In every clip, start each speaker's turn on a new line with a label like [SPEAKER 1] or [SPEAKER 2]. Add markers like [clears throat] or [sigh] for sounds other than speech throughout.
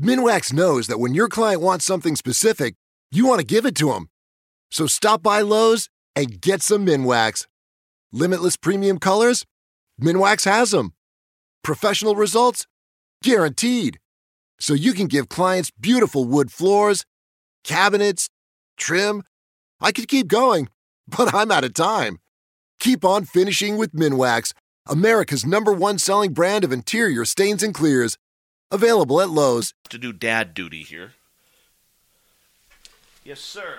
[SPEAKER 1] Minwax knows that when your client wants something specific, you want to give it to them. So stop by Lowe's and get some Minwax. Limitless premium colors? Minwax has them. Professional results? Guaranteed. So you can give clients beautiful wood floors, cabinets, trim. I could keep going, [laughs] but I'm out of time. Keep on finishing with Minwax, America's number one selling brand of interior stains and clears. Available at Lowe's.
[SPEAKER 2] To do dad duty here. Yes, sir.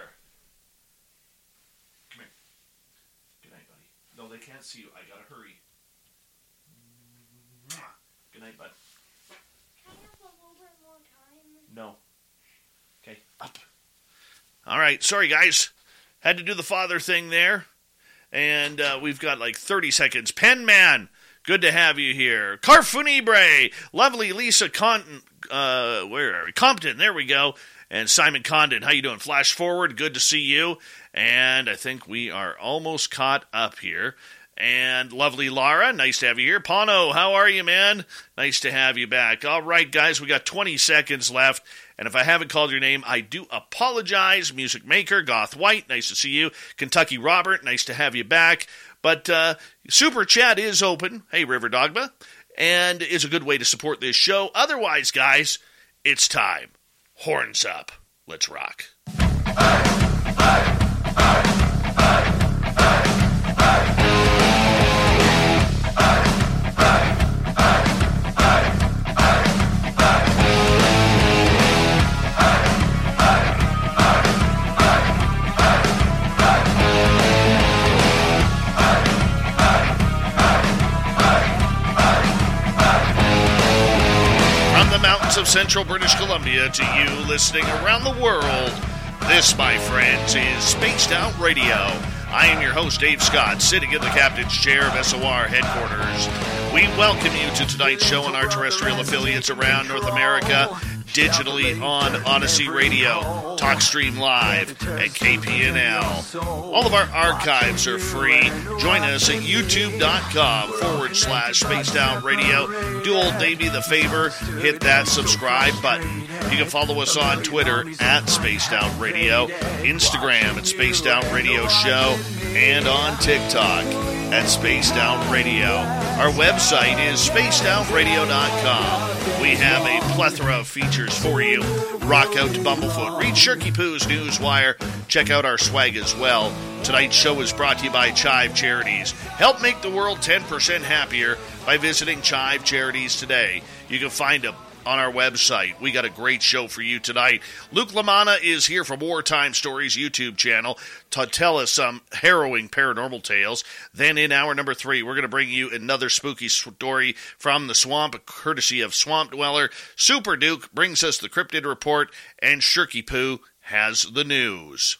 [SPEAKER 2] Come here. Good night, buddy. No, they can't see you. I gotta hurry. Good night, bud.
[SPEAKER 3] Can I have a little bit more time?
[SPEAKER 2] No. Okay, up. All right, sorry guys. Had to do the father thing there. And uh, we've got like 30 seconds. Pen Man, good to have you here. Carfunibre, lovely Lisa Con- uh, where are we? Compton, there we go. And Simon Condon, how you doing? Flash forward, good to see you. And I think we are almost caught up here. And lovely Lara, nice to have you here. Pano, how are you, man? Nice to have you back. All right, guys, we got 20 seconds left. And if I haven't called your name, I do apologize. Music Maker, Goth White, nice to see you. Kentucky Robert, nice to have you back. But uh, Super Chat is open. Hey, River Dogma. And is a good way to support this show. Otherwise, guys, it's time. Horns up. Let's rock. Of central British Columbia to you listening around the world, this, my friends, is Spaced Out Radio. I am your host, Dave Scott, sitting in the captain's chair of SOR headquarters. We welcome you to tonight's show on our terrestrial affiliates around North America, digitally on Odyssey Radio, TalkStream Live, and KPNL. All of our archives are free. Join us at youtube.com forward slash spaced out radio. Do old Davey the favor, hit that subscribe button. You can follow us on Twitter at Spaced Out Radio, Instagram at Spaced Out Radio Show, and on TikTok at Spaced Out Radio. Our website is spacedoutradio.com. We have a plethora of features for you. Rock out to Bumblefoot. Read Shirky Poo's Newswire. Check out our swag as well. Tonight's show is brought to you by Chive Charities. Help make the world 10% happier by visiting Chive Charities today. You can find them on our website. We got a great show for you tonight. Luke Lamana is here from Wartime Stories YouTube channel to tell us some harrowing paranormal tales. Then in hour number three, we're going to bring you another spooky story from the swamp, courtesy of Swamp Dweller. Super Duke brings us the cryptid report, and Shirky Poo has the news.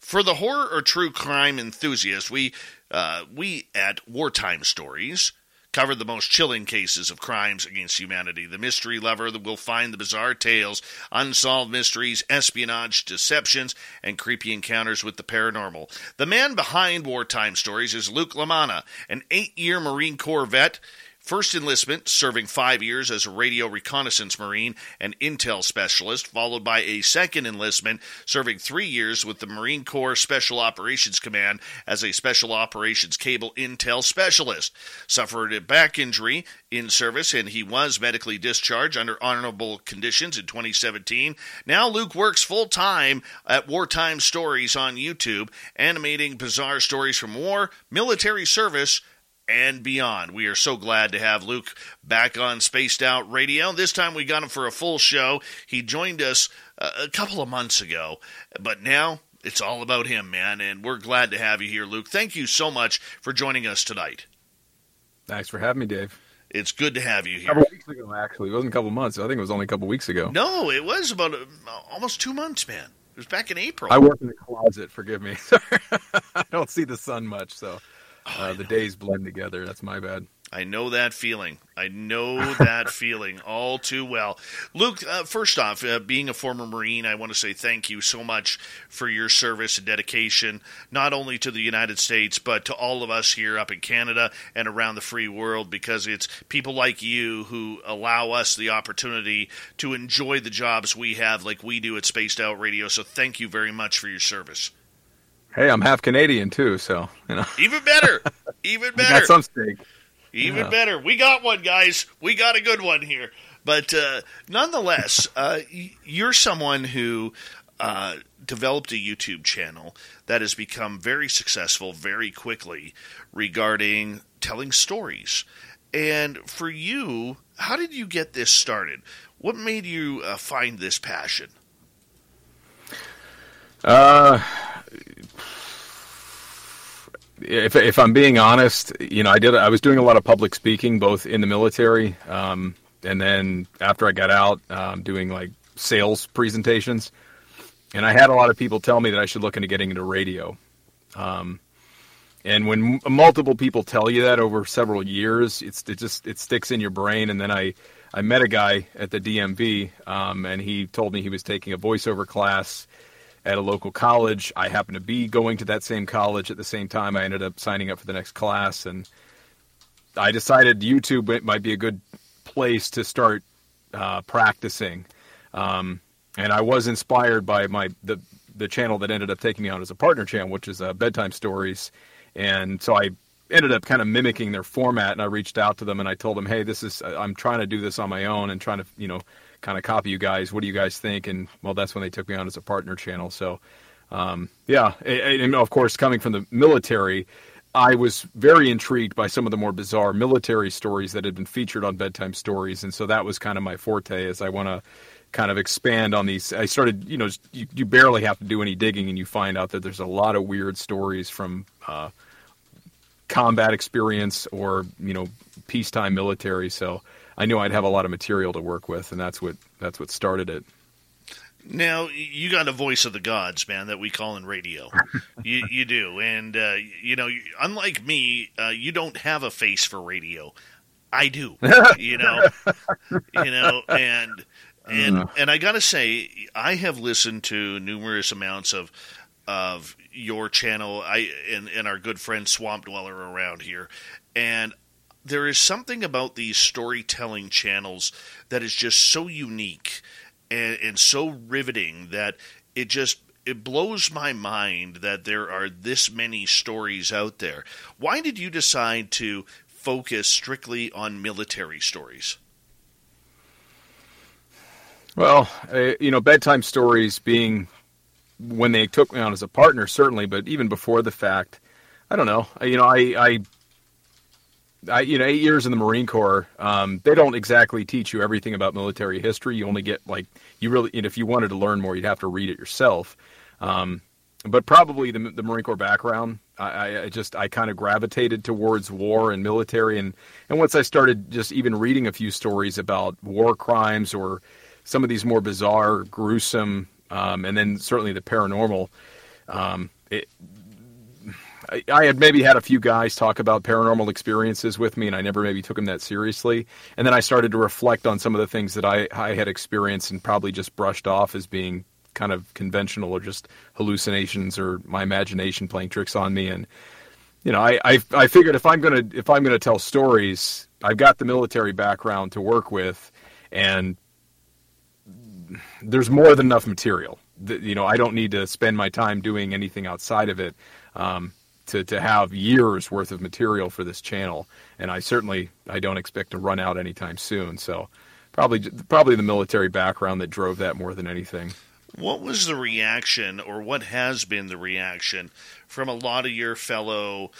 [SPEAKER 2] For the horror or true crime enthusiast, we uh, we at Wartime Stories cover the most chilling cases of crimes against humanity. The mystery lover will find the bizarre tales, unsolved mysteries, espionage, deceptions, and creepy encounters with the paranormal. The man behind Wartime Stories is Luke Lamana, an eight-year Marine Corps vet. First enlistment, serving five years as a radio reconnaissance marine and intel specialist, followed by a second enlistment, serving three years with the Marine Corps Special Operations Command as a special operations cable intel specialist. Suffered a back injury in service and he was medically discharged under honorable conditions in 2017. Now Luke works full time at Wartime Stories on YouTube, animating bizarre stories from war, military service, and beyond. We are so glad to have Luke back on Spaced Out Radio. This time we got him for a full show. He joined us uh, a couple of months ago, but now it's all about him, man, and we're glad to have you here, Luke. Thank you so much for joining us tonight.
[SPEAKER 4] Thanks for having me, Dave.
[SPEAKER 2] It's good to have you
[SPEAKER 4] A
[SPEAKER 2] here.
[SPEAKER 4] couple weeks ago, actually. It wasn't a couple months. I think it was only a couple weeks ago.
[SPEAKER 2] No, it was about uh, almost two months, man. It was back in April.
[SPEAKER 4] I work in the closet. Forgive me. [laughs] I don't see the sun much, so uh, the days blend together. That's my bad.
[SPEAKER 2] I know that feeling. I know that [laughs] feeling all too well. Luke, uh, first off, uh, being a former Marine, I want to say thank you so much for your service and dedication, not only to the United States, but to all of us here up in Canada and around the free world, because it's people like you who allow us the opportunity to enjoy the jobs we have, like we do at Spaced Out Radio. So thank you very much for your service.
[SPEAKER 4] Hey, I'm half Canadian too, so you know.
[SPEAKER 2] Even better. [laughs] Even better.
[SPEAKER 4] got some stake.
[SPEAKER 2] Even
[SPEAKER 4] Yeah.
[SPEAKER 2] better. We got one, guys. We got a good one here. But uh, nonetheless, [laughs] uh, you're someone who uh, developed a YouTube channel that has become very successful very quickly regarding telling stories. And for you, how did you get this started? What made you uh, find this passion?
[SPEAKER 4] Uh, if if I'm being honest, you know, I did. I was doing a lot of public speaking, both in the military, um, and then after I got out, um, doing like sales presentations. And I had a lot of people tell me that I should look into getting into radio. Um, and when multiple people tell you that over several years, it's it just it sticks in your brain. And then I I met a guy at the DMV, um, and he told me he was taking a voiceover class at a local college. I happened to be going to that same college at the same time. I ended up signing up for the next class, and I decided YouTube might be a good place to start uh, practicing. Um, and I was inspired by my the the channel that ended up taking me on as a partner channel, which is uh, bedtime stories. And so I ended up kind of mimicking their format, and I reached out to them and I told them, "Hey, this is I'm trying to do this on my own and trying to you know kind of copy you guys. What do you guys think?" And well, that's when they took me on as a partner channel. So um, yeah, and, and of course, coming from the military. I was very intrigued by some of the more bizarre military stories that had been featured on bedtime stories, and so that was kind of my forte. As I want to kind of expand on these, I started, you know, you, you barely have to do any digging, and you find out that there's a lot of weird stories from uh, combat experience or you know peacetime military. So I knew I'd have a lot of material to work with, and that's what that's what started it.
[SPEAKER 2] Now you got a voice of the gods, man, that we call in radio. [laughs] you, you do, and uh, you know, unlike me, uh, you don't have a face for radio. I do, you know, [laughs] you know, and and and I gotta say, I have listened to numerous amounts of of your channel. I and, and our good friend Swamp Dweller around here, and there is something about these storytelling channels that is just so unique and, and so riveting that it just it blows my mind that there are this many stories out there. Why did you decide to focus strictly on military stories?
[SPEAKER 4] Well, uh, you know, bedtime stories being when they took me on as a partner, certainly, but even before the fact, I don't know. You know, I, I, I you know, eight years in the Marine Corps, um, they don't exactly teach you everything about military history. You only get like you really, know, if you wanted to learn more, you'd have to read it yourself. Um, but probably the, the Marine Corps background, I, I- I just I kind of gravitated towards war and military, and and once I started just even reading a few stories about war crimes or some of these more bizarre, gruesome, um, and then certainly the paranormal. Um, it, I, had maybe had a few guys talk about paranormal experiences with me, and I never maybe took them that seriously. And then I started to reflect on some of the things that I, I had experienced and probably just brushed off as being kind of conventional or just hallucinations or my imagination playing tricks on me. And you know, I, I I figured if I'm gonna if I'm gonna tell stories, I've got the military background to work with, and there's more than enough material. That, you know, I don't need to spend my time doing anything outside of it um, to to have years worth of material for this channel. And I certainly I don't expect to run out anytime soon. So probably probably the military background that drove that more than anything.
[SPEAKER 2] What was the reaction, or what has been the reaction from a lot of your fellow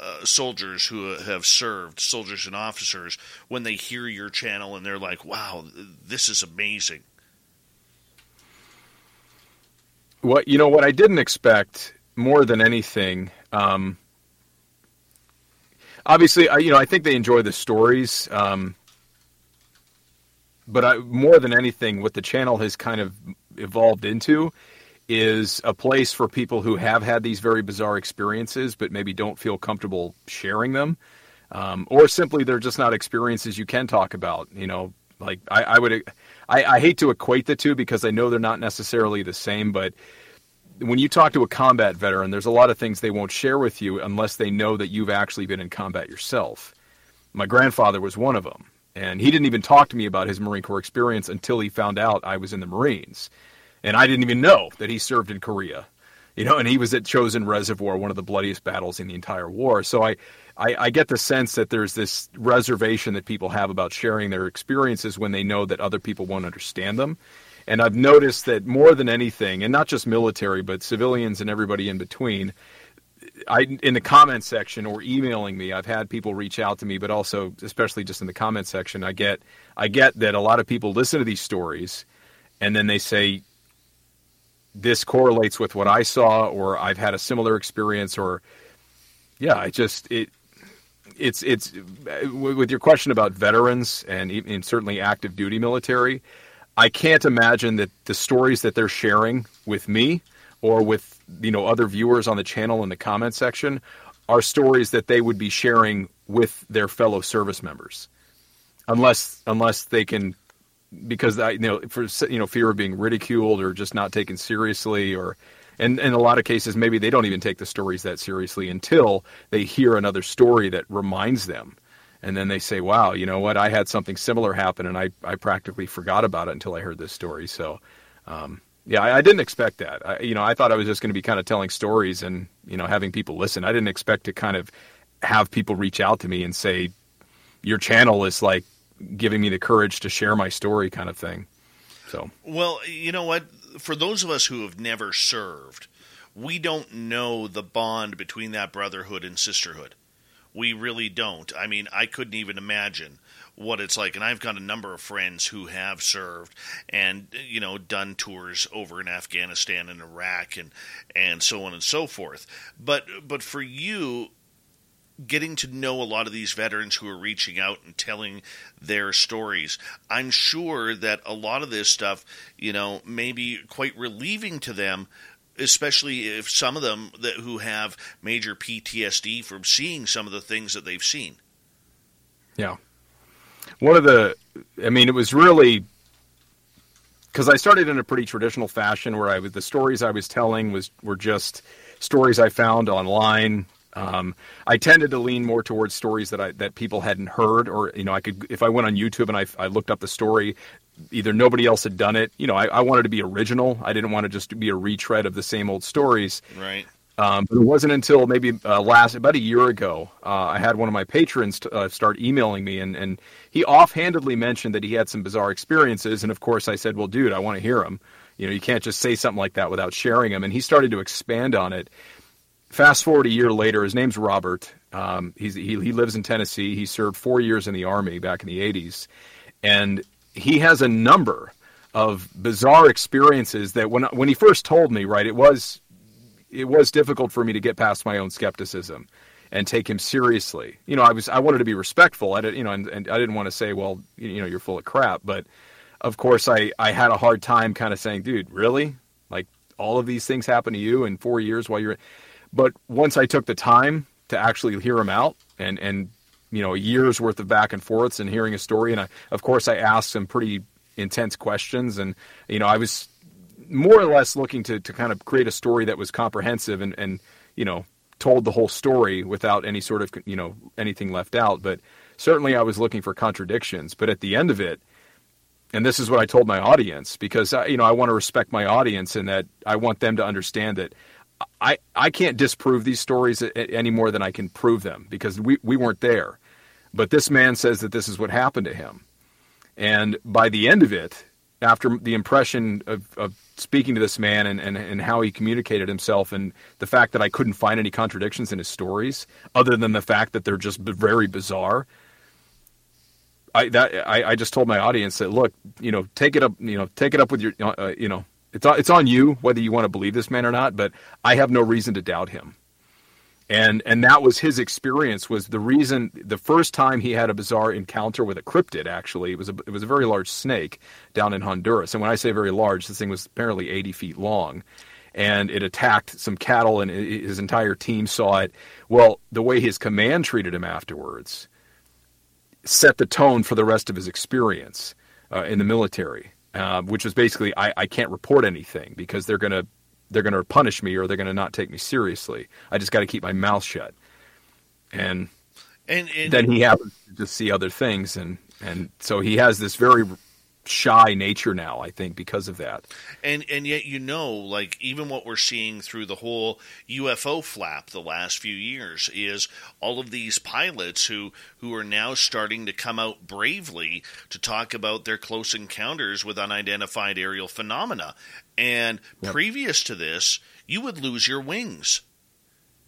[SPEAKER 2] uh, soldiers who have served, soldiers and officers, when they hear your channel and they're like, "Wow, this is amazing."
[SPEAKER 4] What you know, what I didn't expect more than anything. Um, obviously, I, you know, I think they enjoy the stories. Um, but I, more than anything, what the channel has kind of evolved into is a place for people who have had these very bizarre experiences, but maybe don't feel comfortable sharing them. um, or simply they're just not experiences you can talk about. You know, like I, I would, I, I hate to equate the two because I know they're not necessarily the same, but when you talk to a combat veteran, there's a lot of things they won't share with you unless they know that you've actually been in combat yourself. My grandfather was one of them, and he didn't even talk to me about his Marine Corps experience until he found out I was in the Marines. And I didn't even know that he served in Korea. You know, and he was at Chosin Reservoir, one of the bloodiest battles in the entire war. So I, I, I get the sense that there's this reservation that people have about sharing their experiences when they know that other people won't understand them. And I've noticed that more than anything, and not just military, but civilians and everybody in between, I in the comment section or emailing me, I've had people reach out to me, but also especially just in the comment section, I get I get that a lot of people listen to these stories and then they say this correlates with what I saw or I've had a similar experience or yeah, I just it it's it's with your question about veterans and, and certainly active duty military. I can't imagine that the stories that they're sharing with me or with you know other viewers on the channel in the comment section are stories that they would be sharing with their fellow service members, unless unless they can because I you know for you know fear of being ridiculed or just not taken seriously or and in a lot of cases, maybe they don't even take the stories that seriously until they hear another story that reminds them. And then they say, wow, you know what? I had something similar happen and I, I practically forgot about it until I heard this story. So, um, yeah, I, I, didn't expect that. I, you know, I thought I was just going to be kind of telling stories and, you know, having people listen. I didn't expect to kind of have people reach out to me and say, your channel is like giving me the courage to share my story kind of thing. So,
[SPEAKER 2] well, you know what? for those of us who have never served, we don't know the bond between that brotherhood and sisterhood. We really don't. I mean, I couldn't even imagine what it's like. And I've got a number of friends who have served and, you know, done tours over in Afghanistan and Iraq and, and so on and so forth. But, but for you, getting to know a lot of these veterans who are reaching out and telling their stories. I'm sure that a lot of this stuff, you know, may be quite relieving to them, especially if some of them that who have major PTSD from seeing some of the things that they've seen.
[SPEAKER 4] Yeah. One of the I mean it was really because I started in a pretty traditional fashion where I was the stories I was telling was were just stories I found online um, I tended to lean more towards stories that I that people hadn't heard, or you know, I could if I went on YouTube and I, I looked up the story, either nobody else had done it. You know, I, I wanted to be original. I didn't want to just be a retread of the same old stories.
[SPEAKER 2] Right.
[SPEAKER 4] Um, but it wasn't until maybe uh, last about a year ago uh, I had one of my patrons t- uh, start emailing me, and, and he offhandedly mentioned that he had some bizarre experiences, and of course I said, "Well, dude, I want to hear them." You know, you can't just say something like that without sharing them. And he started to expand on it fast forward a year later, his name's Robert. Um, he's, he, he lives in Tennessee. He served four years in the Army back in the 80s. And he has a number of bizarre experiences that when, when he first told me, right, it was, it was difficult for me to get past my own skepticism and take him seriously. You know, I was, I wanted to be respectful. I did, you know, and, and I didn't want to say, well, you, you know, you're full of crap. But of course, I, I had a hard time kind of saying, dude, really? Like all of these things happen to you in four years while you're, but once I took the time to actually hear him out and, and you know, a year's worth of back and forths and hearing a story, and I, of course I asked some pretty intense questions, and you know, I was more or less looking to, to kind of create a story that was comprehensive and, and you know told the whole story without any sort of you know anything left out. But certainly I was looking for contradictions. But at the end of it, and this is what I told my audience because I, you know I want to respect my audience and that I want them to understand that I, I can't disprove these stories any more than I can prove them because we, we weren't there. But this man says that this is what happened to him. And by the end of it, after the impression of, of speaking to this man and, and, and how he communicated himself and the fact that I couldn't find any contradictions in his stories, other than the fact that they're just very bizarre, I, that, I, I just told my audience that, look, you know, take it up, you know, take it up with your, uh, you know, it's on, it's on you whether you want to believe this man or not, but I have no reason to doubt him. And and that was his experience was the reason the first time he had a bizarre encounter with a cryptid actually it was a it was a very large snake down in Honduras and when I say very large this thing was apparently 80 feet long and it attacked some cattle, and his entire team saw it. Well, the way his command treated him afterwards set the tone for the rest of his experience uh, in the military, uh, which was basically I, I can't report anything because they're gonna they're gonna punish me or they're gonna not take me seriously. I just got to keep my mouth shut. And,
[SPEAKER 2] and, and
[SPEAKER 4] then he happens to just see other things, and and so he has this very shy nature now i think because of that
[SPEAKER 2] and and yet you know like even what we're seeing through the whole ufo flap the last few years is all of these pilots who who are now starting to come out bravely to talk about their close encounters with unidentified aerial phenomena and yep. previous to this you would lose your wings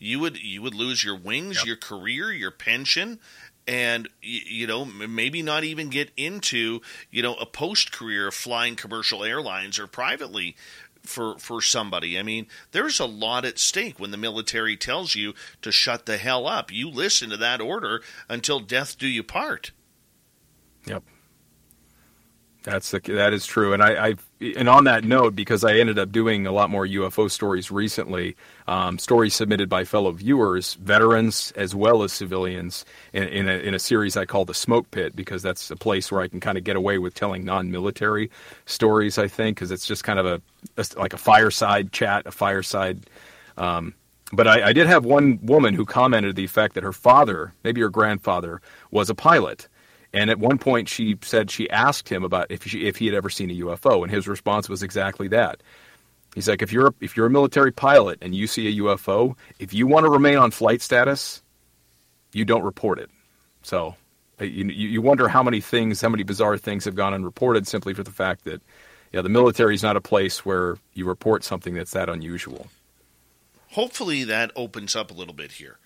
[SPEAKER 2] you would you would lose your wings yep. your career your pension and you know maybe not even get into you know a post career of flying commercial airlines or privately for for somebody. I mean, there's a lot at stake when the military tells you to shut the hell up. You listen to that order until death do you part.
[SPEAKER 4] Yep. That's the, that is true, and I, I and on that note, because I ended up doing a lot more UFO stories recently, um, stories submitted by fellow viewers, veterans as well as civilians, in, in, a, in a series I call the Smoke Pit, because that's a place where I can kind of get away with telling non-military stories. I think because it's just kind of a, a, like a fireside chat, a fireside. Um, but I, I did have one woman who commented the fact that her father, maybe her grandfather, was a pilot and at one point, she said she asked him about if she, if he had ever seen a UFO, and his response was exactly that. He's like, if you're if you're a military pilot and you see a UFO, if you want to remain on flight status, you don't report it. So uh, you you wonder how many things, how many bizarre things have gone unreported simply for the fact that yeah, the military is not a place where you report something that's that unusual.
[SPEAKER 2] Hopefully, that opens up a little bit here.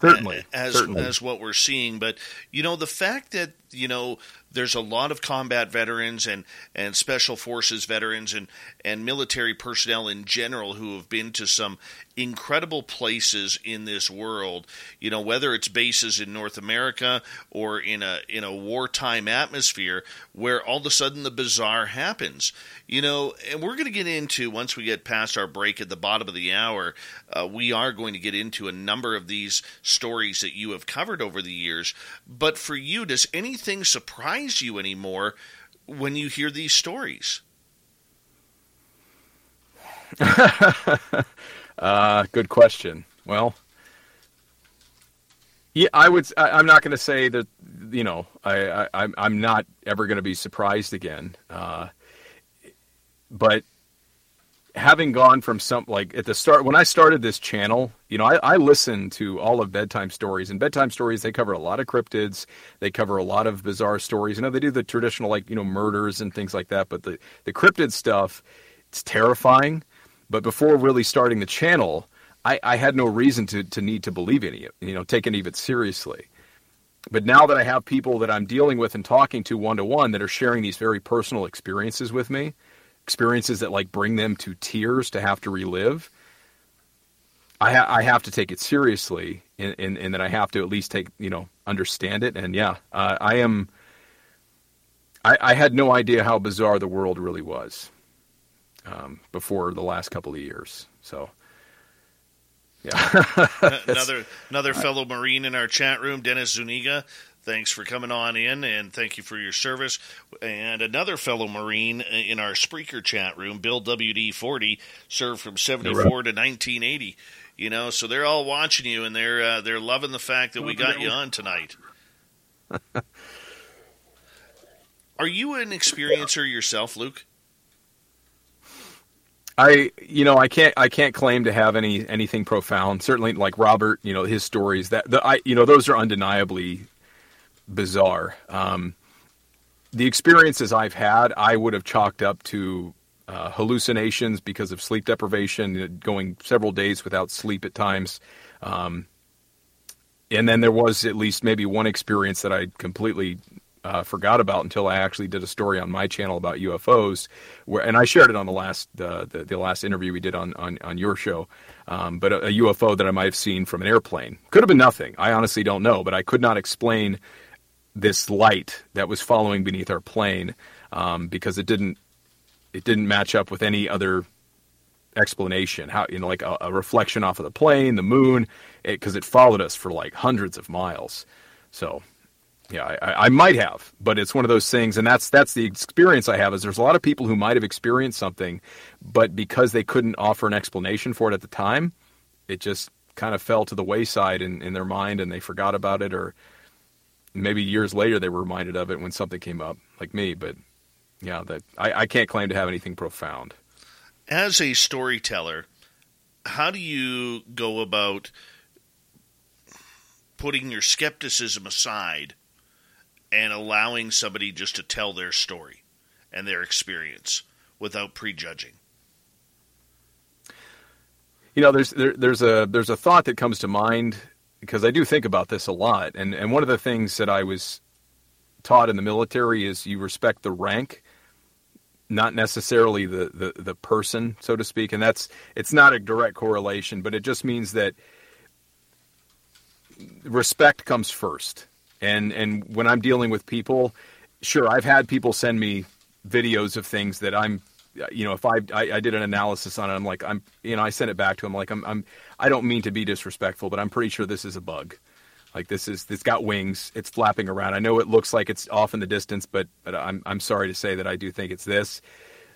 [SPEAKER 4] Certainly,
[SPEAKER 2] as
[SPEAKER 4] certainly.
[SPEAKER 2] as what we're seeing. But you know, the fact that you know there's a lot of combat veterans and and special forces veterans and and military personnel in general who have been to some incredible places in this world. You know, whether it's bases in North America or in a in a wartime atmosphere where all of a sudden the bizarre happens. You know, and we're going to get into once we get past our break at the bottom of the hour. Uh, we are going to get into a number of these stories that you have covered over the years. But for you, does anything surprise you anymore when you hear these stories? [laughs]
[SPEAKER 4] uh, good question. Well, yeah, I would. I, am not going to say that. You know, I, I I'm not ever going to be surprised again. Uh, but having gone from some like at the start when I started this channel, you know, I, I listen to all of bedtime stories and bedtime stories. They cover a lot of cryptids. They cover a lot of bizarre stories. You know, they do the traditional like you know murders and things like that. But the the cryptid stuff, it's terrifying. But before really starting the channel, I, I had no reason to to need to believe any of you know take any of it seriously. But now that I have people that I'm dealing with and talking to one to one that are sharing these very personal experiences with me, experiences that like bring them to tears to have to relive, I, ha- I have to take it seriously, and, and, and that I have to at least take you know understand it. And yeah, uh, I am. I, I had no idea how bizarre the world really was um, before the last couple of years. So.
[SPEAKER 2] Yeah. [laughs] another another fellow Marine in our chat room, Dennis Zuniga. Thanks for coming on in and thank you for your service. And another fellow Marine in our Spreaker chat room, Bill WD40, served from 74 to 1980. You know, so they're all watching you and they're uh, they're loving the fact that we got you on tonight. [laughs] Are you an experiencer yourself, Luke?
[SPEAKER 4] I you know I can't I can't claim to have any anything profound. Certainly, like Robert, you know his stories that the I you know those are undeniably bizarre. Um, the experiences I've had, I would have chalked up to uh, hallucinations because of sleep deprivation, going several days without sleep at times. Um, and then there was at least maybe one experience that I completely uh, forgot about until I actually did a story on my channel about UFOs, where and I shared it on the last uh, the, the last interview we did on on, on your show. Um, but a, a, UFO that I might have seen from an airplane could have been nothing. I honestly don't know, but I could not explain this light that was following beneath our plane um, because it didn't it didn't match up with any other explanation. How you know, like a, a reflection off of the plane, the moon, because it, it, followed us for like hundreds of miles. So, yeah, I, I might have, but it's one of those things, and that's that's the experience I have. Is there's a lot of people who might have experienced something, but because they couldn't offer an explanation for it at the time, it just kind of fell to the wayside in, in their mind, and they forgot about it, or maybe years later they were reminded of it when something came up, like me. But yeah, that I, I can't claim to have anything profound.
[SPEAKER 2] As a storyteller, how do you go about putting your skepticism aside and allowing somebody just to tell their story and their experience without prejudging?
[SPEAKER 4] You know, there's there, there's a there's a thought that comes to mind because I do think about this a lot, and and one of the things that I was taught in the military is you respect the rank not necessarily the, the, the person, so to speak. And that's it's not a direct correlation, but it just means that respect comes first. And and when I'm dealing with people, sure, I've had people send me videos of things that I'm you know, if I, I, I did an analysis on it, I'm like, I'm, you know, I sent it back to him like, I'm, I'm, I don't mean to be disrespectful, but I'm pretty sure this is a bug. Like this is it's got wings. It's flapping around. I know it looks like it's off in the distance, but but I'm I'm sorry to say that I do think it's this.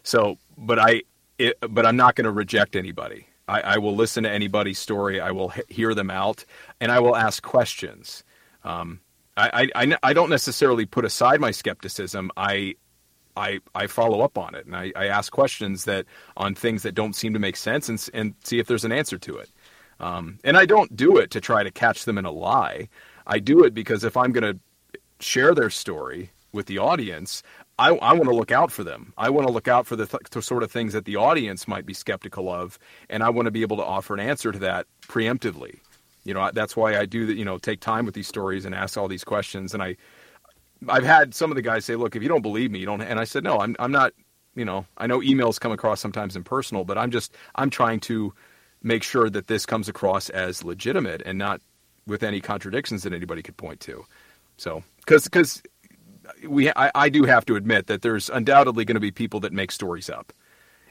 [SPEAKER 4] So, but I it, but I'm not going to reject anybody. I, I, will listen to anybody's story. I will hear them out, and I will ask questions. Um, I, I, I don't necessarily put aside my skepticism. I I, I follow up on it and I, I ask questions that on things that don't seem to make sense and, and see if there's an answer to it. Um, and I don't do it to try to catch them in a lie. I do it because if I'm going to share their story with the audience, I, I want to look out for them. I want to look out for the, th- the sort of things that the audience might be skeptical of, and I want to be able to offer an answer to that preemptively. You know, that's why I do that. You know, take time with these stories and ask all these questions. And I, I've had some of the guys say, "Look, if you don't believe me, you don't." And I said, "No, I'm, I'm not. You know, I know emails come across sometimes impersonal, but I'm just, I'm trying to." Make sure that this comes across as legitimate and not with any contradictions that anybody could point to. So, because because we I, I do have to admit that there's undoubtedly going to be people that make stories up,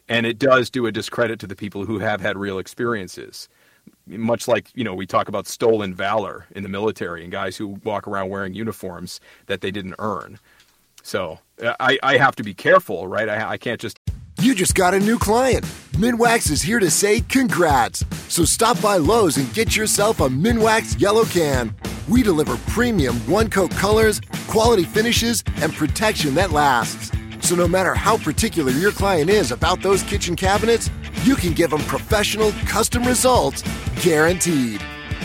[SPEAKER 4] and it does do a discredit to the people who have had real experiences. Much like you know we talk about stolen valor in the military and guys who walk around wearing uniforms that they didn't earn. So I, I have to be careful, right? I, I can't just
[SPEAKER 1] you just got a new client. Minwax is here to say congrats. So stop by Lowe's and get yourself a Minwax yellow can. We deliver premium one coat colors, quality finishes, and protection that lasts. So no matter how particular your client is about those kitchen cabinets, you can give them professional, custom results guaranteed.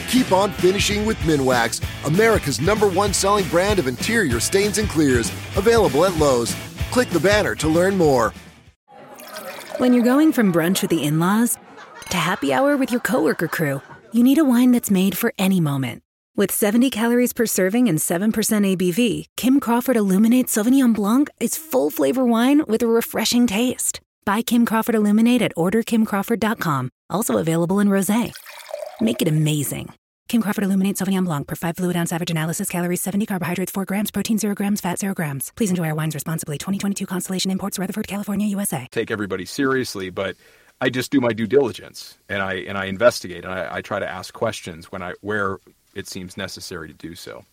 [SPEAKER 1] Keep on finishing with Minwax, America's number one selling brand of interior stains and clears. Available at Lowe's. Click the banner to learn more.
[SPEAKER 5] When you're going from brunch with the in laws to happy hour with your coworker crew, you need a wine that's made for any moment. With 70 calories per serving and 7% ABV, Kim Crawford Illuminate Sauvignon Blanc is full flavor wine with a refreshing taste. Buy Kim Crawford Illuminate at orderkimcrawford.com. Also available in rosé. Make it amazing. Kim Crawford Illuminate Sauvignon Blanc per 5 fluid ounce average analysis. Calories 70, carbohydrates 4 grams, protein 0 grams, fat 0 grams. Please enjoy our wines responsibly. 2022 Constellation Imports, Rutherford, California, USA.
[SPEAKER 4] Take everybody seriously, but I just do my due diligence and I and I investigate and I, I try to ask questions when I where it seems necessary to do so.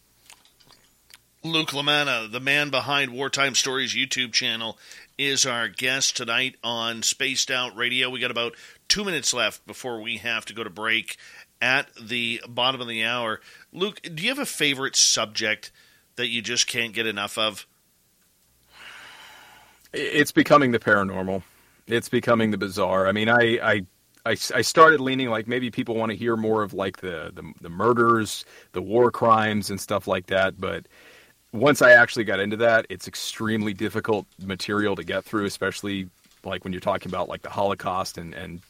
[SPEAKER 2] Luke LaManna, the man behind Wartime Stories YouTube channel, is our guest tonight on Spaced Out Radio. We got about two minutes left before we have to go to break at the bottom of the hour. Luke, do you have a favorite subject that you just can't get enough of?
[SPEAKER 4] It's becoming the paranormal. It's becoming the bizarre. I mean, I, I I, I, started leaning like maybe people want to hear more of like the, the, the murders, the war crimes, and stuff like that. But once I actually got into that, it's extremely difficult material to get through, especially like when you're talking about like the Holocaust and, and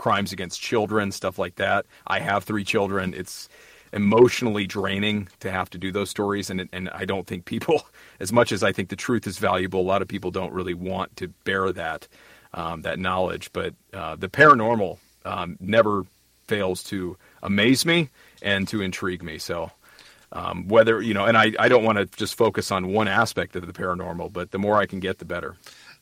[SPEAKER 4] crimes against children, stuff like that. I have three children. It's emotionally draining to have to do those stories, and and I don't think people, [laughs] as much as I think the truth is valuable, a lot of people don't really want to bear that um, that knowledge. But uh, the paranormal um, never fails to amaze me and to intrigue me. So. Um, whether you know, and I, I don't want to just focus on one aspect of the paranormal, but the more I can get, the better.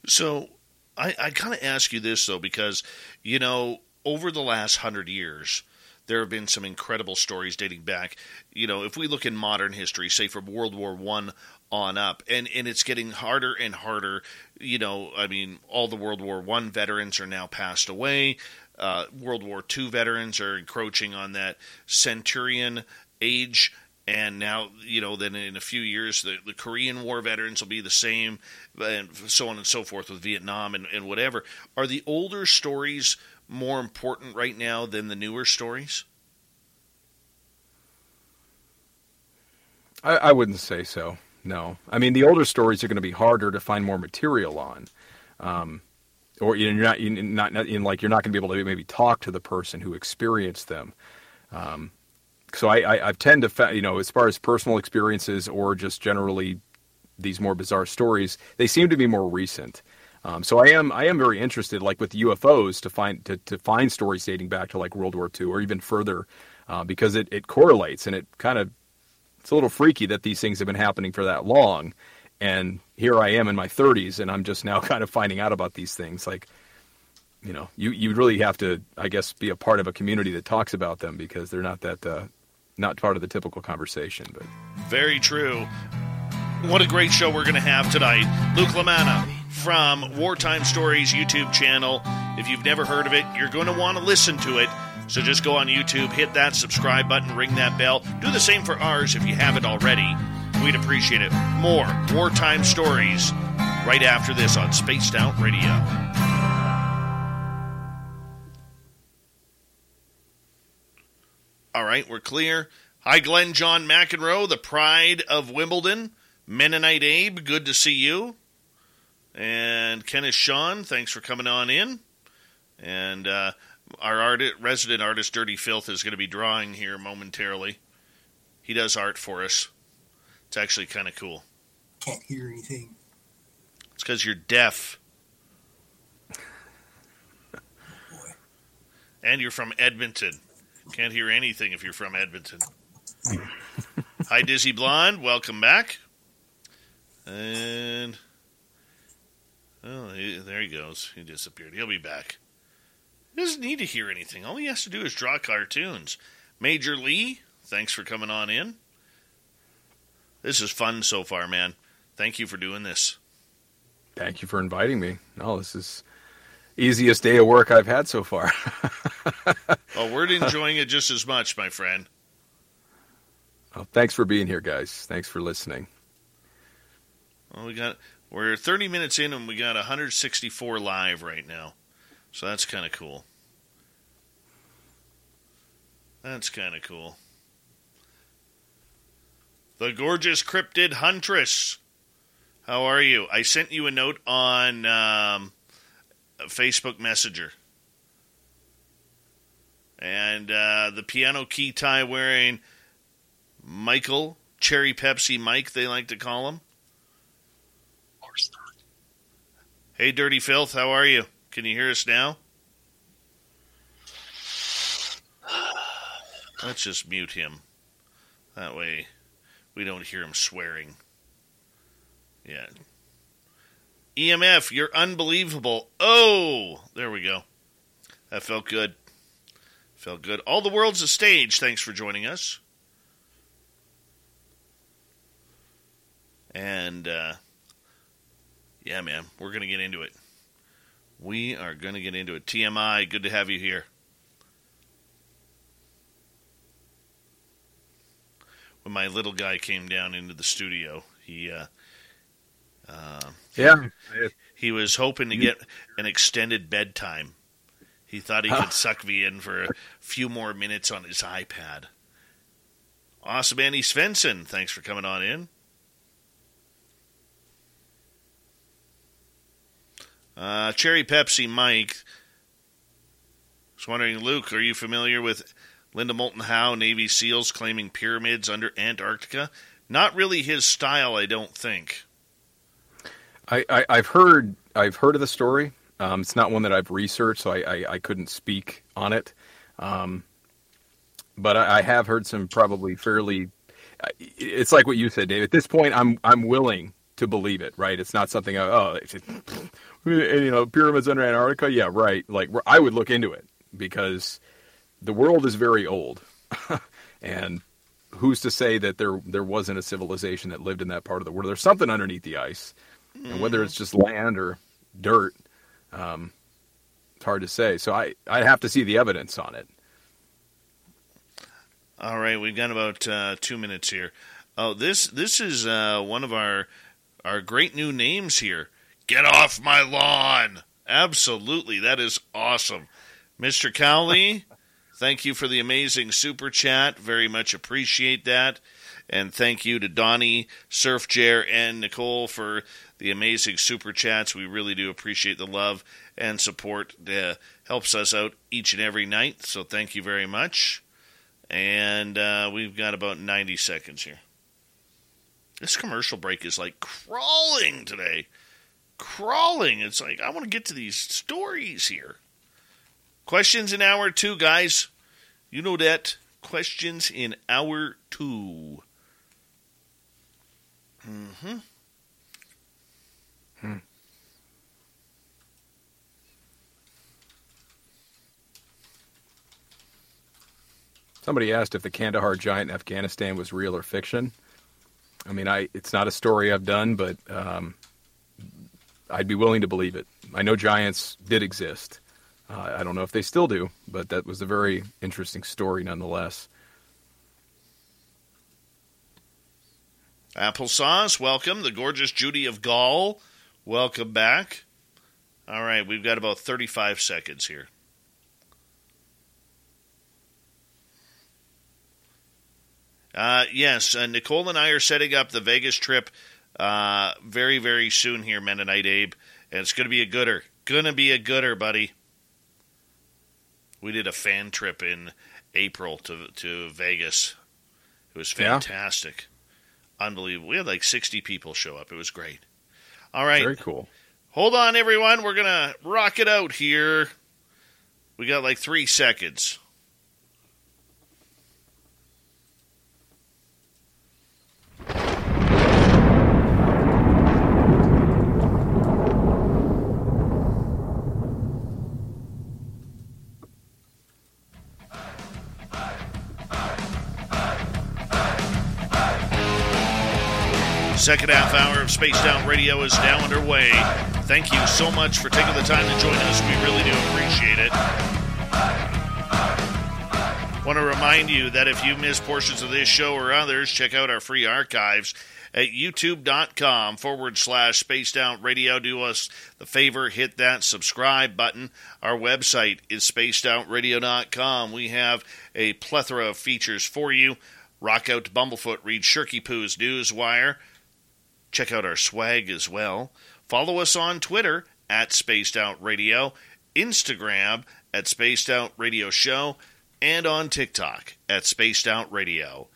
[SPEAKER 2] So, I, I kind of ask you this though because you know over the last hundred years there have been some incredible stories dating back. You know, if we look in modern history, say from World War One on up, and and it's getting harder and harder. You know, I mean, all the World War One veterans are now passed away. Uh, World War II veterans are encroaching on that centurion age and now you know then in a few years the, the korean war veterans will be the same and so on and so forth with vietnam and, and whatever are the older stories more important right now than the newer stories
[SPEAKER 4] I, I wouldn't say so. No, I mean the older stories are going to be harder to find more material on, um, or you're not, you're not, not in like you're not going to be able to maybe talk to the person who experienced them. Um, so I, I, I tend to, you know, as far as personal experiences or just generally these more bizarre stories, they seem to be more recent. Um, so I am I am very interested, like with UFOs, to find to, to find stories dating back to like World War II or even further, uh, because it, it correlates and it kind of it's a little freaky that these things have been happening for that long, and here I am in my 30s and I'm just now [laughs] kind of finding out about these things. Like, you know, you you really have to, I guess, be a part of a community that talks about them because they're not that uh, not part of the typical conversation. But
[SPEAKER 2] Very true. What a great show we're going to have tonight. Luke Lamanna from Wartime Stories YouTube channel. If you've never heard of it, you're going to want to listen to it. So just go on YouTube, hit that subscribe button, ring that bell. Do the same for ours if you haven't already. We'd appreciate it. More Wartime Stories right after this on Spaced Out Radio. All right, we're clear. Hi, Glenn John McEnroe, the pride of Wimbledon. Mennonite Abe, good to see you. And Kenneth Sean, thanks for coming on in. And uh, our art- resident artist, Dirty Filth, is going to be drawing here momentarily. He does art for us. It's actually kind of cool.
[SPEAKER 6] Can't hear anything.
[SPEAKER 2] It's because you're deaf.
[SPEAKER 6] Boy.
[SPEAKER 2] And you're from Edmonton. Can't hear anything if you're from Edmonton. [laughs] Hi, Dizzy Blonde. Welcome back. And. Oh, he, there he goes. He disappeared. He'll be back. He doesn't need to hear anything. All he has to do is draw cartoons. Major Lee, thanks for coming on in. This is fun so far, man. Thank you for doing this.
[SPEAKER 4] thank you for inviting me. No, this is easiest day of work I've had so far. [laughs]
[SPEAKER 2] Oh, we're enjoying it just as much, my friend.
[SPEAKER 4] well, thanks for being here, guys. Thanks for listening.
[SPEAKER 2] Well, we got we're 30 minutes in and we got 164 live right now. So that's kind of cool. That's kind of cool. The gorgeous cryptid huntress. How are you? I sent you a note on um, Facebook Messenger. And uh, the piano key tie wearing Michael, Cherry Pepsi Mike, they like to call him. Hey, Dirty Filth, how are you? Can you hear us now? [sighs] Let's just mute him. That way we don't hear him swearing. Yeah. EMF, you're unbelievable. Oh, there we go. That felt good. Felt good. All the world's a stage. Thanks for joining us. And, uh, yeah, man, we're going to get into it. We are going to get into it. TMI, good to have you here. When my little guy came down into the studio, he uh, uh,
[SPEAKER 4] Yeah,
[SPEAKER 2] he was hoping to get an extended bedtime. He thought he could [laughs] suck me in for a few more minutes on his iPad. Awesome, Andy Svensson. Thanks for coming on in. Uh, Cherry Pepsi Mike was wondering, Luke, are you familiar with Linda Moulton Howe, Navy SEALs claiming pyramids under Antarctica? Not really his style, I don't think.
[SPEAKER 4] I, I, I've heard I've heard of the story. Um, it's not one that I've researched, so I, I, I couldn't speak on it. Um, but I, I have heard some probably fairly. It's like what you said, Dave. At this point, I'm I'm willing to believe it. Right? It's not something. I, oh, you know, pyramids under Antarctica. Yeah, right. Like I would look into it because the world is very old, [laughs] and who's to say that there there wasn't a civilization that lived in that part of the world? There's something underneath the ice, and whether it's just land or dirt, um, it's hard to say. So I I'd have to see the evidence on it.
[SPEAKER 2] All right, we've got about uh, two minutes here. Oh, this this is uh, one of our our great new names here. Get off my lawn! Absolutely, that is awesome, Mr. Cowley. [laughs] thank you for the amazing super chat. Very much appreciate that, and thank you to Donnie, Surf Jer, and Nicole for the amazing super chats. We really do appreciate the love and support. Uh, helps us out each and every night. So thank you very much. And uh, we've got about 90 seconds here. This commercial break is like crawling today. Crawling. It's like, I want to get to these stories here. Questions in hour two, guys. You know that. Questions in hour two. Mm-hmm.
[SPEAKER 4] Somebody asked if the Kandahar giant in Afghanistan was real or fiction. I mean, I it's not a story I've done, but um, I'd be willing to believe it. I know giants did exist. Uh, I don't know if they still do, but that was a very interesting story nonetheless.
[SPEAKER 2] Applesauce, welcome. The gorgeous Judy of Gaul, welcome back. All right, we've got about 35 seconds here. Uh, yes, uh, Nicole and I are setting up the Vegas trip uh, very, very soon here, Mennonite Abe, and it's going to be a gooder. Going to be a gooder, buddy. We did a fan trip in April to to Vegas. It was
[SPEAKER 4] Yeah?
[SPEAKER 2] fantastic, unbelievable. We had like sixty people show up. It was great. All right,
[SPEAKER 4] Very cool.
[SPEAKER 2] hold on, everyone. We're gonna rock it out here. We got like three seconds. Second half hour of Spaced Out Radio is now underway. Thank you so much for taking the time to join us. We really do appreciate it. Want to remind you that if you miss portions of this show or others, check out our free archives at youtube.com forward slash spaced out radio. Do us the favor, hit that subscribe button. Our website is spacedoutradio.com. We have a plethora of features for you. Rock out to Bumblefoot, read Shirky Poo's Newswire. Check out our swag as well. Follow us on Twitter at Spaced Out Radio, Instagram at Spaced Out Radio Show, and on TikTok at Spaced Out Radio.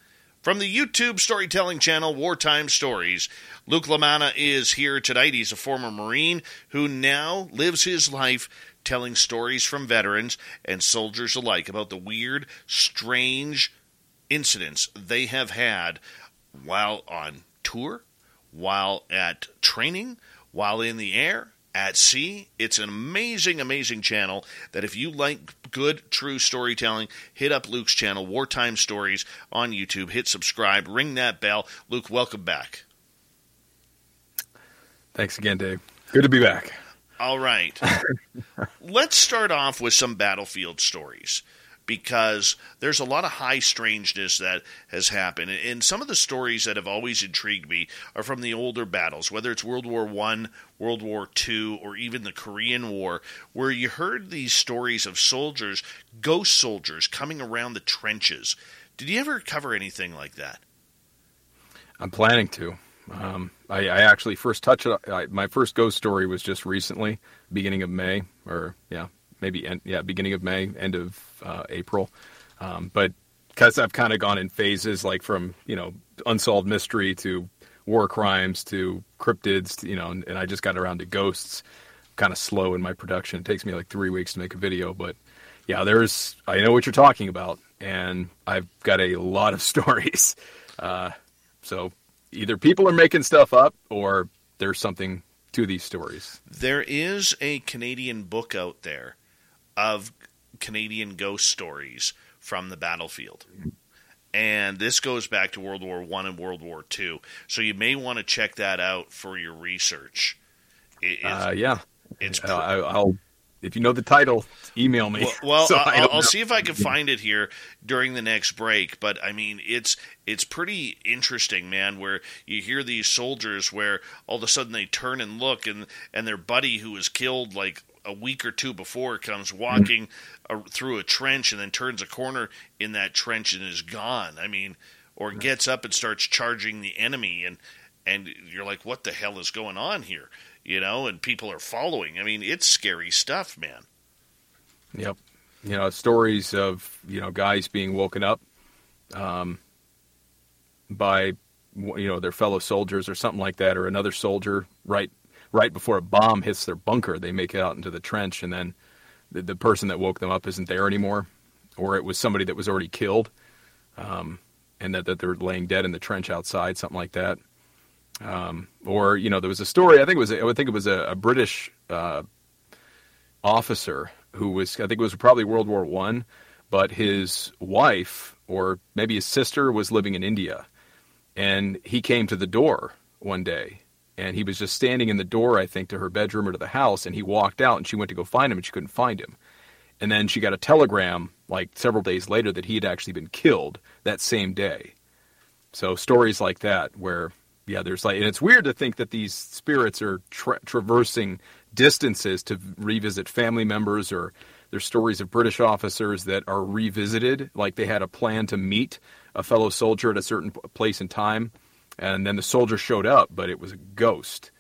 [SPEAKER 2] From the YouTube storytelling channel Wartime Stories, Luke Lamana is here tonight. He's a former Marine who now lives his life telling stories from veterans and soldiers alike about the weird, strange incidents they have had while on tour, while at training, while in the air, at sea. It's an amazing, amazing channel that if you like good, true storytelling, hit up Luke's channel, Wartime Stories, on YouTube. Hit subscribe, ring that bell. Luke, welcome back.
[SPEAKER 4] Thanks again, Dave. Good to be back.
[SPEAKER 2] All right. [laughs] Let's start off with some battlefield stories because there's a lot of high strangeness that has happened. And some of the stories that have always intrigued me are from the older battles, whether it's World War One, World War Two, or even the Korean War, where you heard these stories of soldiers, ghost soldiers, coming around the trenches. Did you ever cover anything like that?
[SPEAKER 4] I'm planning to. Um, I, I actually first touched. I, my first ghost story was just recently, beginning of May, or yeah, maybe end, yeah, beginning of May, end of uh, April. Um, but because I've kind of gone in phases, like from you know unsolved mystery to war crimes to cryptids, to, you know, and, and I just got around to ghosts. Kind of slow in my production. It takes me like three weeks to make a video, but yeah, there's I know what you're talking about, and I've got a lot of [laughs] stories. Uh, so either people are making stuff up or there's something to these stories.
[SPEAKER 2] There is a Canadian book out there of Canadian ghost stories from the battlefield. And this goes back to World War One and World War Two, so you may want to check that out for your research. It-
[SPEAKER 4] Uh, yeah,
[SPEAKER 2] it's
[SPEAKER 4] Uh, I'll if you know the title, email me.
[SPEAKER 2] Well, well [laughs]
[SPEAKER 4] So
[SPEAKER 2] I'll, I'll see if I can find it here during the next break. But I mean, it's it's pretty interesting, man. Where you hear these soldiers, where all of a sudden they turn and look, and and their buddy who was killed like a week or two before comes walking uh, through a trench and then turns a corner in that trench and is gone. I mean, or gets up and starts charging the enemy, and and you're like, what the hell is going on here? You know, and people are following. I mean, it's scary stuff, man.
[SPEAKER 4] Yep. You know, stories of, you know, guys being woken up um, by, you know, their fellow soldiers or something like that, or another soldier right right before a bomb hits their bunker. They make it out into the trench, and then the, the person that woke them up isn't there anymore, or it was somebody that was already killed, um, and that, that they're laying dead in the trench outside, something like that. Um, or, you know, there was a story, I think it was, I would think it was a, a British uh, officer who was I think it was probably World War One, but his wife or maybe his sister was living in India, and he came to the door one day, and he was just standing in the door I think to her bedroom or to the house, and he walked out, and she went to go find him, and she couldn't find him, and then she got a telegram like several days later that he had actually been killed that same day. So stories like that where yeah, there's like, and it's weird to think that these spirits are tra- traversing distances to revisit family members, or there's stories of British officers that are revisited, like they had a plan to meet a fellow soldier at a certain place and time, and then the soldier showed up, but it was a ghost.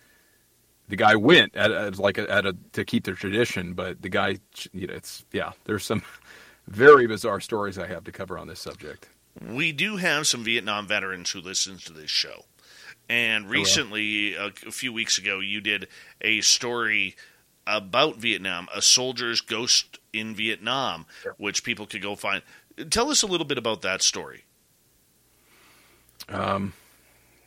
[SPEAKER 4] The guy went at, at like a, at a to keep the tradition, but the guy, you know, it's yeah. There's some [laughs] very bizarre stories I have to cover on this subject.
[SPEAKER 2] We do have some Vietnam veterans who listen to this show. And oh, recently, a, a few weeks ago, you did a story about Vietnam, a soldier's ghost in Vietnam, which people could go find. Tell us a little bit about that story.
[SPEAKER 4] Um,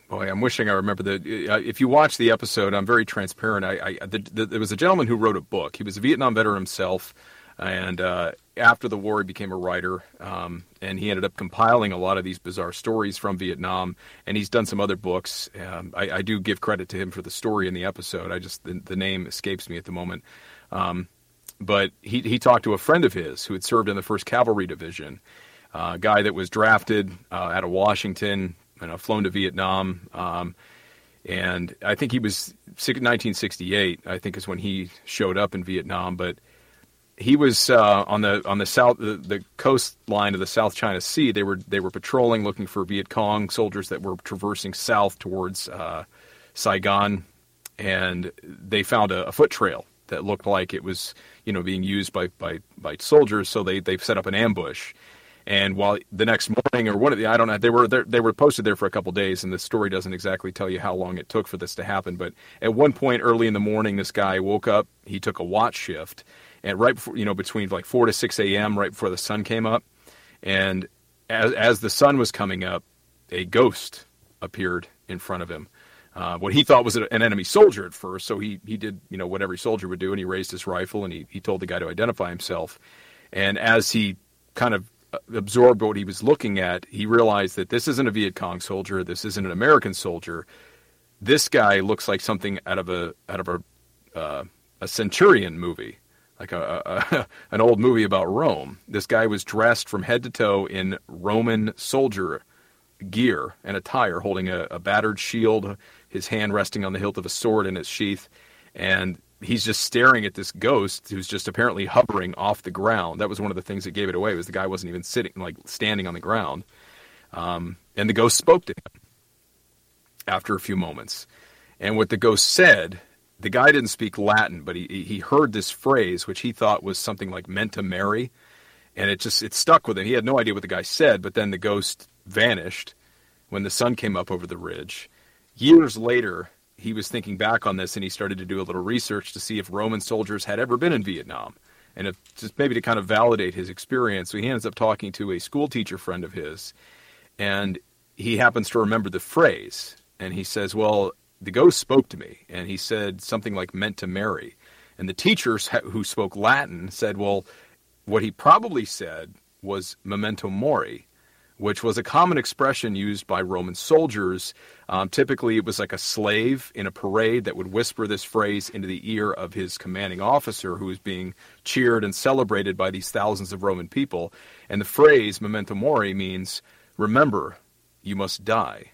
[SPEAKER 4] Boy, I'm wishing I remember. Uh, if you watch the episode, I'm very transparent. I, I the, the, there was a gentleman who wrote a book. He was a Vietnam veteran himself, and uh, after the war, he became a writer. Um, and he ended up compiling a lot of these bizarre stories from Vietnam. And he's done some other books. Um, I, I do give credit to him for the story in the episode. I just the, the name escapes me at the moment. Um, but he he talked to a friend of his who had served in the First Cavalry Division, uh, a guy that was drafted uh, out of Washington, you know, flown to Vietnam, um, and I think he was 1968. I think is when he showed up in Vietnam, but he was uh, on the on the south the, the coastline of the South China Sea. They were they were patrolling, looking for Viet Cong soldiers that were traversing south towards uh, Saigon, and they found a, a foot trail that looked like it was you know being used by by, by soldiers. So they they set up an ambush. And while the next morning or one of the I don't know they were they were posted there for a couple days, and the story doesn't exactly tell you how long it took for this to happen. But at one point early in the morning, this guy woke up. He took a watch shift, and right before you know between like four to six a.m. right before the sun came up, and as as the sun was coming up, a ghost appeared in front of him. Uh, what he thought was an enemy soldier at first, so he he did you know what every soldier would do, and he raised his rifle and he he told the guy to identify himself. And as he kind of absorbed what he was looking at, he realized that this isn't a Viet Cong soldier, this isn't an American soldier. This guy looks like something out of a out of a uh, a Centurion movie, like a, a [laughs] an old movie about Rome. This guy was dressed from head to toe in Roman soldier gear and attire, holding a, a battered shield, his hand resting on the hilt of a sword in its sheath, and he's just staring at this ghost who's just apparently hovering off the ground. That was one of the things that gave it away was the guy wasn't even sitting like standing on the ground. Um, and the ghost spoke to him after a few moments. And what the ghost said, the guy didn't speak Latin, but he he heard this phrase which he thought was something like meant to marry, and it just it stuck with him. He had no idea what the guy said, but then the ghost vanished when the sun came up over the ridge. Years later, he was thinking back on this and he started to do a little research to see if Roman soldiers had ever been in Vietnam and if, just maybe to kind of validate his experience. So he ends up talking to a school teacher friend of his and he happens to remember the phrase and he says, "Well, the ghost spoke to me, and he said something like "meant to marry," and the teachers who spoke Latin said, "Well, what he probably said was memento mori." Which was a common expression used by Roman soldiers. Um, typically, it was like a slave in a parade that would whisper this phrase into the ear of his commanding officer, who was being cheered and celebrated by these thousands of Roman people. And the phrase memento mori means, remember, you must die.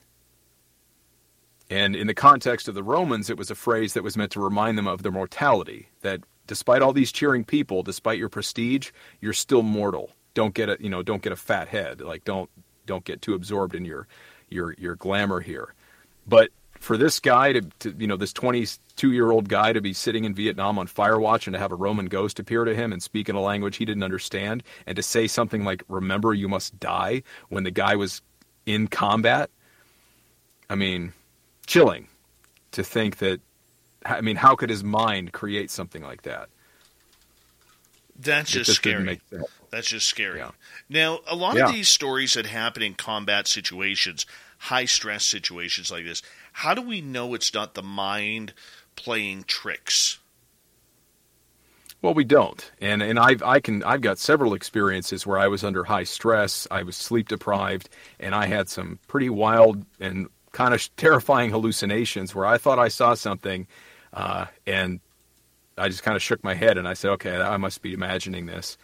[SPEAKER 4] And in the context of the Romans, it was a phrase that was meant to remind them of their mortality, that despite all these cheering people, despite your prestige, you're still mortal. Don't get a, you know, don't get a fat head. Like don't don't get too absorbed in your your your glamour here. But for this guy to, to you know, this 22 year old guy to be sitting in Vietnam on fire watch and to have a Roman ghost appear to him and speak in a language he didn't understand and to say something like, remember, you must die when the guy was in combat. I mean, chilling to think that, I mean, how could his mind create something like that?
[SPEAKER 2] That's
[SPEAKER 4] It
[SPEAKER 2] just,
[SPEAKER 4] just
[SPEAKER 2] scary. That's just scary.
[SPEAKER 4] Yeah.
[SPEAKER 2] Now, a lot
[SPEAKER 4] Yeah.
[SPEAKER 2] of these stories that happen in combat situations, high stress situations like this, how do we know it's not the mind playing tricks?
[SPEAKER 4] Well, we don't, and and I've I can I've got several experiences where I was under high stress, I was sleep deprived, and I had some pretty wild and kind of terrifying hallucinations where I thought I saw something, uh, and I just kind of shook my head and I said, okay, I must be imagining this.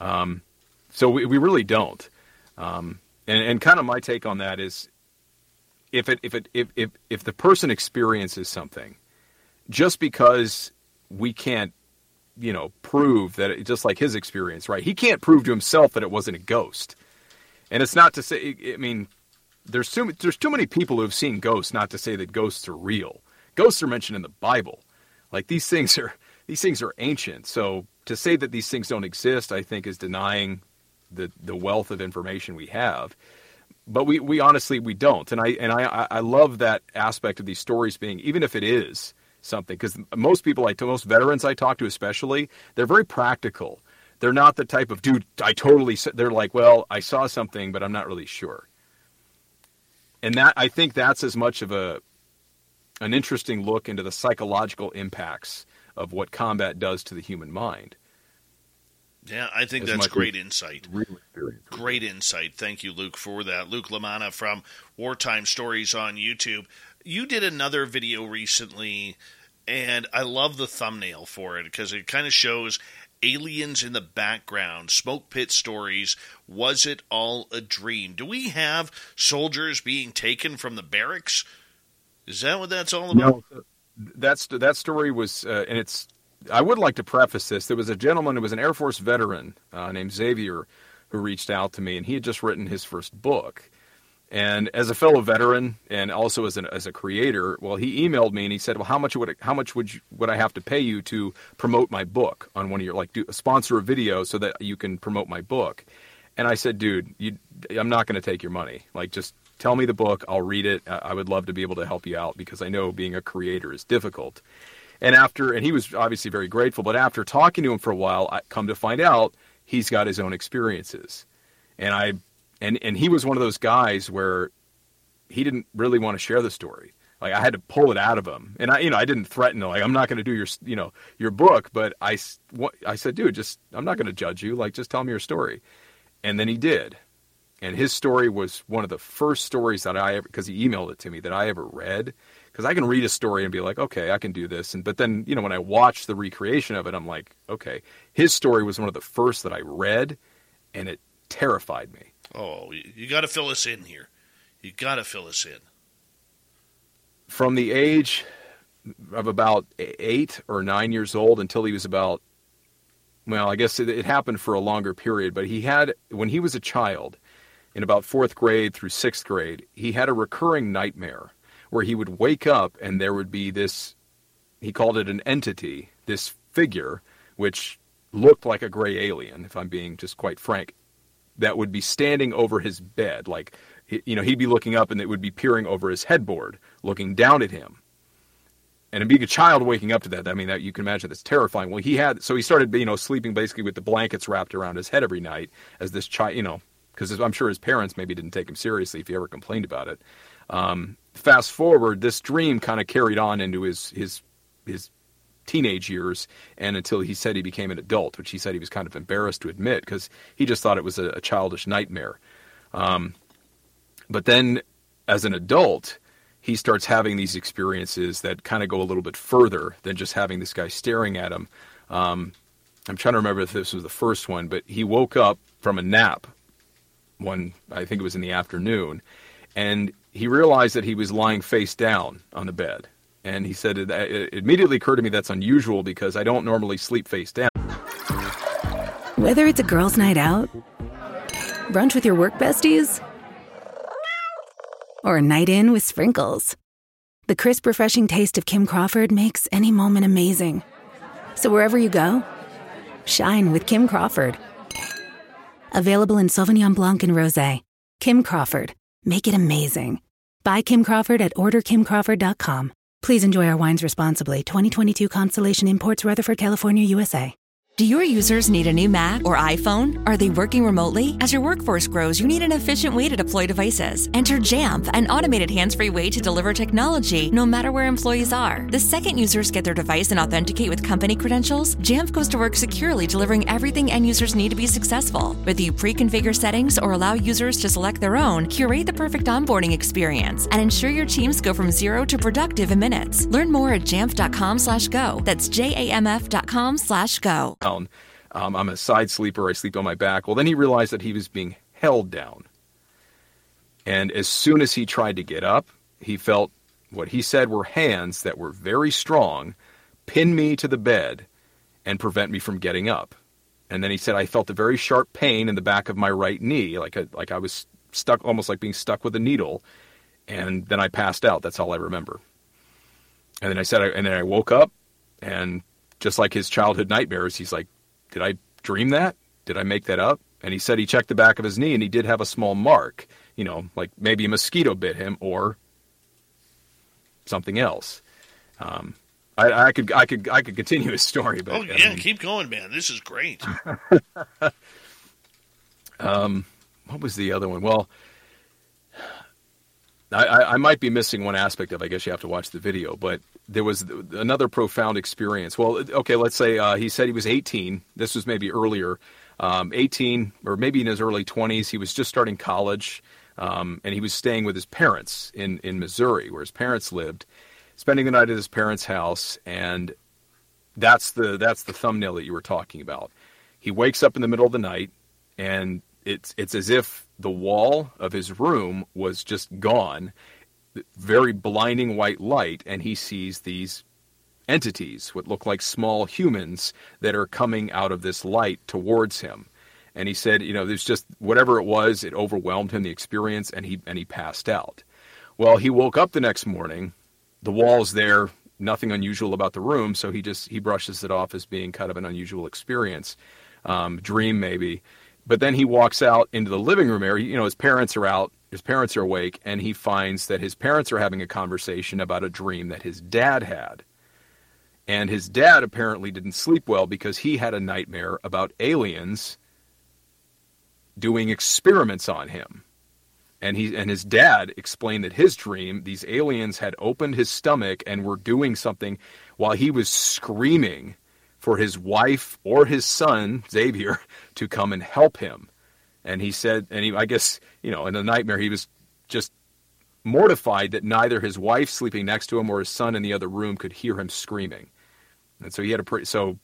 [SPEAKER 4] Um, so we we really don't, um, and and kind of my take on that is, if it if it if if if the person experiences something, just because we can't you know, prove that it, just like his experience, right? He can't prove to himself that it wasn't a ghost. And it's not to say, I mean, there's too there's too many people who have seen ghosts not to say that ghosts are real. Ghosts are mentioned in the Bible. Like these things are these things are ancient. So to say that these things don't exist, I think is denying the the wealth of information we have. But we, we honestly we don't. And I and I I love that aspect of these stories being even if it is something because most people like most veterans I talk to especially they're very practical. They're not the type of dude I totally they're like, well, I saw something but I'm not really sure. And that I think that's as much of a an interesting look into the psychological impacts of what combat does to the human mind.
[SPEAKER 2] Yeah, I think
[SPEAKER 4] As
[SPEAKER 2] that's great insight. Great insight. Thank you, Luke, for that. Luke Lamana from Wartime Stories on YouTube. You did another video recently, and I love the thumbnail for it because it kind of shows aliens in the background, smoke pit stories. Was it all a dream? Do we have soldiers being taken from the barracks? Is that what that's all about?
[SPEAKER 4] No, that's that story was, uh, and it's. I would like to preface this. There was a gentleman who was an Air Force veteran uh, named Xavier who reached out to me, and he had just written his first book. And as a fellow veteran, and also as an as a creator, well, he emailed me and he said, "Well, how much would it, how much would you, would I have to pay you to promote my book on one of your like do sponsor a video so that you can promote my book?" And I said, "Dude, you, I'm not going to take your money. Like, just tell me the book. I'll read it. I would love to be able to help you out because I know being a creator is difficult." And after, and he was obviously very grateful. But after talking to him for a while, I come to find out he's got his own experiences, and I, and and he was one of those guys where he didn't really want to share the story. Like I had to pull it out of him, and I, you know, I didn't threaten him. Like I'm not going to do your, you know, your book, but I, what, I said, dude, just I'm not going to judge you. Like just tell me your story, and then he did, and his story was one of the first stories that I ever, because he emailed it to me that I ever read. Because I can read a story and be like, okay, I can do this, and but then you know when I watch the recreation of it, I'm like, okay, his story was one of the first that I read, and it terrified me.
[SPEAKER 2] Oh, you, got to fill us in here. You got to fill us in.
[SPEAKER 4] from the age of about eight or nine years old until he was about well i guess it, it happened for a longer period but he had when he was a child in about fourth grade through sixth grade he had a recurring nightmare where he would wake up and there would be this he called it an entity this figure which looked like a gray alien if i'm being just quite frank that would be standing over his bed. Like you know he'd be looking up and it would be peering over his headboard looking down at him. And being a child waking up to that i mean that you can imagine that's terrifying. Well he had so he started you know sleeping basically with the blankets wrapped around his head every night as this child you know because i'm sure his parents maybe didn't take him seriously if he ever complained about it Um, fast forward, this dream kind of carried on into his his his teenage years and until he said he became an adult, which he said he was kind of embarrassed to admit because he just thought it was a, a childish nightmare. Um, but then, as an adult, he starts having these experiences that kind of go a little bit further than just having this guy staring at him. Um, I'm trying to remember if this was the first one, but he woke up from a nap one, I think it was in the afternoon, and he realized that he was lying face down on the bed. And he said it, immediately occurred to me that's unusual because I don't normally sleep face down.
[SPEAKER 5] Whether it's a girls' night out, brunch with your work besties, or a night in with sprinkles, the crisp, refreshing taste of Kim Crawford makes any moment amazing. So wherever you go, shine with Kim Crawford. Available in Sauvignon Blanc and Rosé. Kim Crawford. Make it amazing. Buy Kim Crawford at orderkimcrawford.com. Please enjoy our wines responsibly. 2022 Constellation Imports, Rutherford, California, USA.
[SPEAKER 7] Do your users need a new Mac or iPhone? Are they working remotely? As your workforce grows, you need an efficient way to deploy devices. Enter Jamf, an automated hands free way to deliver technology no matter where employees are. The second users get their device and authenticate with company credentials, Jamf goes to work securely delivering everything end users need to be successful. Whether you pre configure settings or allow users to select their own, curate the perfect onboarding experience and ensure your teams go from zero to productive in minutes. Learn more at jamf.com slash go. That's J A M F.com slash go.
[SPEAKER 4] Down. Um, I'm a side sleeper. I sleep on my back. Well, then he realized that he was being held down. And as soon as he tried to get up, he felt what he said were hands that were very strong pin me to the bed and prevent me from getting up. And then he said, I felt a very sharp pain in the back of my right knee, like, a, like I was stuck, almost like being stuck with a needle. And then I passed out. That's all I remember. And then I said, and then I woke up, and just like his childhood nightmares, he's like, Did I dream that? Did I make that up? And he said he checked the back of his knee and he did have a small mark, you know, like maybe a mosquito bit him or something else. Um, I, I could, I could, I could continue his story, but
[SPEAKER 2] Oh yeah, keep going, man. This is great. [laughs]
[SPEAKER 4] what was the other one? Well, I, I, might be missing one aspect of. I guess you have to watch the video, but there was another profound experience. Well, okay, let's say uh, he said he was 18. This was maybe earlier, um, 18 or maybe in his early 20s. He was just starting college, um, and he was staying with his parents in in Missouri, where his parents lived, spending the night at his parents' house, and that's the that's the thumbnail that you were talking about. He wakes up in the middle of the night, and it's it's as if the wall of his room was just gone, very blinding white light, and he sees these entities, what look like small humans, that are coming out of this light towards him. And he said, you know, there's just whatever it was, it overwhelmed him, the experience, and he and he passed out. Well, he woke up the next morning, the wall's there, nothing unusual about the room, so he just he brushes it off as being kind of an unusual experience, um, dream maybe. But then he walks out into the living room area. You know, his parents are out, his parents are awake, and he finds that his parents are having a conversation about a dream that his dad had. And his dad apparently didn't sleep well because he had a nightmare about aliens doing experiments on him. And he and his dad explained that his dream, these aliens had opened his stomach and were doing something while he was screaming for his wife or his son, Xavier, to come and help him. And he said, and he, I guess, you know, in the nightmare, he was just mortified that neither his wife sleeping next to him or his son in the other room could hear him screaming. And so he had a pretty, so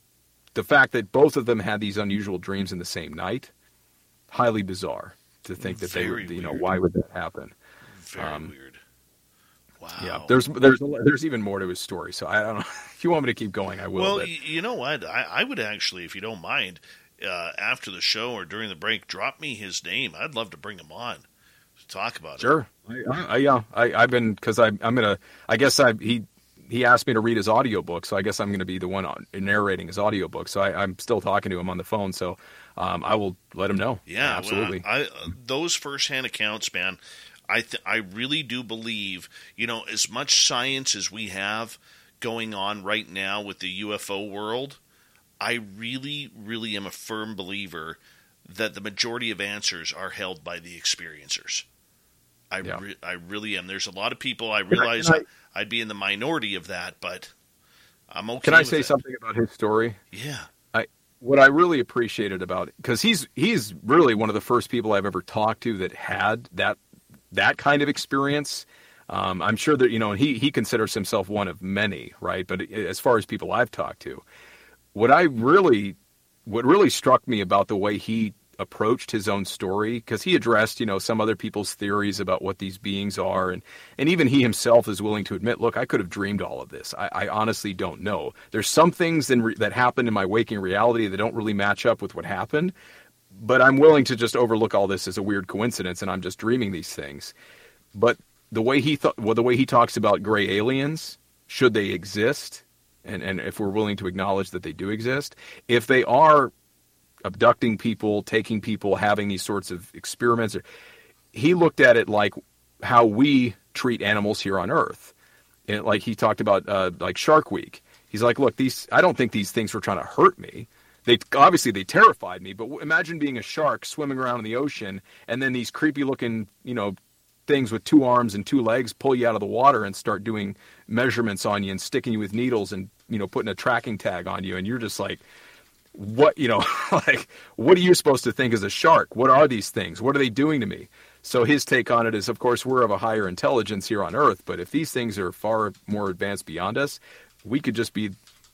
[SPEAKER 4] the fact that both of them had these unusual dreams in the same night, highly bizarre to think that they
[SPEAKER 2] Very
[SPEAKER 4] would, you know,
[SPEAKER 2] weird.
[SPEAKER 4] why would that happen?
[SPEAKER 2] Very
[SPEAKER 4] Um,
[SPEAKER 2] weird. Wow.
[SPEAKER 4] Yeah, there's there's there's even more to his story. So I don't know [laughs] if you want me to keep going, I will.
[SPEAKER 2] Well,
[SPEAKER 4] but-
[SPEAKER 2] you know what? I, I would actually, if you don't mind, uh, after the show or during the break, drop me his name. I'd love to bring him on to talk about it.
[SPEAKER 4] Sure. I, I, yeah, I, I've been because I'm gonna. I guess I he he asked me to read his audiobook, so I guess I'm gonna be the one narrating his audiobook. So I, I'm still talking to him on the phone, so um, I will let him know.
[SPEAKER 2] Yeah,
[SPEAKER 4] absolutely.
[SPEAKER 2] Well, I, uh, those firsthand accounts, man. I th- I really do believe, you know, as much science as we have going on right now with the UFO world, I really, really am a firm believer that the majority of answers are held by the experiencers. I
[SPEAKER 4] Yeah.
[SPEAKER 2] re- I really am. There's a lot of people. I realize
[SPEAKER 4] can
[SPEAKER 2] I, would be in the minority of that, but I'm okay.
[SPEAKER 4] Can I
[SPEAKER 2] with
[SPEAKER 4] say
[SPEAKER 2] it.
[SPEAKER 4] something about his story?
[SPEAKER 2] Yeah.
[SPEAKER 4] what I really appreciated about it, because he's he's really one of the first people I've ever talked to that had that that kind of experience. Um, I'm sure that you know, he he considers himself one of many, right? But as far as people I've talked to, what I really what really struck me about the way he approached his own story because he addressed you know some other people's theories about what these beings are and and even he himself is willing to admit look i could have dreamed all of this i, I honestly don't know there's some things in re- that happened in my waking reality that don't really match up with what happened but i'm willing to just overlook all this as a weird coincidence and i'm just dreaming these things but the way he thought well the way he talks about gray aliens should they exist and and if we're willing to acknowledge that they do exist if they are abducting people, taking people, having these sorts of experiments. He looked at it like how we treat animals here on Earth. And like he talked about, uh, like Shark Week. He's like, look, these. I don't think these things were trying to hurt me. They obviously they terrified me. But imagine being a shark swimming around in the ocean, and then these creepy looking, you know, things with two arms and two legs pull you out of the water and start doing measurements on you and sticking you with needles and you know putting a tracking tag on you, and you're just like, what you know [laughs] like what are you supposed to think as a shark? What are these things? What are they doing to me? So his take on it is of course we're of a higher intelligence here on earth but if these things are far more advanced beyond us we could just be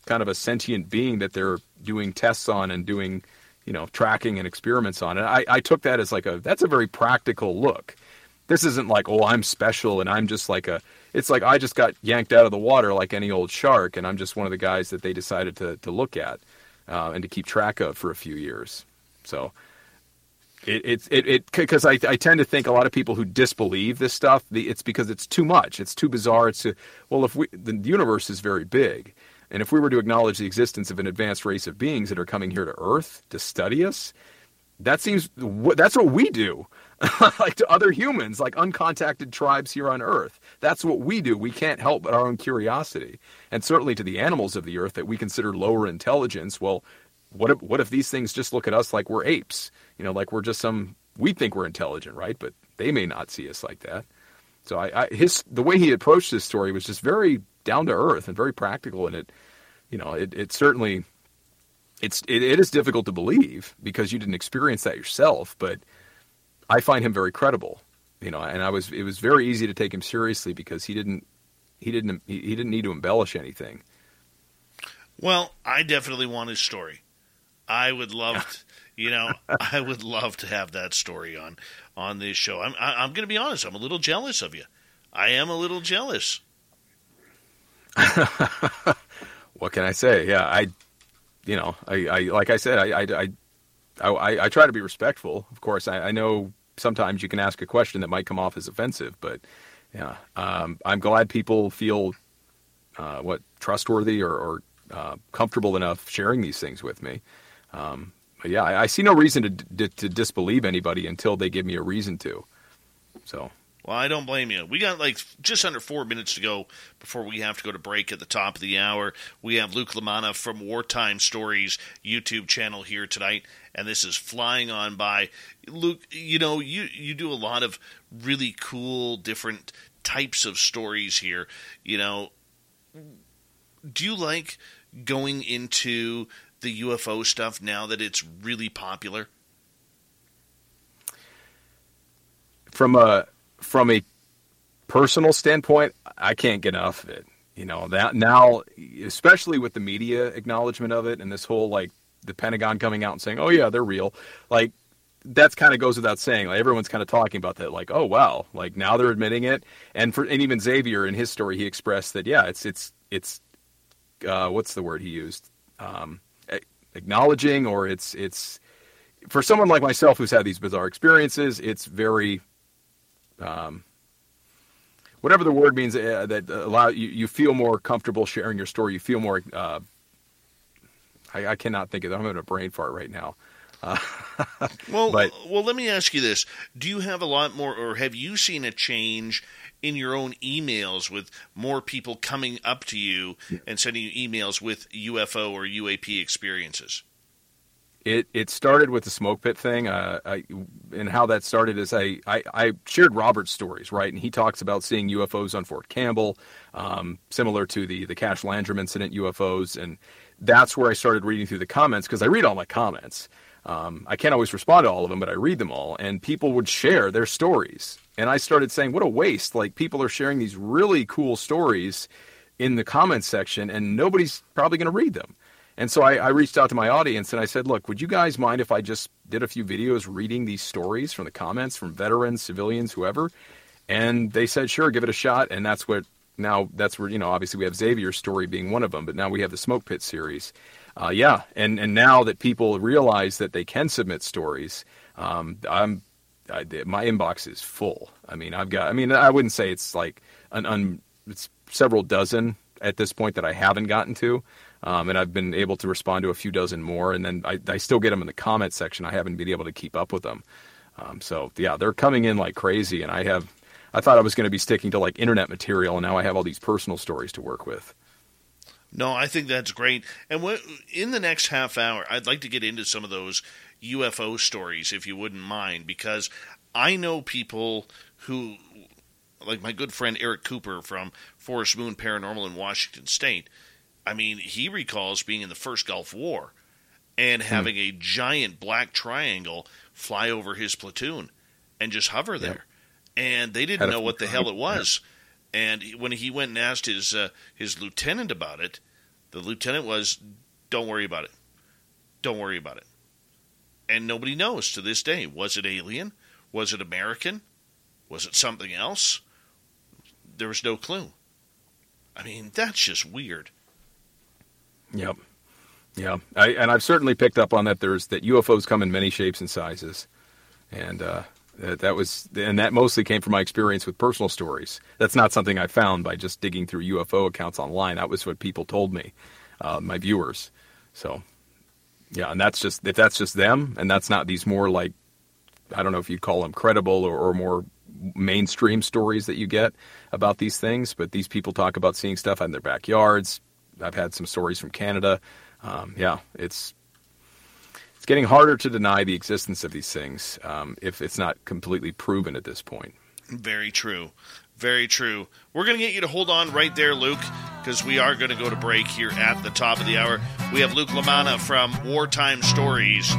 [SPEAKER 4] kind of a sentient being that they're doing tests on and doing you know tracking and experiments on and i, I took that as like a that's a very practical look this isn't like oh i'm special and i'm just like a it's like i just got yanked out of the water like any old shark and i'm just one of the guys that they decided to, to look at uh, and to keep track of for a few years. So it it it it because I I tend to think a lot of people who disbelieve this stuff the, it's because it's too much. It's too bizarre. It's too, well if we the universe is very big. And if we were to acknowledge the existence of an advanced race of beings that are coming here to Earth to study us, that seems that's what we do. [laughs] Like to other humans like uncontacted tribes here on earth. That's what we do. We can't help but our own curiosity. And certainly to the animals of the earth that we consider lower intelligence well what if, what if these things just look at us like we're apes? You know like we're just some we think we're intelligent right? But they may not see us like that. So I, I his the way he approached this story was just very down to earth and very practical and it you know it, it certainly it's it, it is difficult to believe because you didn't experience that yourself but i find him very credible you know and i was it was very easy to take him seriously because he didn't he didn't he, he didn't need to embellish anything
[SPEAKER 2] Well, I definitely want his story. I would love, to, you know, [laughs] I would love to have that story on on this show. I'm I, I'm going to be honest. I'm a little jealous of you. I am a little jealous. [laughs]
[SPEAKER 4] what can i say? Yeah i you know i, I like i said I, I i i try to be respectful of course. I, I know sometimes you can ask a question that might come off as offensive but yeah um, i'm glad people feel uh, what trustworthy or, or uh, comfortable enough sharing these things with me. Um, but yeah I, I see no reason to, to to disbelieve anybody until they give me a reason to. So
[SPEAKER 2] Well, I don't blame you. We got like just under four minutes to go before we have to go to break at the top of the hour. We have Luke Lamana from Wartime Stories YouTube channel here tonight, and this is flying on by. Luke, you know, you you do a lot of really cool, different types of stories here. You know, do you like going into the UFO stuff now that it's really popular?
[SPEAKER 4] from a from a personal standpoint, I can't get enough of it. You know that now, especially with the media acknowledgement of it and this whole like the Pentagon coming out and saying, "Oh yeah, they're real," like that's kind of goes without saying. Like everyone's kind of talking about that. Like, oh wow, like now they're admitting it. And for and even Xavier in his story, he expressed that yeah, it's it's it's uh, what's the word he used? Um, acknowledging or it's it's for someone like myself who's had these bizarre experiences, it's very um, whatever the word means uh, that allow you, you feel more comfortable sharing your story. You feel more. Uh, I, I cannot think of it. I'm having a brain fart right now. Uh, [laughs]
[SPEAKER 2] Well,
[SPEAKER 4] But-
[SPEAKER 2] well, let me ask you this: Do you have a lot more, or have you seen a change in your own emails with more people coming up to you and sending you emails with UFO or UAP experiences?
[SPEAKER 4] It it started with the smoke pit thing, uh, I, and how that started is I, I, I shared Robert's stories, right, and he talks about seeing UFOs on Fort Campbell, um, similar to the the Cash Landrum incident UFOs, and that's where I started reading through the comments because I read all my comments. Um, I can't always respond to all of them, but I read them all, and people would share their stories, and I started saying, "What a waste! Like people are sharing these really cool stories in the comments section, and nobody's probably going to read them." And so I, I, reached out to my audience and I said, look, would you guys mind if I just did a few videos reading these stories from the comments from veterans, civilians, whoever? And they said, sure, give it a shot. And that's what now, that's where, you know, obviously we have Xavier's story being one of them, but now we have the Smoke Pit series. Uh, yeah. And, and now that people realize that they can submit stories, um, I'm, I, my inbox is full. I mean, I've got, I mean, I wouldn't say it's like an, un, it's several dozen at this point that I haven't gotten to. Um, and I've been able to respond to a few dozen more, and then I, I still get them in the comment section. I haven't been able to keep up with them. Um, so yeah, they're coming in like crazy, and I have. I thought I was going to be sticking to like internet material, and now I have all these personal stories to work with.
[SPEAKER 2] No, I think that's great. And what, in the next half hour, I'd like to get into some of those UFO stories, if you wouldn't mind, because I know people who, like my good friend Eric Cooper from Forest Moon Paranormal in Washington State I mean, he recalls being in the first Gulf War and hmm. having hmm. a giant black triangle fly over his platoon and just hover there. And they didn't know what the hell it was. And when he went and asked his uh, his lieutenant about it, the lieutenant was, "Don't worry about it. Don't worry about it." And nobody knows to this day. Was it alien? Was it American? Was it something else? There was no clue. I mean, that's just weird.
[SPEAKER 4] Yep. Yeah, I, and I've certainly picked up on that. There's that UFOs come in many shapes and sizes, and uh, that, that was and that mostly came from my experience with personal stories. That's not something I found by just digging through UFO accounts online. That was what people told me, uh, my viewers. So, yeah, and that's just if that's just them, and that's not these more like I don't know if you'd call them credible or, or more mainstream stories that you get about these things, but these people talk about seeing stuff in their backyards, I've had some stories from Canada. Um, yeah, it's it's getting harder to deny the existence of these things um, if it's not completely proven at this point.
[SPEAKER 2] Very true. Very true. We're going to get you to hold on right there, Luke, because we are going to go to break here at the top of the hour. We have Luke Lamana from Wartime Stories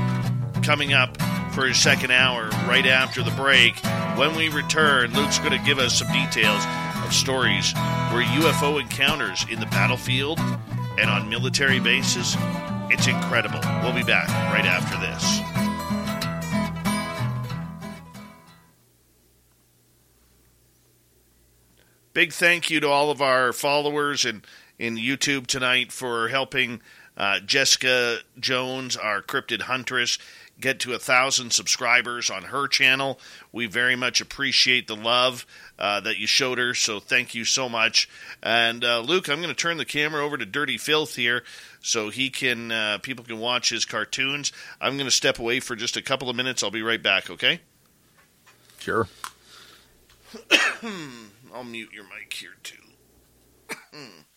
[SPEAKER 2] coming up for his second hour right after the break. When we return, Luke's going to give us some details of stories where UFO encounters in the battlefield and on military bases. It's incredible. We'll be back right after this. Big thank you to all of our followers in, in YouTube tonight for helping uh, Jessica Jones, our cryptid huntress, get to a thousand subscribers on her channel. We very much appreciate the love uh, that you showed her, so thank you so much. And uh, Luke, I'm going to turn the camera over to Dirty Filth here, so he can uh, people can watch his cartoons. I'm going to step away for just a couple of minutes. I'll be right back. Okay?
[SPEAKER 4] Sure. [coughs]
[SPEAKER 2] I'll mute your mic here too. [coughs]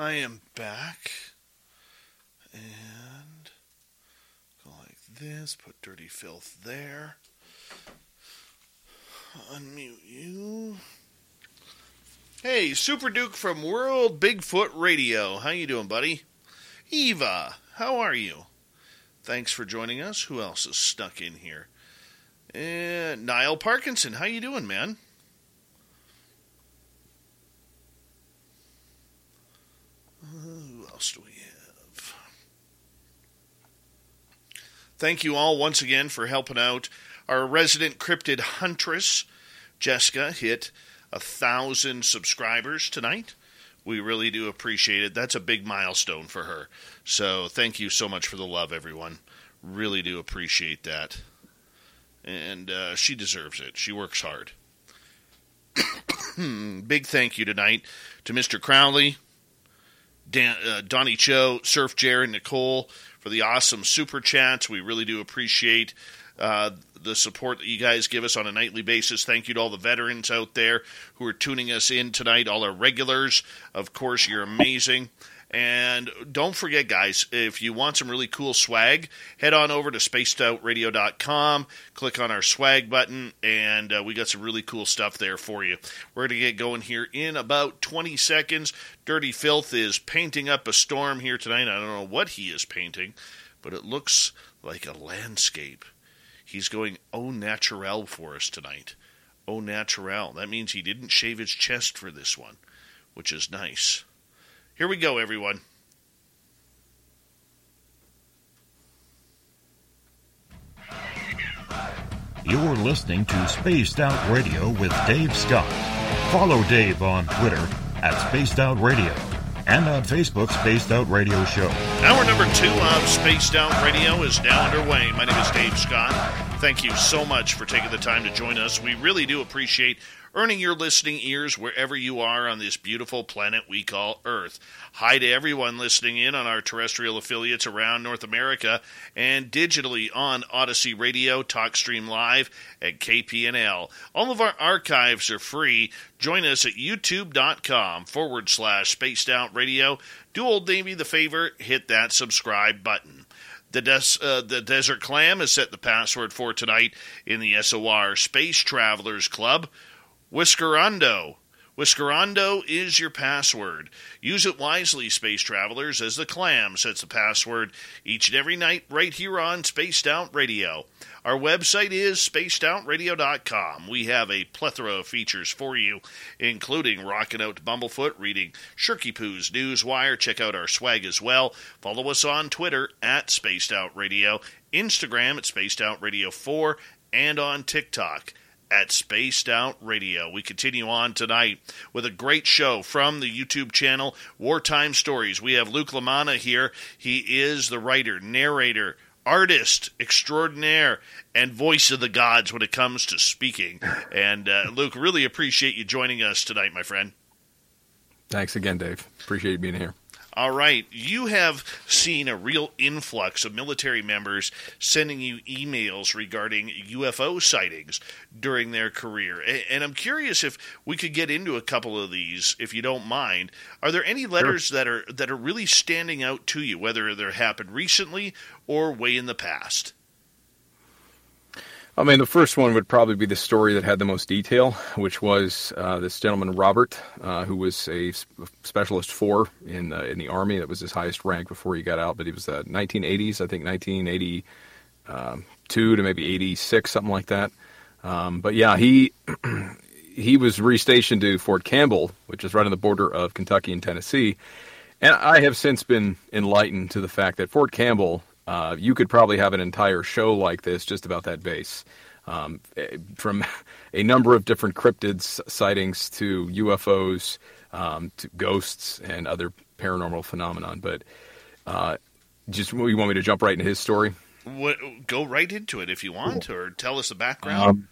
[SPEAKER 2] I am back. And go like this. Put dirty filth there. Unmute you. Hey, Super Duke from World Bigfoot Radio. How you doing, buddy? Eva, how are you? Thanks for joining us. Who else is stuck in here? Niall Parkinson, how you doing, man? who else do we have? Thank you all once again for helping out. Our resident cryptid huntress, Jessica, hit a thousand subscribers tonight. We really do appreciate it. That's a big milestone for her. So thank you so much for the love, everyone. Really do appreciate that. And uh, she deserves it. She works hard. [coughs] big thank you tonight to Mr. Crowley, Dan, uh, Donnie Cho, Surf Jared, Nicole for the awesome super chats. We really do appreciate uh, the support that you guys give us on a nightly basis. Thank you to all the veterans out there who are tuning us in tonight, all our regulars. Of course, you're amazing. And don't forget, guys, if you want some really cool swag, head on over to spacedoutradio.com, click on our swag button, and uh, we got some really cool stuff there for you. We're going to get going here in about 20 seconds. Dirty Filth is painting up a storm here tonight. I don't know what he is painting, but it looks like a landscape. He's going au naturel for us tonight. Au naturel. That means he didn't shave his chest for this one, which is nice. Here we go, everyone.
[SPEAKER 8] You're listening to Spaced Out Radio with Dave Scott. Follow Dave on Twitter at Spaced Out Radio and on Facebook, Spaced Out Radio Show.
[SPEAKER 2] Hour number two of Spaced Out Radio is now underway. My name is Dave Scott. Thank you so much for taking the time to join us. We really do appreciate earning your listening ears wherever you are on this beautiful planet we call Earth. Hi to everyone listening in on our terrestrial affiliates around North America and digitally on Odyssey Radio, TalkStream Live, at KPNL. All of our archives are free. Join us at youtube.com forward slash spaced out radio. Do old Davey the favor, hit that subscribe button. The, des- uh, the Desert Clam has set the password for tonight in the SOR Space Travelers Club. Whiskerando. Whiskerando is your password. Use it wisely, space travelers, as the clam sets the password each and every night right here on Spaced Out Radio. Our website is spacedoutradio.com. We have a plethora of features for you, including Rockin' Out to Bumblefoot, reading Shirky Poo's Newswire. Check out our swag as well. Follow us on Twitter at Spaced Out Radio, Instagram at Spaced Out Radio 4, and on TikTok at Spaced Out Radio. We continue on tonight with a great show from the YouTube channel Wartime Stories. We have Luke Lamana here. He is the writer, narrator, artist extraordinaire, and voice of the gods when it comes to speaking. And uh, Luke, really appreciate you joining us tonight, my friend.
[SPEAKER 4] Thanks again, Dave. Appreciate you being here.
[SPEAKER 2] All right. You have seen a real influx of military members sending you emails regarding UFO sightings during their career. And I'm curious if we could get into a couple of these, if you don't mind. Are there any letters sure. that are that are really standing out to you, whether they happened recently or way in the past?
[SPEAKER 4] I mean, the first one would probably be the story that had the most detail, which was uh, this gentleman Robert, uh, who was a specialist four in uh, in the army. That was his highest rank before he got out. But he was the 1980s, I think 1982 um, to maybe 86, something like that. Um, but yeah, he [clears throat] he was restationed to Fort Campbell, which is right on the border of Kentucky and Tennessee. And I have since been enlightened to the fact that Fort Campbell uh, you could probably have an entire show like this just about that base. Um, eh, from [laughs] a number of different cryptids sightings to UFOs um, to ghosts and other paranormal phenomenon. But uh, just you want me to jump right into his story?
[SPEAKER 2] What, go right into it if you want, or tell us the background. Um,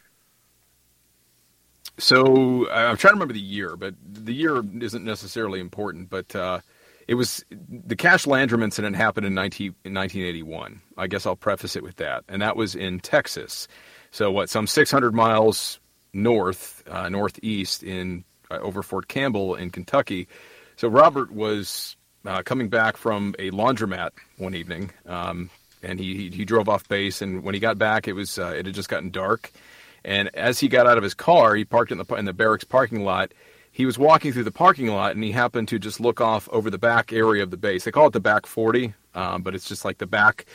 [SPEAKER 4] so I'm trying to remember the year, but the year isn't necessarily important. But uh, it was the Cash Landrum incident happened in, 19, in 1981. I guess I'll preface it with that, and that was in Texas. So what? Some 600 miles north, uh, northeast in uh, over Fort Campbell in Kentucky. So Robert was uh, coming back from a laundromat one evening, um, and he, he drove off base. And when he got back, it was uh, it had just gotten dark. And as he got out of his car, he parked in the in the barracks parking lot. He was walking through the parking lot, and he happened to just look off over the back area of the base. They call it the back 40, um, but it's just like the back.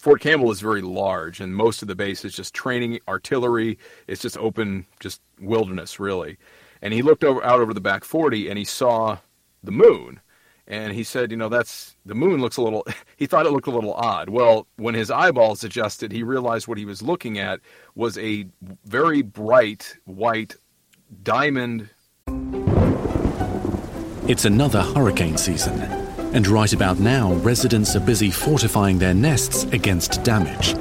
[SPEAKER 4] Fort Campbell is very large, and most of the base is just training artillery. It's just open, just wilderness, really. And he looked over out over the back 40, and he saw the moon and he said, you know, that's the moon looks a little. [laughs] He thought it looked a little odd. Well, when his eyeballs adjusted, he realized what he was looking at was a very bright white diamond.
[SPEAKER 9] It's another hurricane season, and right about now, residents are busy fortifying their nests against damage.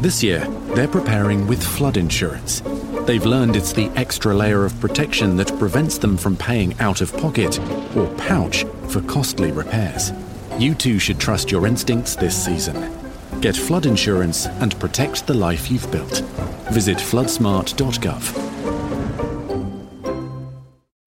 [SPEAKER 9] This year, they're preparing with flood insurance. They've learned it's the extra layer of protection that prevents them from paying out of pocket or pouch for costly repairs. You too should trust your instincts this season. Get flood insurance and protect the life you've built. Visit floodsmart.gov.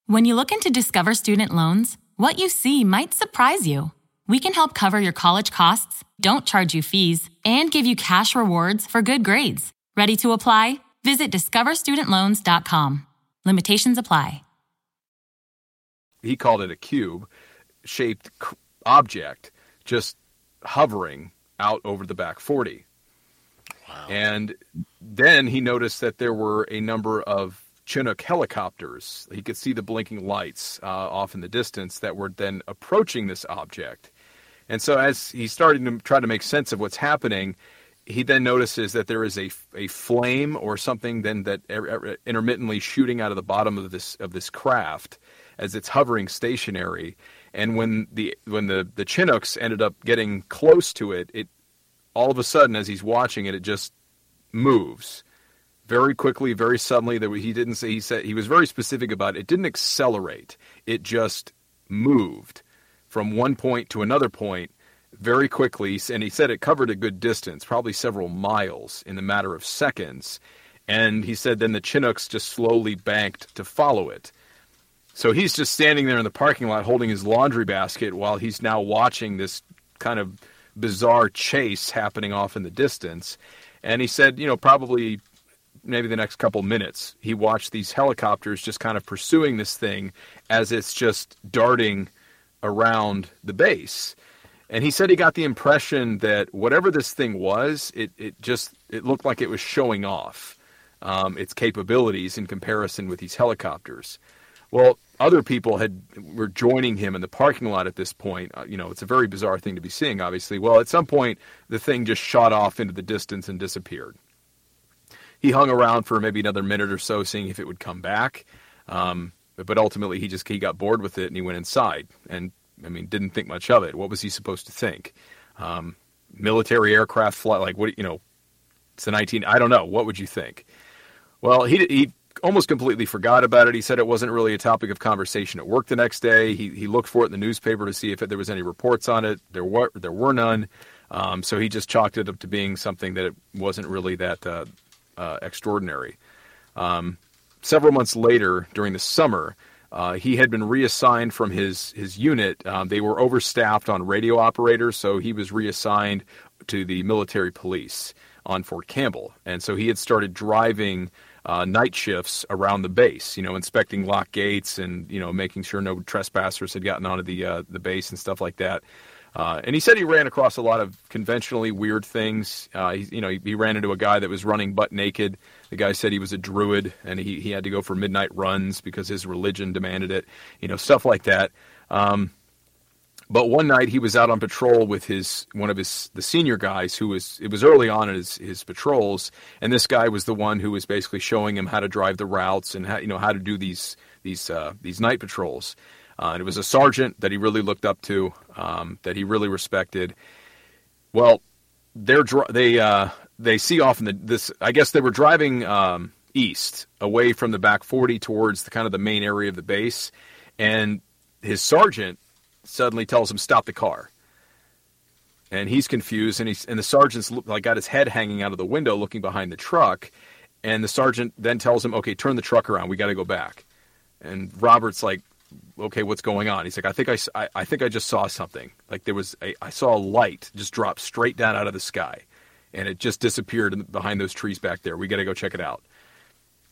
[SPEAKER 10] When you look into Discover Student Loans, what you see might surprise you. We can help cover your college costs, don't charge you fees, and give you cash rewards for good grades. Ready to apply? Visit discoverstudentloans.com. Limitations apply.
[SPEAKER 4] He called it a cube shaped object just hovering out over the back 40. Wow. And then he noticed that there were a number of Chinook helicopters. He could see the blinking lights uh, off in the distance that were then approaching this object. And so, as he started to try to make sense of what's happening, he then notices that there is a, a flame or something then that er, er, intermittently shooting out of the bottom of this of this craft as it's hovering stationary. And when the when the the Chinooks ended up getting close to it, it all of a sudden, as he's watching it, it just moves very quickly, very suddenly. That he didn't say. He said he was very specific about it. it didn't accelerate. It just moved from one point to another point very quickly. And he said it covered a good distance, probably several miles, in the matter of seconds. And he said then the Chinooks just slowly banked to follow it. So he's just standing there in the parking lot holding his laundry basket while he's now watching this kind of bizarre chase happening off in the distance. And he said, you know, probably maybe the next couple minutes, he watched these helicopters just kind of pursuing this thing as it's just darting around the base. And he said he got the impression that whatever this thing was, it, it just it looked like it was showing off um, its capabilities in comparison with these helicopters. Well, other people had were joining him in the parking lot at this point. Uh, you know, it's a very bizarre thing to be seeing, obviously. Well, at some point, the thing just shot off into the distance and disappeared. He hung around for maybe another minute or so, seeing if it would come back. Um, but ultimately, he just he got bored with it and he went inside. And I mean, didn't think much of it. What was he supposed to think? Um, military aircraft fly like what? You know, it's the 19. I don't know. What would you think? Well, he he almost completely forgot about it. He said it wasn't really a topic of conversation at work the next day. He he looked for it in the newspaper to see if it, there was any reports on it. There were there were none. Um, so he just chalked it up to being something that it wasn't really that uh, uh, extraordinary. Um, several months later, during the summer, uh, he had been reassigned from his his unit. Um, they were overstaffed on radio operators, so he was reassigned to the military police on Fort Campbell, and so he had started driving uh, night shifts around the base. You know, inspecting lock gates and you know making sure no trespassers had gotten onto the uh, the base and stuff like that. Uh, and he said he ran across a lot of conventionally weird things. Uh, he, you know, he, he, ran into a guy that was running butt naked. The guy said he was a druid and he, he had to go for midnight runs because his religion demanded it. You know, stuff like that. Um, but one night he was out on patrol with his one of his the senior guys who was it was early on in his, his patrols, and this guy was the one who was basically showing him how to drive the routes and how you know how to do these these uh, these night patrols. Uh, and it was a sergeant that he really looked up to, um, that he really respected. Well, they're they uh, they see off in the this. I guess they were driving um, east, away from the back forty, towards the kind of the main area of the base, and his sergeant suddenly tells him stop the car. And he's confused, and he's and the sergeant's like got his head hanging out of the window, looking behind the truck. And the sergeant then tells him, "Okay, turn the truck around. We got to go back." And Robert's like, okay, what's going on? He's like, I think I, I, I think I just saw something. Like there was a, I saw a light just drop straight down out of the sky, and it just disappeared behind those trees back there. We got to go check it out.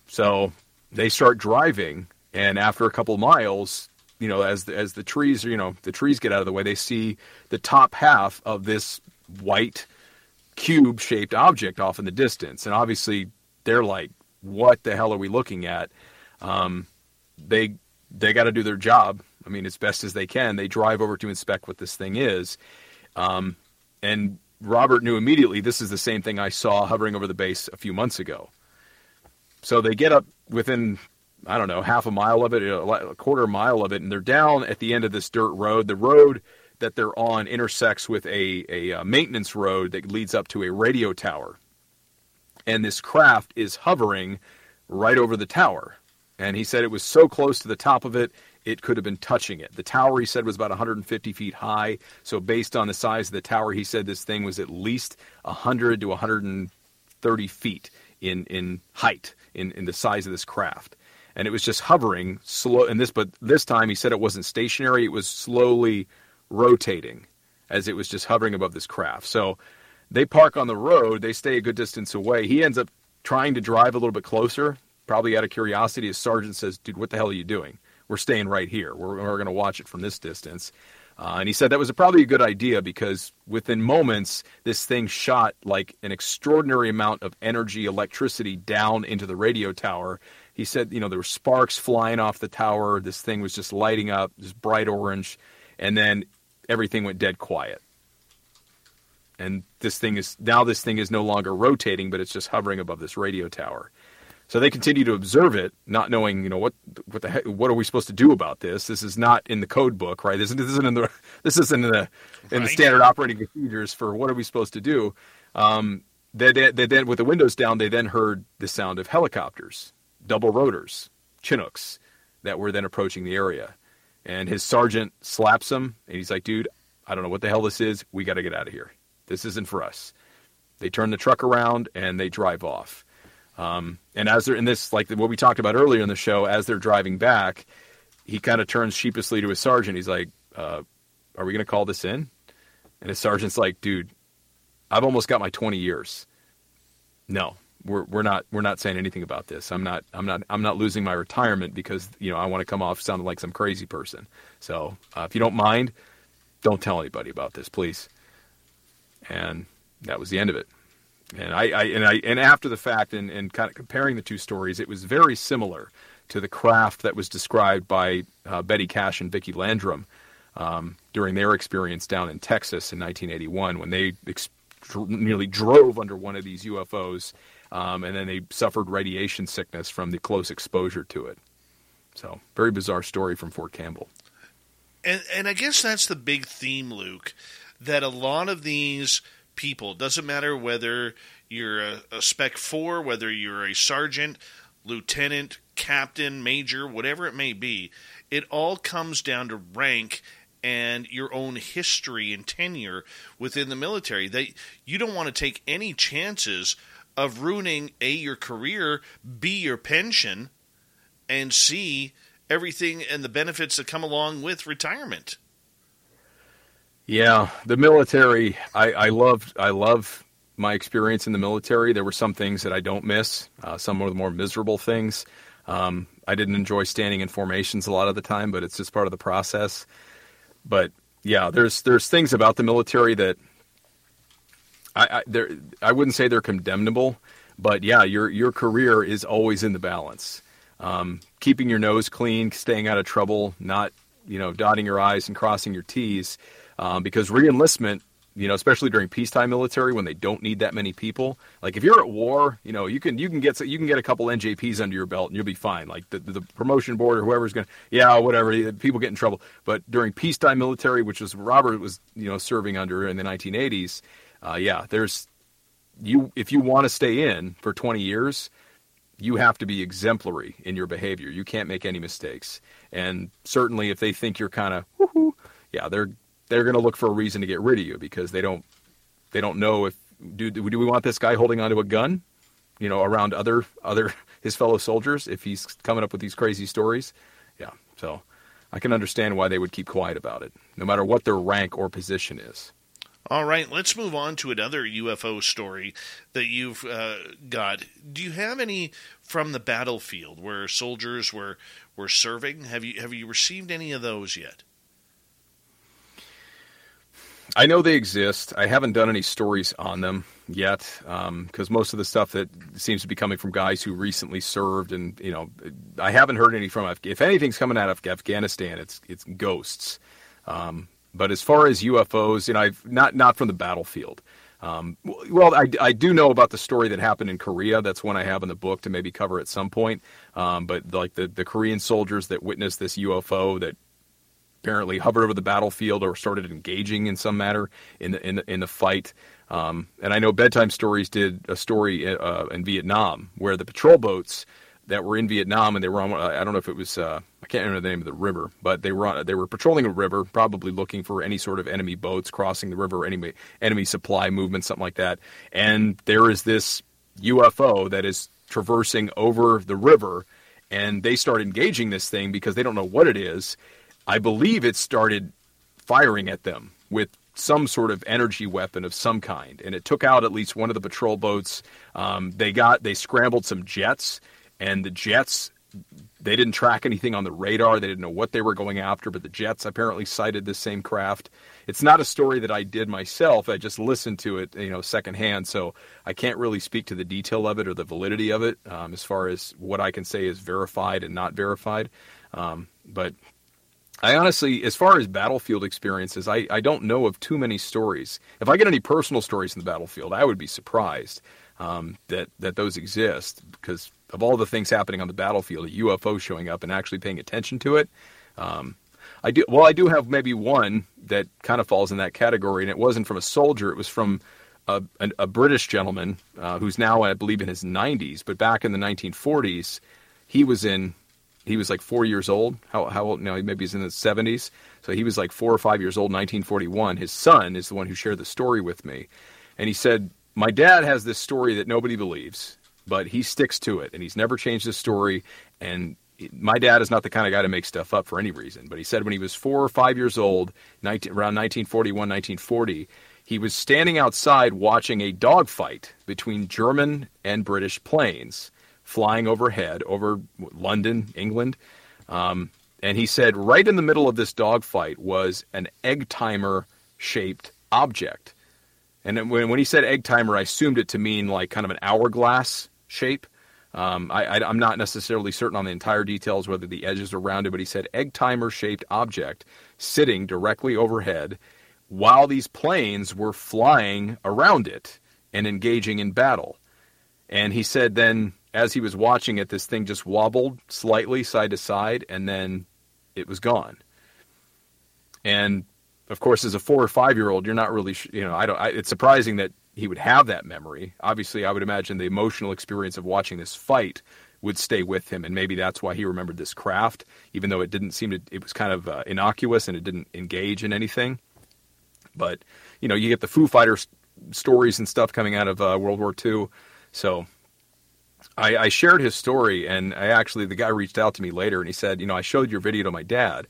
[SPEAKER 4] So they start driving, and after a couple miles, you know, as the, as the trees, you know, the trees get out of the way, they see the top half of this white cube-shaped object off in the distance, and obviously they're like, "What the hell are we looking at?" Um, they they got to do their job. I mean, as best as they can. They drive over to inspect what this thing is, um, and Robert knew immediately this is the same thing I saw hovering over the base a few months ago. So they get up within, I don't know, half a mile of it, a quarter mile of it, and they're down at the end of this dirt road. The road that they're on intersects with a, a, uh maintenance road that leads up to a radio tower. And this craft is hovering right over the tower. And he said it was so close to the top of it, it could have been touching it. The tower, he said, was about 150 feet high. So, based on the size of the tower, he said this thing was at least 100 to 130 feet in, in height, in, in the size of this craft. And it was just hovering slow. And this, but this time he said it wasn't stationary, it was slowly rotating as it was just hovering above this craft. So, they park on the road, they stay a good distance away. He ends up trying to drive a little bit closer, probably out of curiosity. His sergeant says, Dude, what the hell are you doing? We're staying right here. We're, we're going to watch it from this distance. Uh, and he said that was a, probably a good idea because within moments, this thing shot like an extraordinary amount of energy, electricity down into the radio tower. He said, you know, there were sparks flying off the tower. This thing was just lighting up, this bright orange. And then everything went dead quiet and this thing is now this thing is no longer rotating, but it's just hovering above this radio tower. So they continue to observe it, not knowing, you know, what what the heck, what are we supposed to do about this? This is not in the code book, right? This, this isn't in the this isn't in the in the standard operating procedures for what are we supposed to do. Um, they, they, they then with the windows down, they then heard the sound of helicopters, double rotors, Chinooks that were then approaching the area. And his sergeant slaps him, and he's like, "Dude, I don't know what the hell this is. We got to get out of here. This isn't for us." They turn the truck around and they drive off. Um, and as they're in this, like what we talked about earlier in the show, as they're driving back, he kind of turns sheepishly to his sergeant. He's like, uh, "Are we going to call this in?" And his sergeant's like, "Dude, I've almost got my 20 years. No, we're we're not we're not saying anything about this. I'm not I'm not I'm not losing my retirement because you know I want to come off sounding like some crazy person. So uh, if you don't mind, don't tell anybody about this, please." And that was the end of it. And I, I and I and after the fact and, and kind of comparing the two stories, it was very similar to the craft that was described by uh, Betty Cash and Vicki Landrum um, during their experience down in Texas in 1981 when they ex- nearly drove under one of these UFOs, um, and then they suffered radiation sickness from the close exposure to it. So, very bizarre story from Fort Campbell.
[SPEAKER 2] And and I guess that's the big theme, Luke, that a lot of these people doesn't matter whether you're a, a spec four, whether you're a sergeant, lieutenant, captain, major, whatever it may be, it all comes down to rank and your own history and tenure within the military. They you don't want to take any chances of ruining a your career, b your pension, and c everything and the benefits that come along with retirement.
[SPEAKER 4] Yeah, the military. I, I loved. I love my experience in the military. There were some things that I don't miss. Uh, some of the more miserable things. Um, I didn't enjoy standing in formations a lot of the time, but it's just part of the process. But yeah, there's there's things about the military that I I, I wouldn't say they're condemnable, but yeah, your your career is always in the balance. Um, keeping your nose clean, staying out of trouble, not you know dotting your i's and crossing your t's, um, because reenlistment, you know, especially during peacetime military when they don't need that many people. Like if you're at war, you know, you can you can get you can get a couple NJPs under your belt and you'll be fine. Like the the promotion board or whoever's going to yeah whatever people get in trouble. But during peacetime military, which was Robert was you know serving under in the 1980s, uh, yeah, there's you if you want to stay in for 20 years you have to be exemplary in your behavior. You can't make any mistakes. And certainly, if they think you're kind of, yeah, they're they're going to look for a reason to get rid of you because they don't they don't know if do do we want this guy holding onto a gun, you know, around other other [laughs] his fellow soldiers if he's coming up with these crazy stories. Yeah, so I can understand why they would keep quiet about it, no matter what their rank or position is.
[SPEAKER 2] All right, let's move on to another UFO story that you've uh, got. Do you have any from the battlefield where soldiers were were serving? Have you have you received any of those yet?
[SPEAKER 4] I know they exist. I haven't done any stories on them yet because um, most of the stuff that seems to be coming from guys who recently served, and you know, I haven't heard any from. If anything's coming out of Afghanistan, it's it's ghosts. Um, but as far as UFOs, you know, I've not not from the battlefield. Um, well, I, I do know about the story that happened in Korea. That's one I have in the book to maybe cover at some point. Um, but like the, the Korean soldiers that witnessed this UFO that apparently hovered over the battlefield or started engaging in some manner in the in the, in the fight. Um, and I know Bedtime Stories did a story uh, in Vietnam where the patrol boats that were in Vietnam and they were on. I don't know if it was. Uh, I can't remember the name of the river, but they were on, they were patrolling a river, probably looking for any sort of enemy boats crossing the river, enemy enemy supply movement, something like that. And there is this UFO that is traversing over the river, and they start engaging this thing because they don't know what it is. I believe it started firing at them with some sort of energy weapon of some kind, and it took out at least one of the patrol boats. Um, they got they scrambled some jets and the Jets they didn't track anything on the radar. They didn't know what they were going after, but the Jets apparently sighted this same craft. It's not a story that I did myself. I just listened to it, you know, secondhand. So I can't really speak to the detail of it or the validity of it um, as far as what I can say is verified and not verified. Um, but I honestly, as far as battlefield experiences, I, I don't know of too many stories. If I get any personal stories in the battlefield, I would be surprised um, that that those exist because of all the things happening on the battlefield, a UFO showing up and actually paying attention to it. Um, I do well. I do have maybe one that kind of falls in that category, and it wasn't from a soldier. It was from a, a, a British gentleman uh, who's now, I believe, in his 90s. But back in the 1940s, he was in. He was like four years old. How, how old now? Maybe he's in his 70s. So he was like four or five years old, 1941. His son is the one who shared the story with me, and he said my dad has this story that nobody believes, but he sticks to it, and he's never changed his story. And my dad is not the kind of guy to make stuff up for any reason. But he said when he was four or five years old, 19, around 1941, 1940, he was standing outside watching a dogfight between German and British planes flying overhead over London, England. Um, and he said right in the middle of this dogfight was an egg timer shaped object. And when, when he said egg timer, I assumed it to mean like kind of an hourglass shape. Um, I, am not necessarily certain on the entire details whether the edges are rounded, but he said egg timer shaped object sitting directly overhead while these planes were flying around it and engaging in battle. And he said then, as he was watching it, this thing just wobbled slightly side to side and then it was gone. And of course, as a four or five year old, you're not really, you know, I don't. I, it's surprising that he would have that memory. Obviously, I would imagine the emotional experience of watching this fight would stay with him, and maybe that's why he remembered this craft, even though it didn't seem to. It was kind of uh, innocuous and it didn't engage in anything. But you know, you get the Foo Fighters stories and stuff coming out of uh, World War II, so. I, I shared his story, and I actually the guy reached out to me later, and he said, you know, I showed your video to my dad,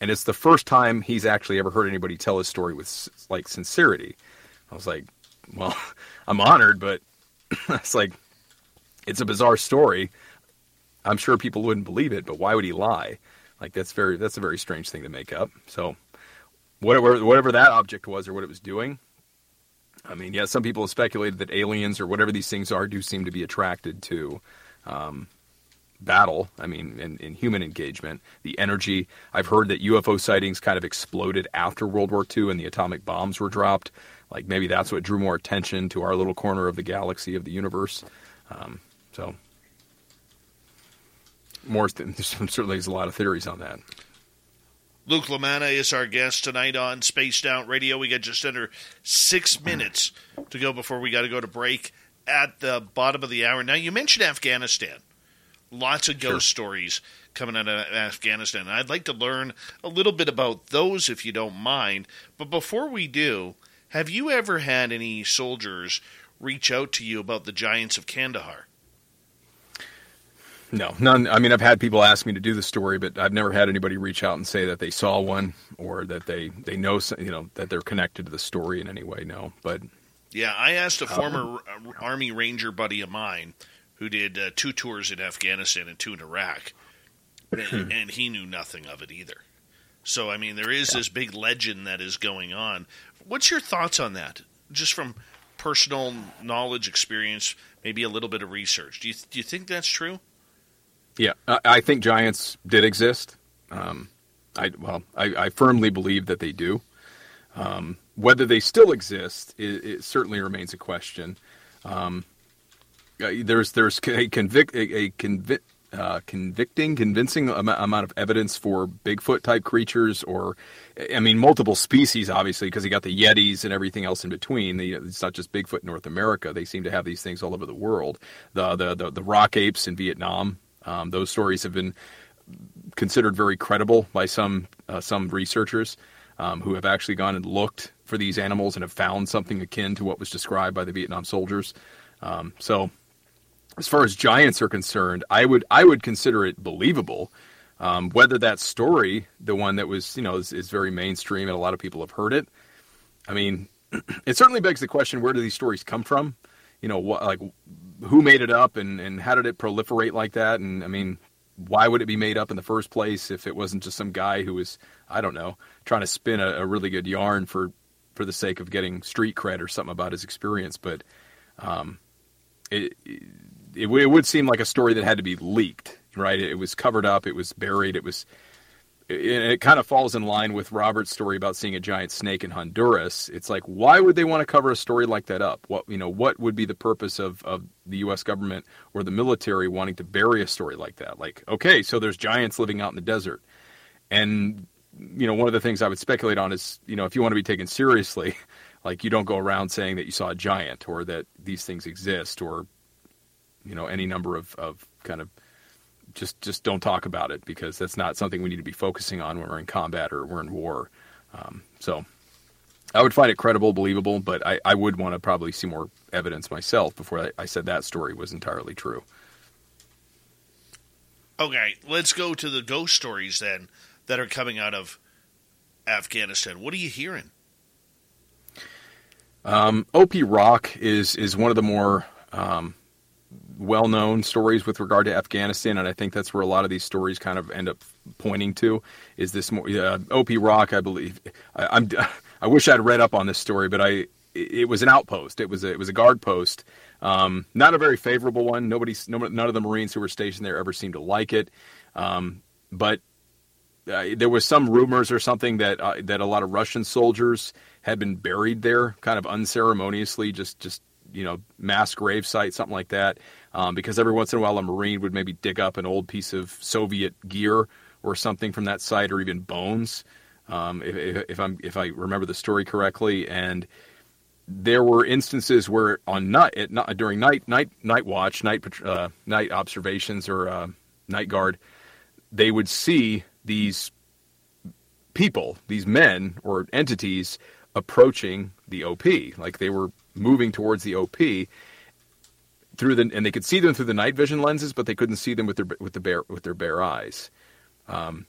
[SPEAKER 4] and it's the first time he's actually ever heard anybody tell his story with like sincerity. I was like, well, [laughs] I'm honored, but [laughs] it's like it's a bizarre story. I'm sure people wouldn't believe it, but why would he lie? Like that's very that's a very strange thing to make up. So whatever whatever that object was or what it was doing. I mean, yeah, some people have speculated that aliens or whatever these things are do seem to be attracted to um, battle. I mean, in, in human engagement, the energy. I've heard that UFO sightings kind of exploded after World War II and the atomic bombs were dropped. Like maybe that's what drew more attention to our little corner of the galaxy of the universe. Um, so, more [laughs] certainly there's a lot of theories on that.
[SPEAKER 2] Luke Lamana is our guest tonight on Spaced Out Radio. We got just under six minutes to go before we got to go to break at the bottom of the hour. Now, you mentioned Afghanistan. Lots of ghost sure. stories coming out of Afghanistan. I'd like to learn a little bit about those if you don't mind. But before we do, have you ever had any soldiers reach out to you about the giants of Kandahar?
[SPEAKER 4] No, none. I mean, I've had people ask me to do the story, but I've never had anybody reach out and say that they saw one or that they they know you know that they're connected to the story in any way. No, but
[SPEAKER 2] yeah, I asked a former uh, Army Ranger buddy of mine who did uh, two tours in Afghanistan and two in Iraq, and, [clears throat] and, he knew nothing of it either. So, I mean, there is yeah. this big legend that is going on. What's your thoughts on that? Just from personal knowledge, experience, maybe a little bit of research. Do you do you think that's true?
[SPEAKER 4] Yeah, I, think giants did exist. Um, I well, I, I, firmly believe that they do. Um, whether they still exist, it, it, certainly remains a question. Um, uh, there's there's a convict a, a convict. Uh, convicting, convincing amount of evidence for Bigfoot type creatures, or I mean, multiple species, obviously, because you got the Yetis and everything else in between. The, it's not just Bigfoot in North America; they seem to have these things all over the world. The the the, the rock apes in Vietnam. Um, those stories have been considered very credible by some uh, some researchers um, who have actually gone and looked for these animals and have found something akin to what was described by the Vietnam soldiers. Um, so as far as giants are concerned, I would I would consider it believable. Um, whether that story, the one that was you know is, is, very mainstream and a lot of people have heard it. I mean, [clears throat] it certainly begs the question: Where do these stories come from? You know, what like who made it up and and how did it proliferate like that? And I mean, why would it be made up in the first place if it wasn't just some guy who was I don't know trying to spin a, a really good yarn for for the sake of getting street cred or something about his experience? But um, it, it it, it would seem like a story that had to be leaked, right? It was covered up, it was buried, it was. It, kind of falls in line with Robert's story about seeing a giant snake in Honduras. It's like, why would they want to cover a story like that up? What you know, what would be the purpose of, of the U.S. government or the military wanting to bury a story like that? Like, okay, so there's giants living out in the desert, and you know, one of the things I would speculate on is, you know, if you want to be taken seriously, [laughs] like you don't go around saying that you saw a giant or that these things exist or you know any number of, of kind of just just don't talk about it because that's not something we need to be focusing on when we're in combat or we're in war. Um, so I would find it credible, believable, but I, I would want to probably see more evidence myself before I, I said that story was entirely true.
[SPEAKER 2] Okay, let's go to the ghost stories then that are coming out of Afghanistan. What are you hearing?
[SPEAKER 4] Um, OP Rock is is one of the more um, well-known stories with regard to Afghanistan, and I think that's where a lot of these stories kind of end up pointing to. Is this more uh, OP Rock? I believe I, am [laughs] I wish I'd read up on this story, but I it was an outpost. It was a, it was a guard post. Um, not a very favorable one. Nobody, none of the Marines who were stationed there ever seemed to like it. Um, but uh, there was some rumors or something that uh, that a lot of Russian soldiers had been buried there, kind of unceremoniously, just just you know mass grave site, something like that. Um, because every once in a while a Marine would maybe dig up an old piece of Soviet gear or something from that site, or even bones, um, if, if, I'm if I remember the story correctly. And there were instances where on night at, during night night night watch, night uh, night observations or uh, night guard, they would see these people, these men or entities approaching the OP, like they were moving towards the OP through the, and they could see them through the night vision lenses, but they couldn't see them with their with the bare with their bare eyes. Um,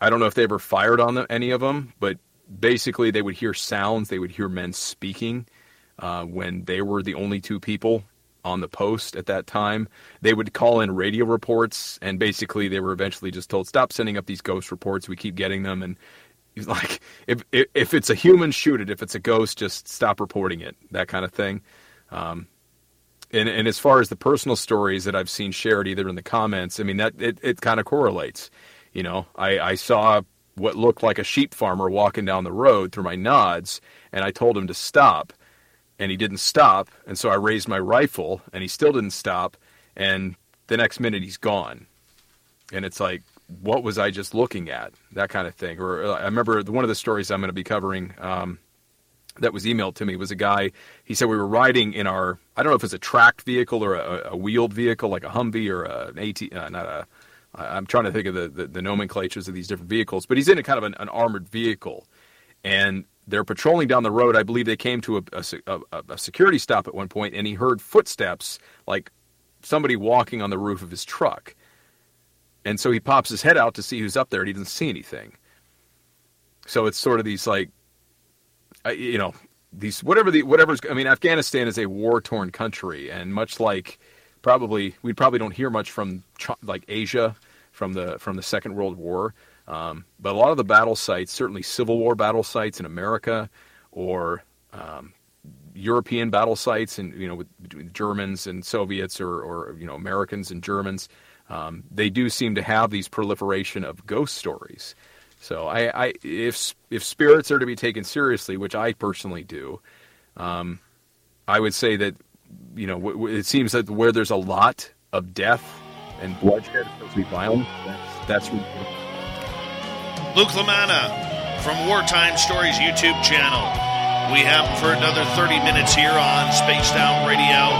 [SPEAKER 4] I don't know if they ever fired on them, any of them, but basically they would hear sounds. They would hear men speaking uh, when they were the only two people on the post at that time. They would call in radio reports, and basically they were eventually just told, "Stop sending up these ghost reports. We keep getting them." And [laughs] like, "If if it's a human, shoot it. If it's a ghost, just stop reporting it." That kind of thing. Um, and, and as far as the personal stories that I've seen shared either in the comments, I mean that it, it kind of correlates. You know, I, I saw what looked like a sheep farmer walking down the road through my nods, and I told him to stop, and he didn't stop, and so I raised my rifle, and he still didn't stop, and the next minute he's gone, and it's like, what was I just looking at? That kind of thing. Or uh, I remember one of the stories I'm going to be covering. Um, that was emailed to me was a guy. He said we were riding in our I don't know if it's a tracked vehicle or a, a wheeled vehicle like a Humvee or an AT uh, not a I'm trying to think of the, the, the, nomenclatures of these different vehicles, but he's in a kind of an, an, armored vehicle, and they're patrolling down the road. I believe they came to a, a, a security stop at one point, and he heard footsteps like somebody walking on the roof of his truck. and so he pops his head out to see who's up there, and he doesn't see anything. So it's sort of these like, you know, these whatever the whatever's. I mean, Afghanistan is a war torn country, and much like probably we probably don't hear much from like Asia from the from the Second World War. Um, but a lot of the battle sites, certainly Civil War battle sites in America, or um, European battle sites, and you know, with, between Germans and Soviets, or, or you know, Americans and Germans, um, they do seem to have these proliferation of ghost stories. So, I, I, if if spirits are to be taken seriously, which I personally do, um, I would say that you know, w- w- it seems that where there's a lot of death and bloodshed, supposed to be violent. That's, that's
[SPEAKER 2] Luke Lamana from Wartime Stories YouTube channel. We have for another 30 minutes here on Spaced Out Radio.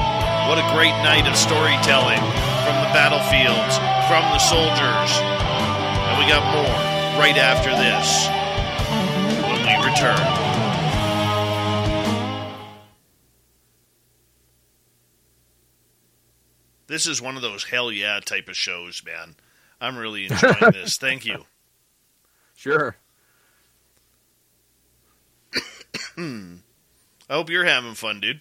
[SPEAKER 2] What a great night of storytelling from the battlefields, from the soldiers. And we got more right after this when we return. This is one of those hell yeah type of shows, man. I'm really enjoying this. [laughs] Thank you.
[SPEAKER 4] Sure.
[SPEAKER 2] I hope you're having fun, dude.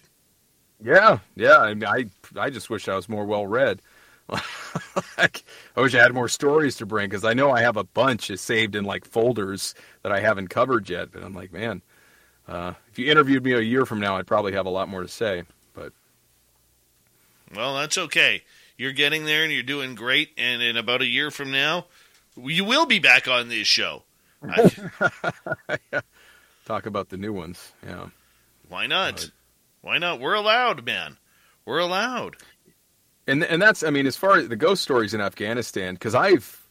[SPEAKER 4] Yeah, yeah. I, mean, I, I just wish I was more well read. I wish I had more stories to bring because I know I have a bunch saved in like folders that I haven't covered yet. But I'm like, man, uh, if you interviewed me a year from now, I'd probably have a lot more to say. But
[SPEAKER 2] well, that's okay. You're getting there and you're doing great. And in about a year from now, you will be back on this show. [laughs]
[SPEAKER 4] Talk about the new ones. Yeah.
[SPEAKER 2] Why not? Uh, Why not? We're allowed, man. We're allowed.
[SPEAKER 4] And and that's I mean as far as the ghost stories in Afghanistan because I've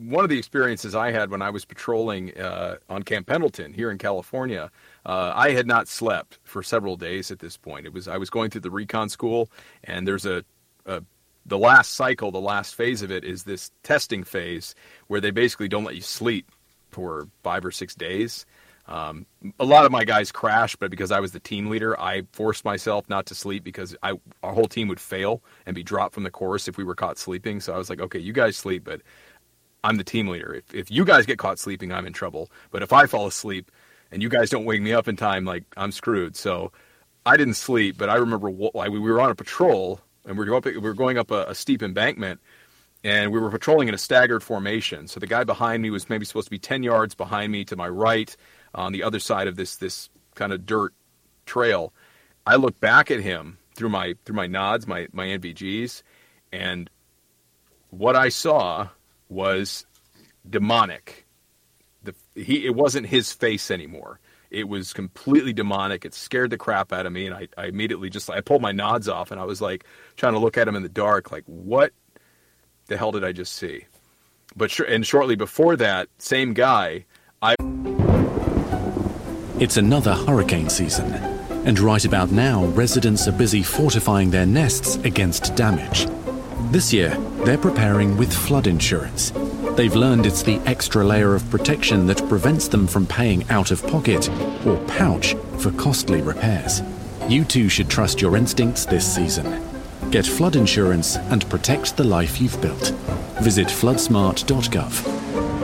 [SPEAKER 4] one of the experiences I had when I was patrolling uh, on Camp Pendleton here in California, uh, I had not slept for several days at this point. It was I was going through the recon school, and there's a, a the last cycle, the last phase of it is this testing phase where they basically don't let you sleep for five or six days. Um, a lot of my guys crashed, but because I was the team leader, I forced myself not to sleep because I, our whole team would fail and be dropped from the course if we were caught sleeping. So I was like, okay, you guys sleep, but I'm the team leader. If, if you guys get caught sleeping, I'm in trouble. But if I fall asleep and you guys don't wake me up in time, like I'm screwed. So I didn't sleep, but I remember we were on a patrol and we were, we were going up a, a steep embankment and we were patrolling in a staggered formation. So the guy behind me was maybe supposed to be 10 yards behind me to my right on the other side of this this kind of dirt trail. I looked back at him through my through my nods, my my NVGs, and what I saw was demonic. The he it wasn't his face anymore. It was completely demonic. It scared the crap out of me, and I, I immediately just I pulled my nods off, and I was like trying to look at him in the dark, like what the hell did I just see? But sh- and shortly before that, same guy, I.
[SPEAKER 9] It's another hurricane season, and right about now, residents are busy fortifying their nests against damage. This year, they're preparing with flood insurance. They've learned it's the extra layer of protection that prevents them from paying out of pocket or pouch for costly repairs. You too should trust your instincts this season. Get flood insurance and protect the life you've built. Visit floodsmart.gov.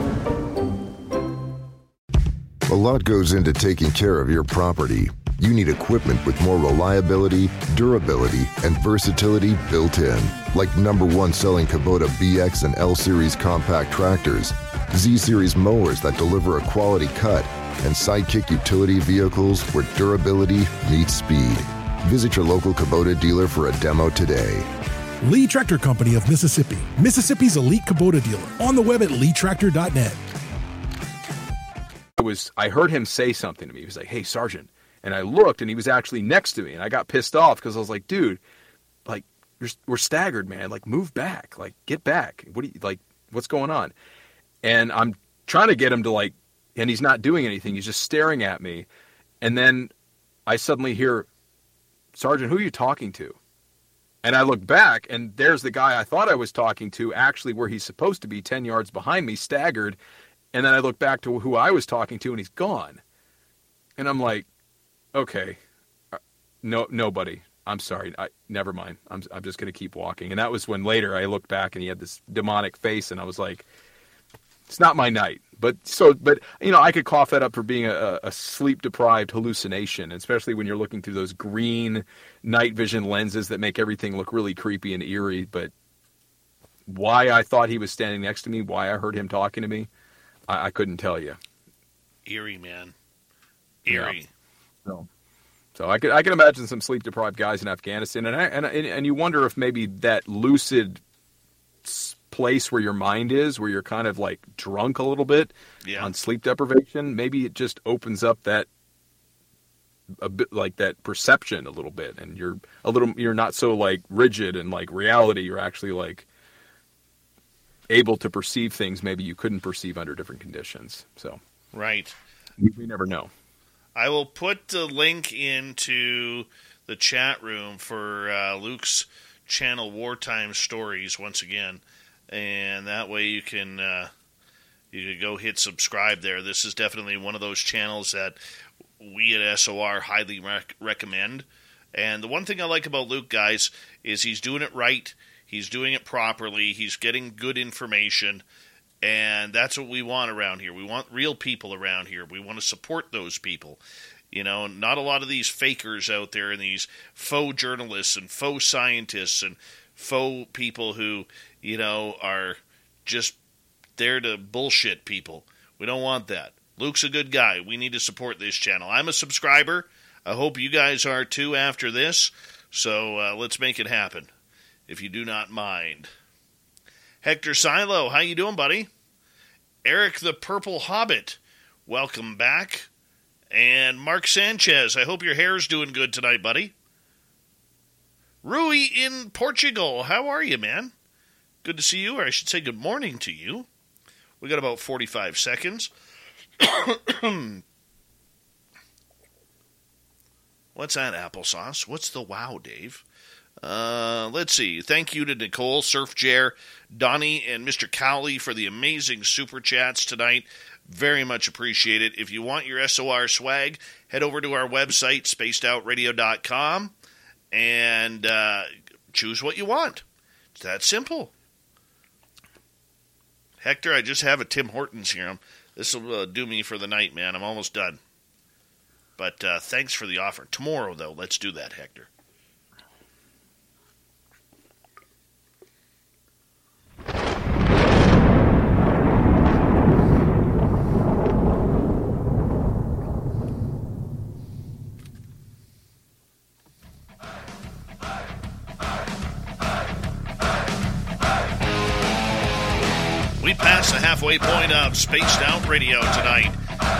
[SPEAKER 1] A lot goes into taking care of your property. You need equipment with more reliability, durability, and versatility built in. Like number one selling Kubota BX and L Series compact tractors, Z Series mowers that deliver a quality cut, and Sidekick utility vehicles where durability meets speed. Visit your local Kubota dealer for a demo today.
[SPEAKER 11] Lee Tractor Company of Mississippi, Mississippi's elite Kubota dealer. On the web at leetractor.net.
[SPEAKER 4] Was I heard him say something to me. He was like, "Hey, sergeant," and I looked, and he was actually next to me, and I got pissed off because I was like, "Dude, like we're staggered, man. Like move back, like get back. What do you like? What's going on?" And I'm trying to get him to like, and he's not doing anything. He's just staring at me, and then I suddenly hear Sergeant, who are you talking to? And I look back, and there's the guy I thought I was talking to, actually where he's supposed to be 10 yards behind me, staggered. And then I look back to who I was talking to, and he's gone. And I'm like, okay, uh, no, nobody. I'm sorry, I never mind. I'm I'm just going to keep walking. And that was when later I looked back and he had this demonic face, and I was like, it's not my night. But so, but you know, I could cough that up for being a, a sleep deprived hallucination, especially when you're looking through those green night vision lenses that make everything look really creepy and eerie. But why I thought he was standing next to me, why I heard him talking to me, I, I couldn't tell you.
[SPEAKER 2] Eerie, man. Eerie.
[SPEAKER 4] Yeah. So, so I could I can imagine some sleep deprived guys in Afghanistan, and I, and and you wonder if maybe that lucid place where your mind is, where you're kind of like drunk a little bit
[SPEAKER 2] yeah.
[SPEAKER 4] on sleep deprivation, maybe it just opens up that a bit like that perception a little bit, and you're a little you're not so like rigid and like reality. You're actually like able to perceive things maybe you couldn't perceive under different conditions. So
[SPEAKER 2] right,
[SPEAKER 4] we, we never know.
[SPEAKER 2] I will put the link into the chat room for uh, Luke's channel, Wartime Stories, once again, and that way you can uh, you can go hit subscribe there. This is definitely one of those channels that we at SOR highly rec- recommend. And the one thing I like about Luke, guys, is he's doing it right. He's doing it properly. He's getting good information. And that's what we want around here. We want real people around here. We want to support those people. You know, not a lot of these fakers out there and these faux journalists and faux scientists and faux people who, you know, are just there to bullshit people. We don't want that. Luke's a good guy. We need to support this channel. I'm a subscriber. I hope you guys are too after this. So uh, let's make it happen, if you do not mind. Hector Silo, how you doing, buddy? Eric the Purple Hobbit, welcome back. And Mark Sanchez, I hope your hair's doing good tonight, buddy. Rui in Portugal, how are you, man? Good to see you, or I should say good morning to you. We got about 45 seconds. [coughs] What's that applesauce? What's the wow, Dave? Uh, let's see. Thank you to Nicole, Surf Jer, Donnie, and Mr. Cowley for the amazing super chats tonight. Very much appreciated. If you want your SOR swag, head over to our website, spacedoutradio.com, and uh, choose what you want. It's that simple. Hector, I just have a Tim Hortons here. This will uh, do me for the night, man. I'm almost done. But uh, thanks for the offer. Tomorrow, though, let's do that, Hector. We passed the halfway point of Spaced Out Radio tonight.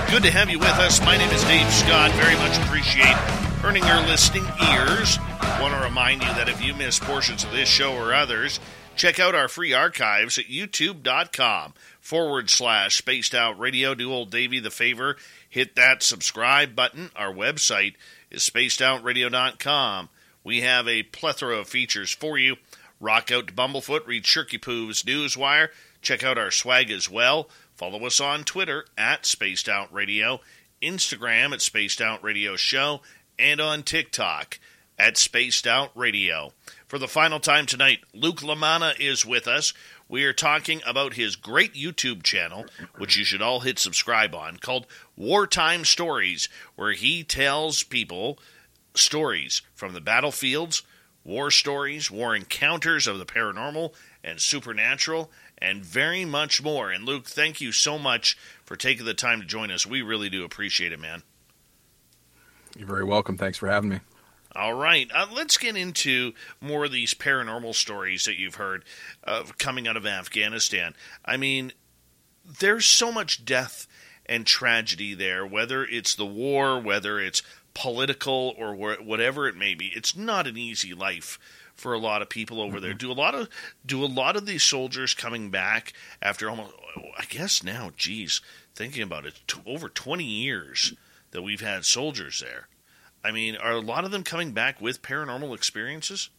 [SPEAKER 2] Good to have you with us. My name is Dave Scott. Very much appreciate earning your listening ears. Want to remind you that if you miss portions of this show or others, check out our free archives at youtube.com forward slash spaced out radio. Do old Davey the favor, hit that subscribe button. Our website is spacedoutradio.com. We have a plethora of features for you. Rock out to Bumblefoot, read Shirky Poo's Newswire, check out our swag as well. Follow us on Twitter at Spaced Out Radio, Instagram at Spaced Out Radio Show, and on TikTok at Spaced Out Radio. For the final time tonight, Luke Lamana is with us. We are talking about his great YouTube channel, which you should all hit subscribe on, called Wartime Stories, where he tells people stories from the battlefields, war stories, war encounters of the paranormal and supernatural, and very much more. And Luke, thank you so much for taking the time to join us. We really do appreciate it, man.
[SPEAKER 4] You're very welcome. Thanks for having me.
[SPEAKER 2] All right, uh, let's get into more of these paranormal stories that you've heard uh, coming out of Afghanistan. I mean, there's so much death and tragedy there, whether it's the war, whether it's political, or wh- whatever it may be. It's not an easy life for a lot of people over mm-hmm. there. Do a lot of do a lot of these soldiers coming back after almost, I guess now, geez, thinking about it, t- over 20 years that we've had soldiers there. I mean, are a lot of them coming back with paranormal experiences?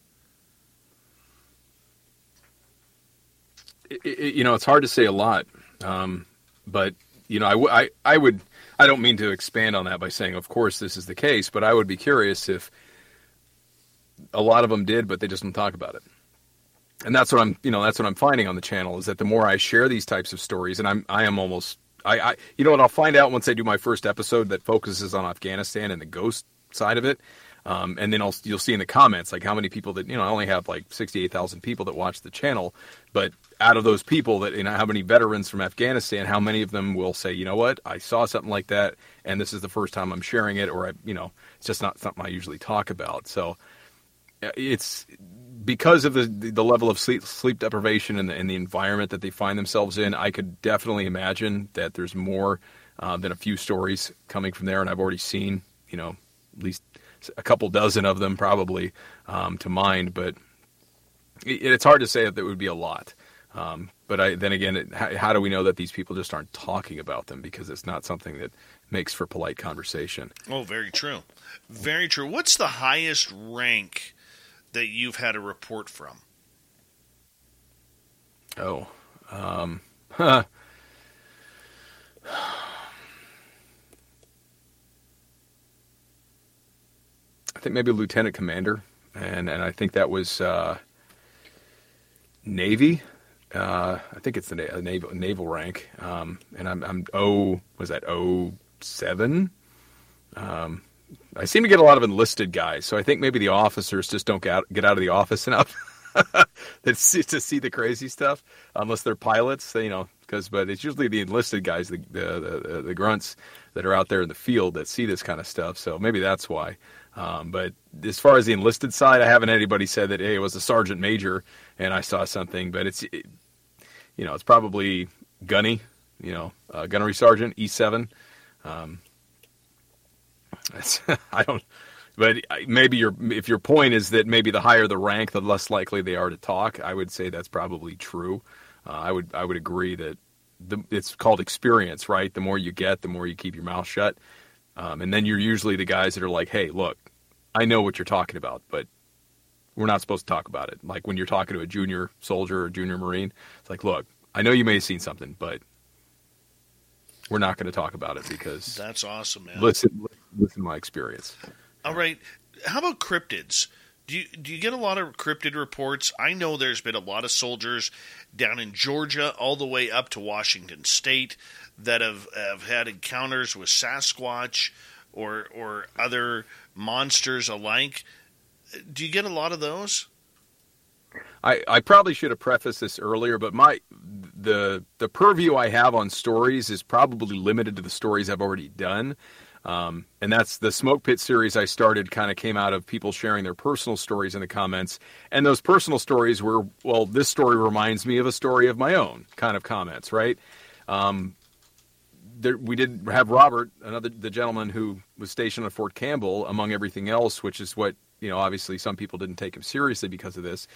[SPEAKER 4] It, it, you know, it's hard to say a lot, um, but you know, I, w- I, I would, I don't mean to expand on that by saying, of course, this is the case, but I would be curious if a lot of them did, but they just don't talk about it. And that's what I'm, you know, that's what I'm finding on the channel is that the more I share these types of stories, and I'm, I am almost, I, I, you know what, I'll find out once I do my first episode that focuses on Afghanistan and the ghost side of it. Um, and then I'll, you'll see in the comments like how many people that you know I only have like sixty eight thousand people that watch the channel, but out of those people that you know how many veterans from Afghanistan, how many of them will say you know what I saw something like that and this is the first time I'm sharing it or I you know it's just not something I usually talk about. So it's because of the the level of sleep sleep deprivation and the, and the environment that they find themselves in. I could definitely imagine that there's more uh, than a few stories coming from there, and I've already seen you know at least a couple dozen of them probably um, to mind, but it, it's hard to say that it would be a lot. Um, but I, then again, it, how, how, do we know that these people just aren't talking about them because it's not something that makes for polite conversation?
[SPEAKER 2] Oh, very true, very true. What's the highest rank that you've had a report from?
[SPEAKER 4] Oh, um, huh. [laughs] I think maybe lieutenant commander, and and I think that was uh, Navy. Uh, I think it's the na- naval naval rank, um, and I'm I'm oh was that oh seven. Um, I seem to get a lot of enlisted guys, so I think maybe the officers just don't get out, get out of the office [laughs] enough [laughs] to see, the crazy stuff, unless they're pilots. you know, because but it's usually the enlisted guys, the, the the the grunts that are out there in the field that see this kind of stuff. So maybe that's why. Um, but as far as the enlisted side, I haven't anybody said that hey, it was a sergeant major and I saw something. But it's it, you know it's probably gunny, you know, uh, gunnery sergeant E seven. Um, [laughs] I don't. But maybe your if your point is that maybe the higher the rank, the less likely they are to talk. I would say that's probably true. Uh, I would I would agree that the, it's called experience, right? The more you get, the more you keep your mouth shut. Um, and then you're usually the guys that are like, hey, look, I know what you're talking about, but we're not supposed to talk about it. Like when you're talking to a junior soldier or junior Marine, it's like, look, I know you may have seen something, but we're not going to talk about it because
[SPEAKER 2] that's awesome, man.
[SPEAKER 4] Listen, listen my experience.
[SPEAKER 2] All right, how about cryptids? Do you, do you get a lot of cryptid reports? I know there's been a lot of soldiers down in Georgia all the way up to Washington State that have, have had encounters with Sasquatch or or other monsters alike. Do you get a lot of those?
[SPEAKER 4] I, I probably should have prefaced this earlier, but my the the purview I have on stories is probably limited to the stories I've already done. Um, and that's the smoke pit series I started kind of came out of people sharing their personal stories in the comments. And those personal stories were, well, this story reminds me of a story of my own kind of comments, right? Um, there, we did have Robert, another the gentleman who was stationed at Fort Campbell, among everything else, which is what you know. Obviously, some people didn't take him seriously because of this.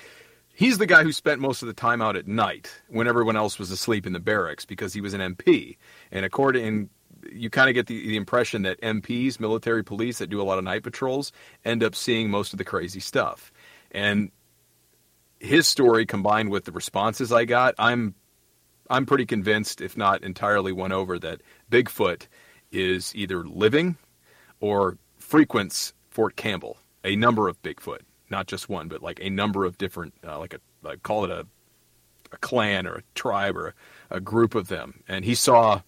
[SPEAKER 4] He's the guy who spent most of the time out at night when everyone else was asleep in the barracks because he was an MP. And according, you kind of get the, the impression that MPs, military police that do a lot of night patrols, end up seeing most of the crazy stuff. And his story combined with the responses I got, I'm I'm pretty convinced, if not entirely won over, that Bigfoot is either living or frequents Fort Campbell. A number of Bigfoot, not just one, but like a number of different, uh, like a like call it a a clan or a tribe or a, a group of them. And he saw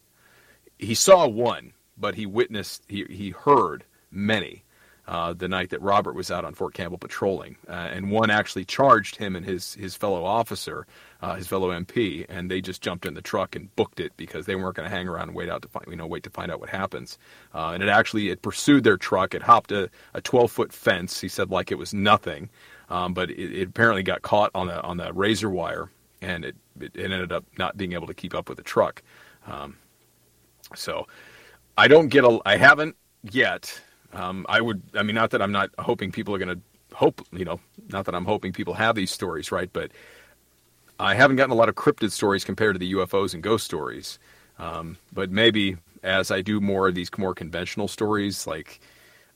[SPEAKER 4] he saw one, but he witnessed he he heard many uh, the night that Robert was out on Fort Campbell patrolling, uh, and one actually charged him and his his fellow officer, uh, his fellow MP, and they just jumped in the truck and booked it because they weren't going to hang around and wait out to find you know wait to find out what happens. Uh, and it actually it pursued their truck. It hopped a, a 12 foot fence. He said like it was nothing, um, but it, it, apparently got caught on the on the razor wire, and it, it ended up not being able to keep up with the truck. Um, so I don't get a I haven't yet um, I would, I mean, not that I'm not hoping people are going to hope, you know, not that I'm hoping people have these stories, right? But I haven't gotten a lot of cryptid stories compared to the UFOs and ghost stories. Um, but maybe as I do more of these more conventional stories, like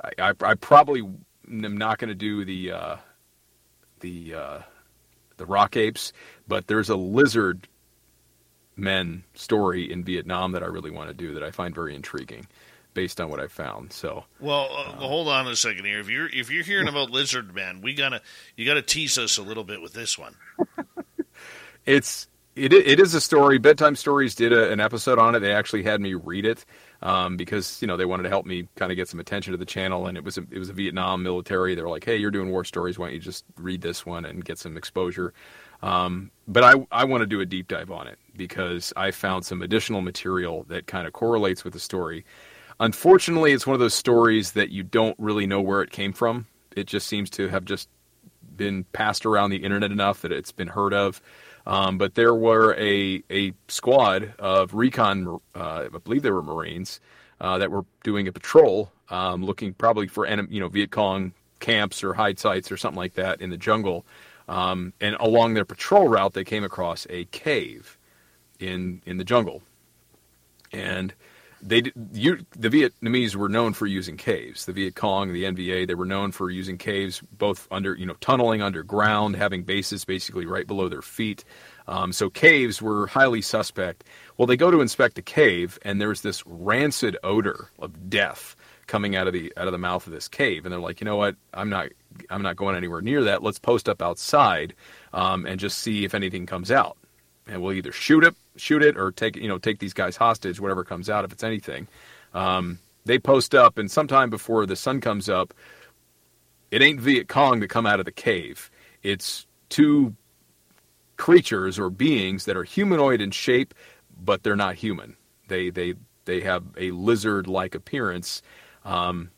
[SPEAKER 4] I, I, I probably am not going to do the uh, the uh, the rock apes, but there's a lizard men story in Vietnam that I really want to do that I find very intriguing. based on what I found. So
[SPEAKER 2] Well, uh, well, hold on a second here. If you're if you're hearing about Lizard Man, we gotta you gotta tease us a little bit with this one. [laughs]
[SPEAKER 4] it's it it is a story. Bedtime Stories did a, an episode on it. They actually had me read it um, because you know they wanted to help me kind of get some attention to the channel, and it was a, it was a Vietnam military. They were like, "Hey, you're doing war stories. Why don't you just read this one and get some exposure?" Um, but I I want to do a deep dive on it because I found some additional material that kind of correlates with the story. Unfortunately, it's one of those stories that you don't really know where it came from. It just seems to have just been passed around the internet enough that it's been heard of. Um, but there were a a squad of recon, uh, I believe they were Marines, uh, that were doing a patrol, um, looking probably for enemy, you know, Viet Cong camps or hide sites or something like that in the jungle. Um, and along their patrol route, they came across a cave in in the jungle, and they you, the Vietnamese were known for using caves. The Viet Cong, the NVA, they were known for using caves, both under you know tunneling underground, having bases basically right below their feet. Um, so caves were highly suspect. Well, they go to inspect the cave, and there's this rancid odor of death coming out of the out of the mouth of this cave, and they're like, you know what? I'm not I'm not going anywhere near that. Let's post up outside um, and just see if anything comes out and we'll either shoot it, shoot it, or take you know take these guys hostage, whatever comes out, if it's anything. Um, they post up, and sometime before the sun comes up, it ain't Viet Cong that come out of the cave. It's two creatures or beings that are humanoid in shape, but they're not human. They they they have a lizard-like appearance. Um,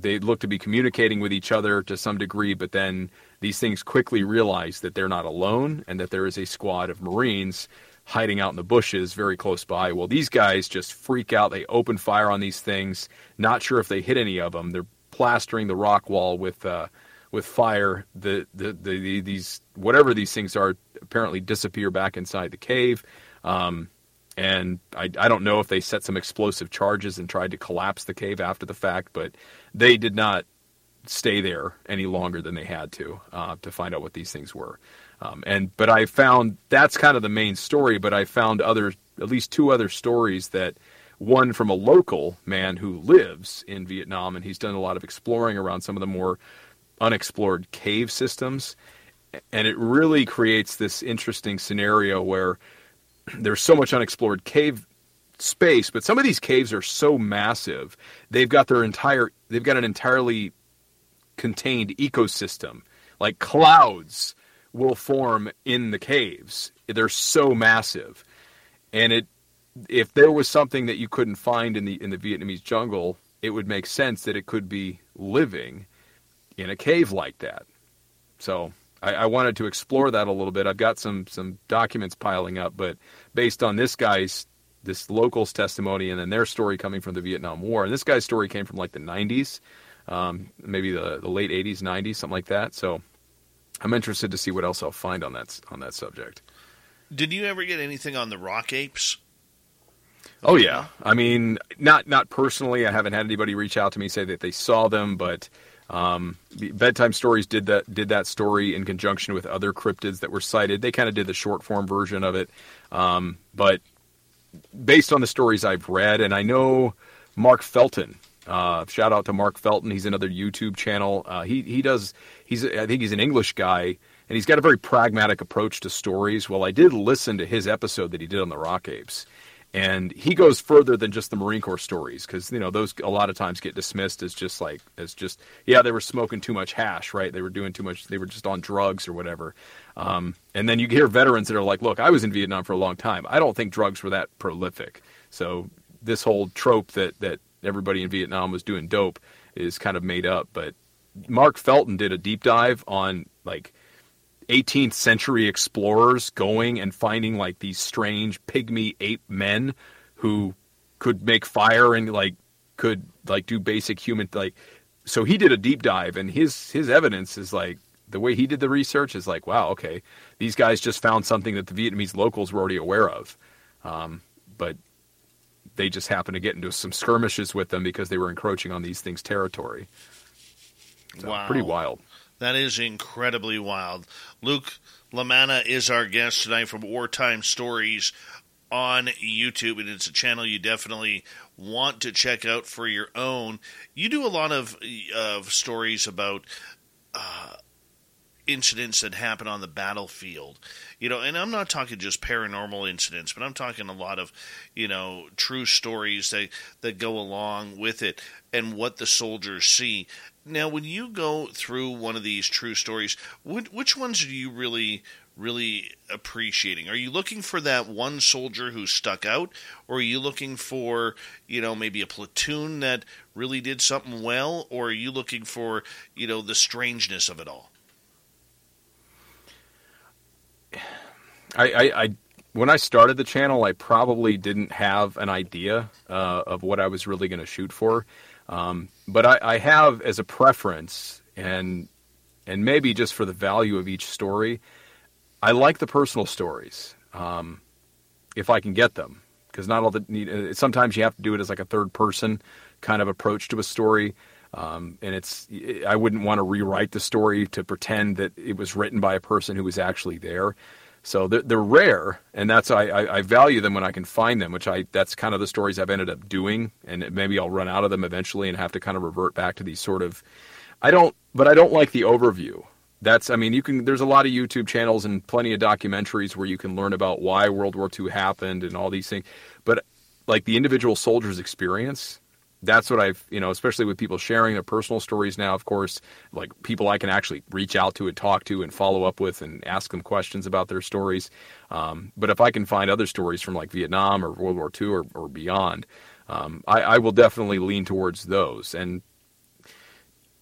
[SPEAKER 4] they look to be communicating with each other to some degree, but then these things quickly realize that they're not alone and that there is a squad of Marines hiding out in the bushes very close by. Well, these guys just freak out. They open fire on these things, not sure if they hit any of them. They're plastering the rock wall with uh, with fire. The, the, the, the these whatever these things are apparently disappear back inside the cave. Um, and I, I don't know if they set some explosive charges and tried to collapse the cave after the fact, but they did not stay there any longer than they had to uh, to find out what these things were. Um, and but I found that's kind of the main story. But I found other, at least two other stories that one from a local man who lives in Vietnam, and he's done a lot of exploring around some of the more unexplored cave systems, and it really creates this interesting scenario where [clears throat] there's so much unexplored cave space, but some of these caves are so massive. They've got their entire they've got an entirely contained ecosystem. Like clouds will form in the caves. They're so massive. And it if there was something that you couldn't find in the in the Vietnamese jungle, it would make sense that it could be living in a cave like that. So I, I wanted to explore that a little bit. I've got some some documents piling up, but based on this guy's this local's testimony and then their story coming from the Vietnam War, and this guy's story came from like the 90s, um, maybe the, the late 80s, 90s, something like that. So I'm interested to see what else I'll find on that on that subject.
[SPEAKER 2] Did you ever get anything on the rock apes?
[SPEAKER 4] Oh yeah, I mean, not not personally. I haven't had anybody reach out to me say that they saw them, but um, bedtime stories did that did that story in conjunction with other cryptids that were cited. They kind of did the short form version of it, um, but based on the stories I've read, and I know Mark Felton. Uh, shout out to Mark Felton. He's another YouTube channel. Uh, he he does. He's I think he's an English guy, and he's got a very pragmatic approach to stories. Well, I did listen to his episode that he did on the rock apes, and he goes further than just the Marine Corps stories because you know those a lot of times get dismissed as just like as just yeah they were smoking too much hash right they were doing too much they were just on drugs or whatever um, and then you hear veterans that are like look I was in Vietnam for a long time I don't think drugs were that prolific so this whole trope that that everybody in Vietnam was doing dope is kind of made up. But Mark Felton did a deep dive on like 18th century explorers going and finding like these strange pygmy ape men who could make fire and like could like do basic human like so he did a deep dive and his his evidence is like the way he did the research is like wow okay these guys just found something that the Vietnamese locals were already aware of. Um, but they just happened to get into some skirmishes with them because they were encroaching on these things territory so,
[SPEAKER 2] wow.
[SPEAKER 4] pretty wild
[SPEAKER 2] That is incredibly wild. Luke Lamana is our guest tonight from Wartime Stories on YouTube, and it's a channel you definitely want to check out for your own, you do a lot of of stories about uh, incidents that happen on the battlefield. You know, and I'm not talking just paranormal incidents, but I'm talking a lot of, you know, true stories that that go along with it and what the soldiers see. Now, when you go through one of these true stories, which ones are you really really appreciating? Are you looking for that one soldier who stuck out, or are you looking for, you know, maybe a platoon that really did something well, or are you looking for, you know, the strangeness of it all?
[SPEAKER 4] I, I, I when I started the channel, I probably didn't have an idea uh, of what I was really going to shoot for, um, but I, I have as a preference, and and maybe just for the value of each story, I like the personal stories um, if I can get them, because not all the. Uh, sometimes you have to do it as like a third person kind of approach to a story. Um, and it's I wouldn't want to rewrite the story to pretend that it was written by a person who was actually there. So they're, they're rare, and that's I, I, I, value them when I can find them. Which I that's kind of the stories I've ended up doing, and maybe I'll run out of them eventually and have to kind of revert back to these sort of. I don't, but I don't like the overview that's i mean you can there's a lot of youtube channels and plenty of documentaries where you can learn about why world war ii happened and all these things but like the individual soldier's experience that's what i've you know especially with people sharing their personal stories now of course like people i can actually reach out to and talk to and follow up with and ask them questions about their stories. Um, but if i can find other stories from like vietnam or world war ii or, or beyond um, I, I will definitely lean towards those. And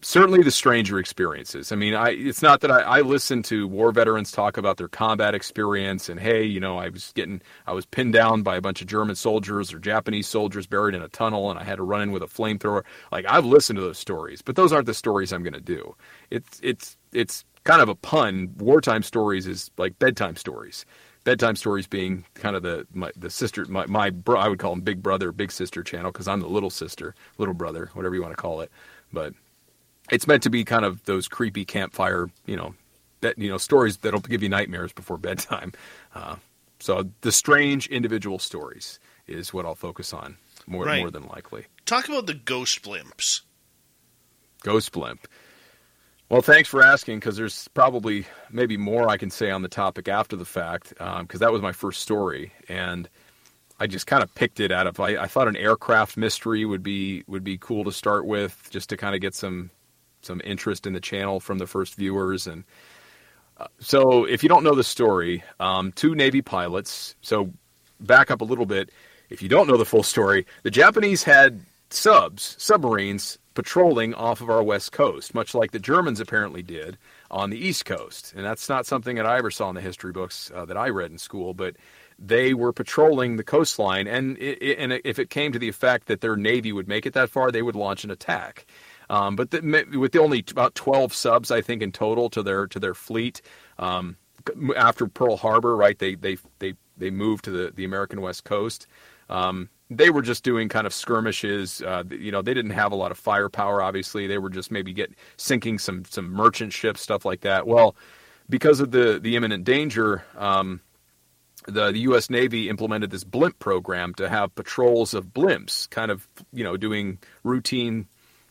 [SPEAKER 4] certainly the stranger experiences. I mean, I it's not that I, I listen to war veterans talk about their combat experience and hey, you know, I was getting I was pinned down by a bunch of German soldiers or Japanese soldiers buried in a tunnel and I had to run in with a flamethrower. Like I've listened to those stories, but those aren't the stories I'm going to do. It's it's it's kind of a pun. Wartime stories is like bedtime stories. Bedtime stories being kind of the my, the sister my my bro, I would call them big brother, big sister channel because I'm the little sister, little brother, whatever you want to call it. But it's meant to be kind of those creepy campfire, you know, that you know stories that'll give you nightmares before bedtime. Uh, so the strange individual stories is what I'll focus on more right. more than likely.
[SPEAKER 2] Talk about the ghost blimps.
[SPEAKER 4] Ghost blimp. Well, thanks for asking because there's probably maybe more I can say on the topic after the fact because um, that was my first story and I just kind of picked it out of I, I, thought an aircraft mystery would be would be cool to start with just to kind of get some some interest in the channel from the first viewers. And uh, so, if you don't know the story, um, two Navy pilots. So, back up a little bit. If you don't know the full story, the Japanese had subs, submarines, patrolling off of our west coast, much like the Germans apparently did on the east coast. And that's not something that I ever saw in the history books uh, that I read in school, but they were patrolling the coastline. And, it, it, and if it came to the effect that their navy would make it that far, they would launch an attack. Um, but the, with the only about 12 subs, I think in total to their to their fleet um, after Pearl Harbor, right? They they they they moved to the the American West Coast. Um, they were just doing kind of skirmishes. Uh, you know, they didn't have a lot of firepower. Obviously, they were just maybe get sinking some some merchant ships, stuff like that. Well, because of the the imminent danger. Um, the, the U.S. Navy implemented this blimp program to have patrols of blimps, kind of you know doing routine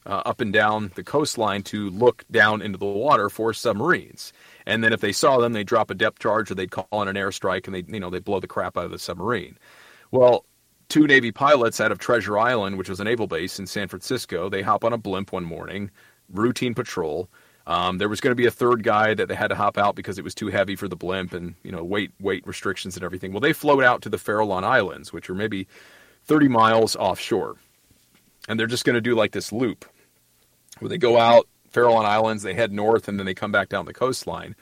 [SPEAKER 4] uh, up and down the coastline to look down into the water for submarines. And then if they saw them, they'd drop a depth charge or they'd call in an airstrike and they you know they'd blow the crap out of the submarine. Well, two Navy pilots out of Treasure Island, which was a naval base in San Francisco, they hop on a blimp one morning, routine patrol. Um, there was going to be a third guy that they had to hop out because it was too heavy for the blimp and you know weight weight restrictions and everything. Well, they float out to the Farallon Islands, which are maybe 30 miles offshore, and they're just going to do like this loop where they go out Farallon Islands, they head north, and then they come back down the coastline.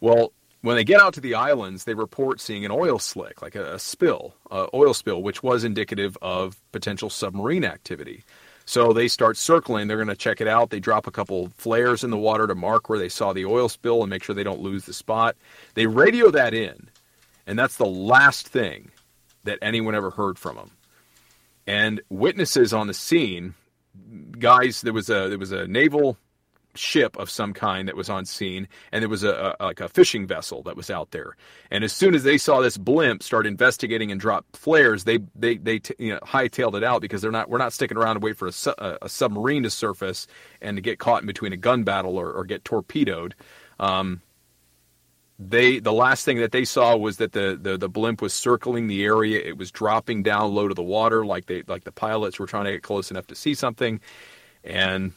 [SPEAKER 4] Well, when they get out to the islands, they report seeing an oil slick, like a, a spill, oil spill, which was indicative of potential submarine activity. So they start circling. They're going to check it out. They drop a couple flares in the water to mark where they saw the oil spill and make sure they don't lose the spot. They radio that in, and that's the last thing that anyone ever heard from them. And witnesses on the scene guys. There was a there was a naval ship of some kind that was on scene, and there was a, a, like a fishing vessel that was out there. And as soon as they saw this blimp start investigating and drop flares, they they they t- you know, hightailed it out because they're not we're not sticking around to wait for a, su- a, submarine to surface and to get caught in between a gun battle or, or get torpedoed. Um, they the last thing that they saw was that the, the the blimp was circling the area. It was dropping down low to the water, like they like the pilots were trying to get close enough to see something. And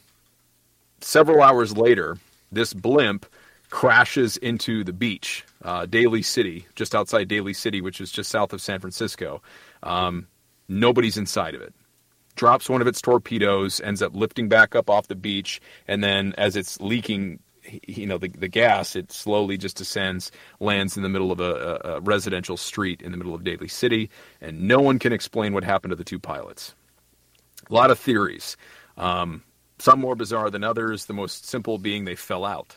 [SPEAKER 4] several hours later, this blimp crashes into the beach, uh, Daly City, just outside Daly City, which is just south of San Francisco. Um, nobody's inside of it. Drops one of its torpedoes, ends up lifting back up off the beach, and then as it's leaking you know the, the gas it slowly just descends lands in the middle of a, a, residential street in the middle of daly city and no one can explain what happened to the two pilots a lot of theories um, some more bizarre than others the most simple being they fell out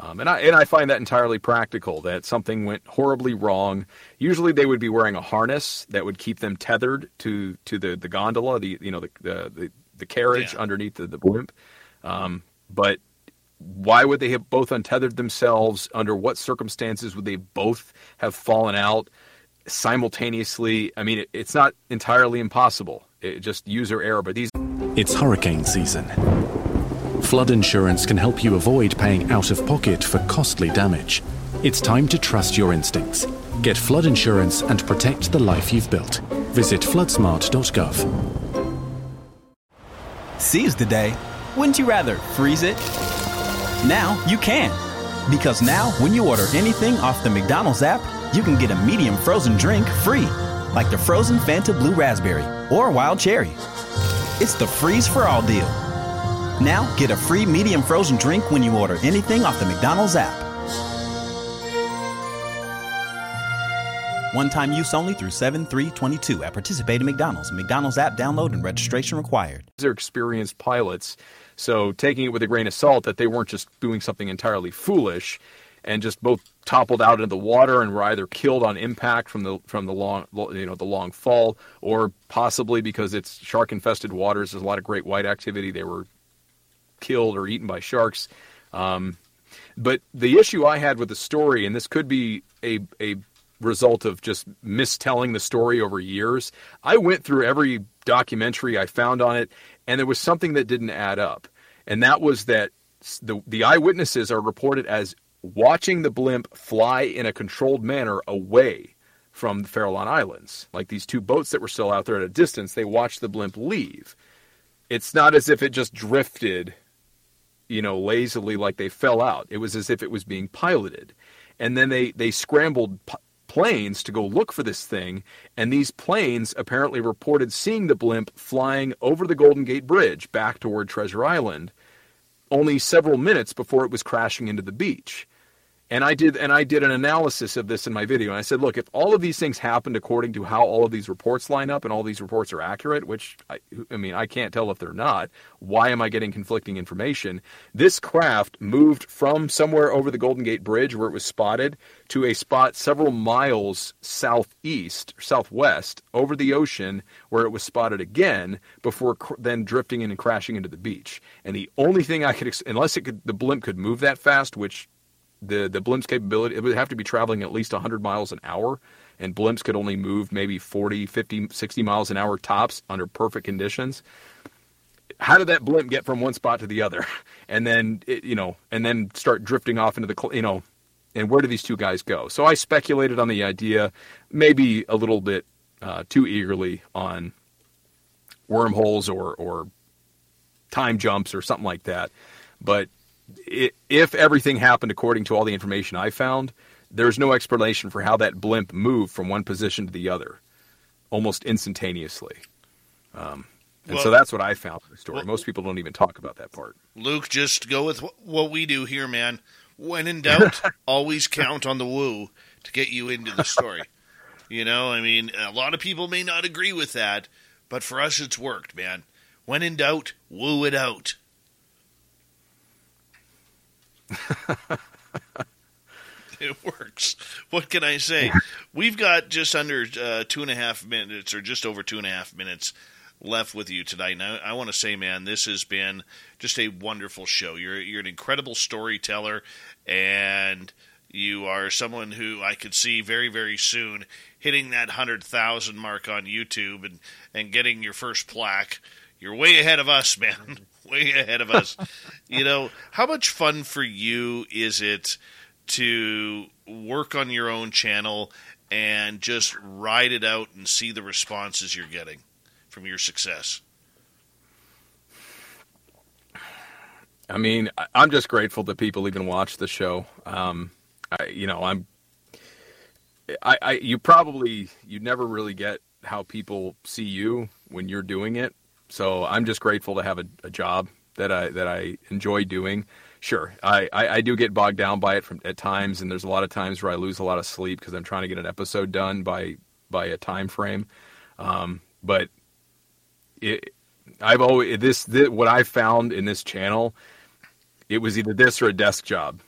[SPEAKER 4] um, and I and I find that entirely practical. That something went horribly wrong. Usually, they would be wearing a harness that would keep them tethered to to the, the gondola, the you know the the, the, carriage yeah. underneath the, the blimp. Um, but why would they have both untethered themselves? Under what circumstances would they both have fallen out simultaneously? I mean, it, it's not entirely impossible. It, just user error. But these.
[SPEAKER 9] It's hurricane season. Flood insurance can help you avoid paying out of pocket for costly damage. It's time to trust your instincts. Get flood insurance and protect the life you've built. Visit floodsmart.gov.
[SPEAKER 12] Seize the day. Wouldn't you rather freeze it? Now you can. Because now, when you order anything off the McDonald's app, you can get a medium frozen drink free, like the frozen Fanta Blue Raspberry or Wild Cherry. It's the freeze for all deal. Now, get a free medium frozen drink when you order anything off the McDonald's app. One time use only through 7322 at participating McDonald's. McDonald's app download and registration required.
[SPEAKER 4] They're experienced pilots so taking it with a grain of salt that they weren't just doing something entirely foolish and just both toppled out into the water and were either killed on impact from the from the long you know the long fall or possibly because it's shark infested waters there's a lot of great white activity they were killed or eaten by sharks. Um, but the issue I had with the story and this could be a a result of just mistelling the story over years I went through every documentary I found on it and there was something that didn't add up, and that was that the the eyewitnesses are reported as watching the blimp fly in a controlled manner away from the Farallon Islands. Like these two boats that were still out there at a distance, they watched the blimp leave. It's not as if it just drifted, you know, lazily like they fell out. It was as if it was being piloted. And then they, they scrambled planes to go look for this thing, and these planes apparently reported seeing the blimp flying over the Golden Gate Bridge back toward Treasure Island only several minutes before it was crashing into the beach. And I did and I did an analysis of this in my video. And I said, look, if all of these things happened according to how all of these reports line up and all these reports are accurate, which I, I mean, I can't tell if they're not, why am I getting conflicting information? This craft moved from somewhere over the Golden Gate Bridge where it was spotted to a spot several miles southeast, southwest over the ocean where it was spotted again before cr- then drifting in and crashing into the beach. And the only thing I could, unless it could, the blimp could move that fast, which the the blimp's capability it would have to be traveling at least 100 miles an hour and blimps could only move maybe 40 50 60 miles an hour tops under perfect conditions. How did that blimp get from one spot to the other? [laughs] And then it, you know and then start drifting off into the you know and where do these two guys go? So i speculated on the idea maybe a little bit uh, too eagerly on wormholes or or time jumps or something like that. But if everything happened according to all the information I found, there's no explanation for how that blimp moved from one position to the other almost instantaneously. Um, and well, so that's what I found in the story. Well, Most people don't even talk about that part.
[SPEAKER 2] Luke, just go with what we do here, man. When in doubt, [laughs] always count on the woo to get you into the story. you know, I mean, a lot of people may not agree with that, but for us, it's worked, man. When in doubt, woo it out. [laughs] it works. What can I say? We've got just under uh, two and a half minutes, or just over two and a half minutes left with you tonight. And I, I want to say, man, this has been just a wonderful show. You're you're an incredible storyteller, and you are someone who I could see very very soon hitting that hundred thousand mark on YouTube and and getting your first plaque. You're way ahead of us, man. [laughs] way ahead of us. you know, how much fun for you is it to work on your own channel and just ride it out and see the responses you're getting from your success?
[SPEAKER 4] I mean, I'm just grateful that people even watch the show. Um, I, you know, I'm, I, I, you probably, you never really get how people see you when you're doing it. So I'm just grateful to have a, a job that I, that I enjoy doing. Sure, I, I, I do get bogged down by it from at times, and there's a lot of times where I lose a lot of sleep because I'm trying to get an episode done by by a time frame. Um, but it, I've always this, this what I found in this channel, it was either this or a desk job,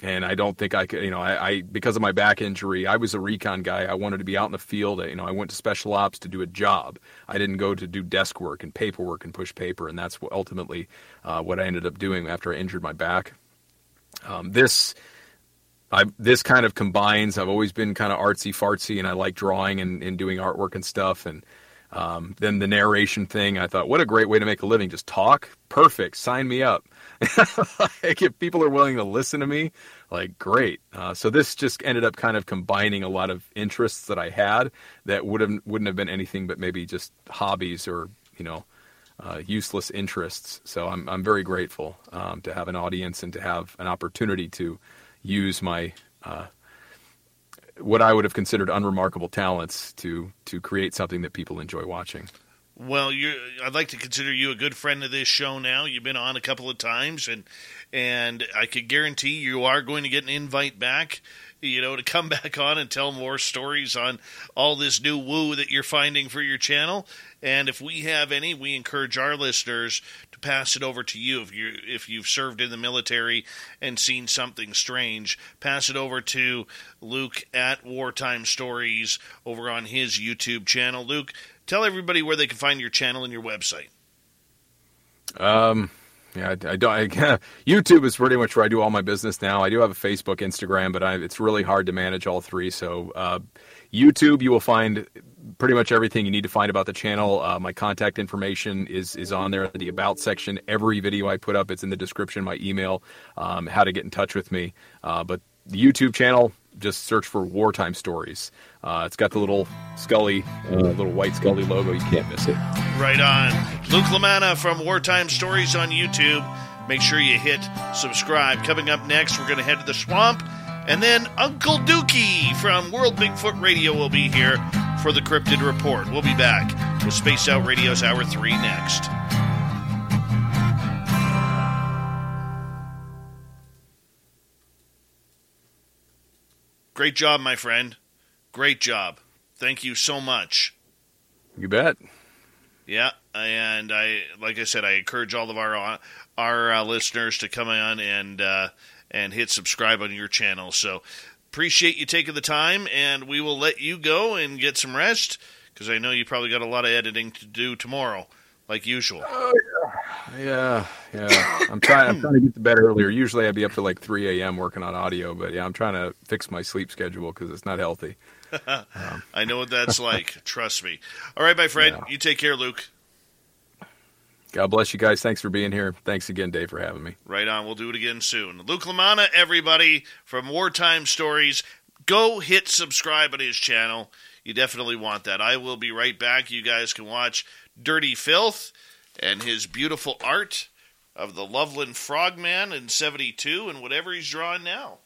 [SPEAKER 4] and I don't think I could. You know, I, I because of my back injury, I was a recon guy. I wanted to be out in the field. You know, I went to special ops to do a job. I didn't go to do desk work and paperwork and push paper, and that's what ultimately uh, what I ended up doing after I injured my back. Um, this. I, this kind of combines. I've always been kind of artsy fartsy, and I like drawing and, and doing artwork and stuff. And um, then the narration thing, I thought, what a great way to make a living. Just talk. Perfect. Sign me up. [laughs] like if people are willing to listen to me, like great. Uh, so this just ended up kind of combining a lot of interests that I had that would have wouldn't have been anything but maybe just hobbies or you know uh, useless interests. So I'm I'm very grateful um, to have an audience and to have an opportunity to use my uh, what I would have considered unremarkable talents to to create something that people enjoy watching.
[SPEAKER 2] Well, I'd like to consider you a good friend of this show now. You've been on a couple of times and and I could guarantee you are going to get an invite back, you know, to come [laughs] back on and tell more stories on all this new woo that you're finding for your channel. And if we have any, we encourage our listeners to pass it over to you. If you if you've served in the military and seen something strange, pass it over to Luke at Wartime Stories over on his YouTube channel. Luke, tell everybody where they can find your channel and your website.
[SPEAKER 4] Um, yeah, I, I don't. I, [laughs] YouTube is pretty much where I do all my business now. I do have a Facebook, Instagram, but I, it's really hard to manage all three. So, uh, YouTube, you will find pretty much everything you need to find about the channel. Uh, my contact information is is on there in the about section. Every video I put up, it's in the description. My email, um, how to get in touch with me. Uh, but the YouTube channel, just search for Wartime Stories. Uh, it's got the little Scully, uh, little white Scully logo. You can't miss it.
[SPEAKER 2] Right on. Luke Lamana from Wartime Stories on YouTube. Make sure you hit subscribe. Coming up next, we're going to head to the swamp. And then Uncle Dookie from World Bigfoot Radio will be here for the Cryptid Report. We'll be back with Space Out Radio's Hour 3 next. Great job, my friend. Great job. Thank you so much.
[SPEAKER 4] You bet.
[SPEAKER 2] Yeah, and I, like I said, I encourage all of our our uh, listeners to come on and uh, and hit subscribe on your channel. So appreciate you taking the time, and we will let you go and get some rest because I know you probably got a lot of editing to do tomorrow, like usual.
[SPEAKER 4] Oh, yeah, yeah. Yeah. I'm trying. I'm trying to get to bed earlier. Usually, I'd be up to like 3 a.m. working on audio, but yeah, I'm trying to fix my sleep schedule because it's not healthy.
[SPEAKER 2] Um, [laughs] I know what that's like. Trust me. All right, my friend.
[SPEAKER 4] Yeah.
[SPEAKER 2] You take care, Luke.
[SPEAKER 4] God bless you guys. Thanks for being here. Thanks again, Dave, for having me.
[SPEAKER 2] Right on. We'll do it again soon. Luke Lamana, everybody from Wartime Stories. Go hit subscribe on his channel. You definitely want that. I will be right back. You guys can watch Dirty Filth and his beautiful art of the Loveland Frogman in 72 and whatever he's drawing now.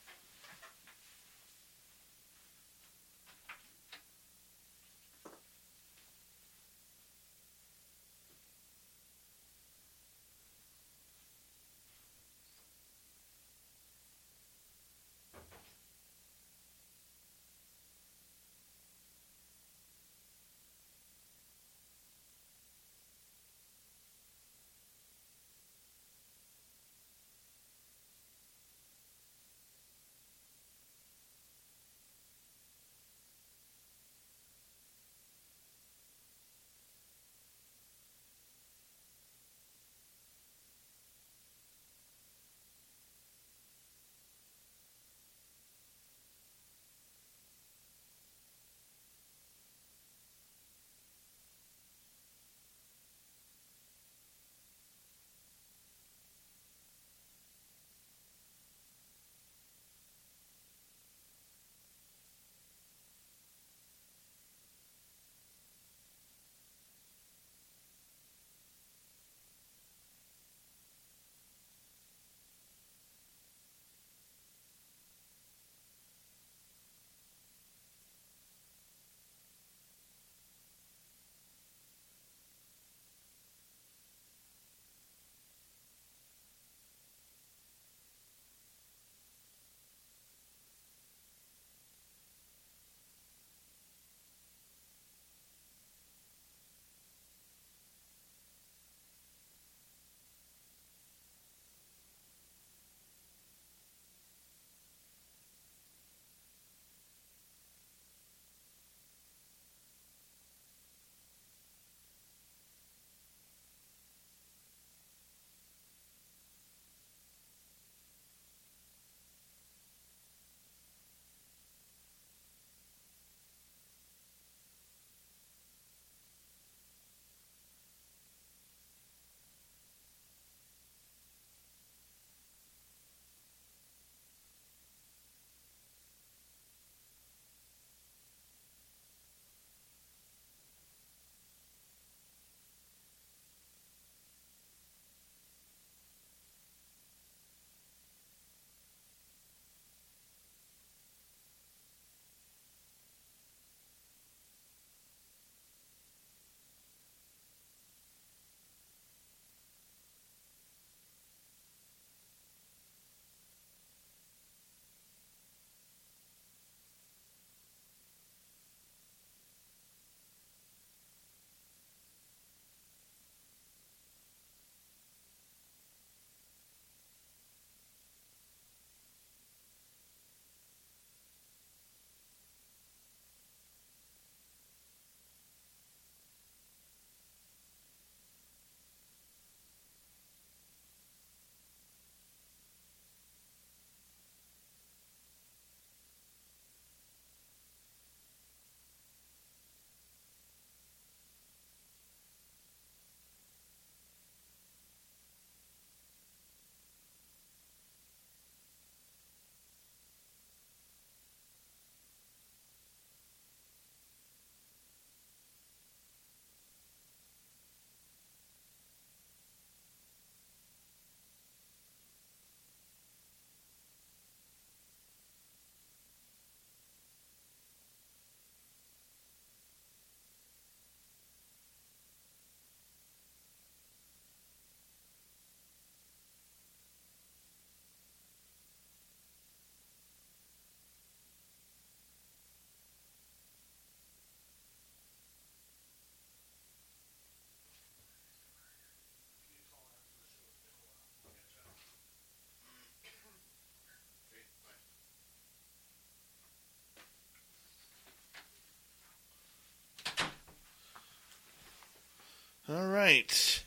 [SPEAKER 2] All right.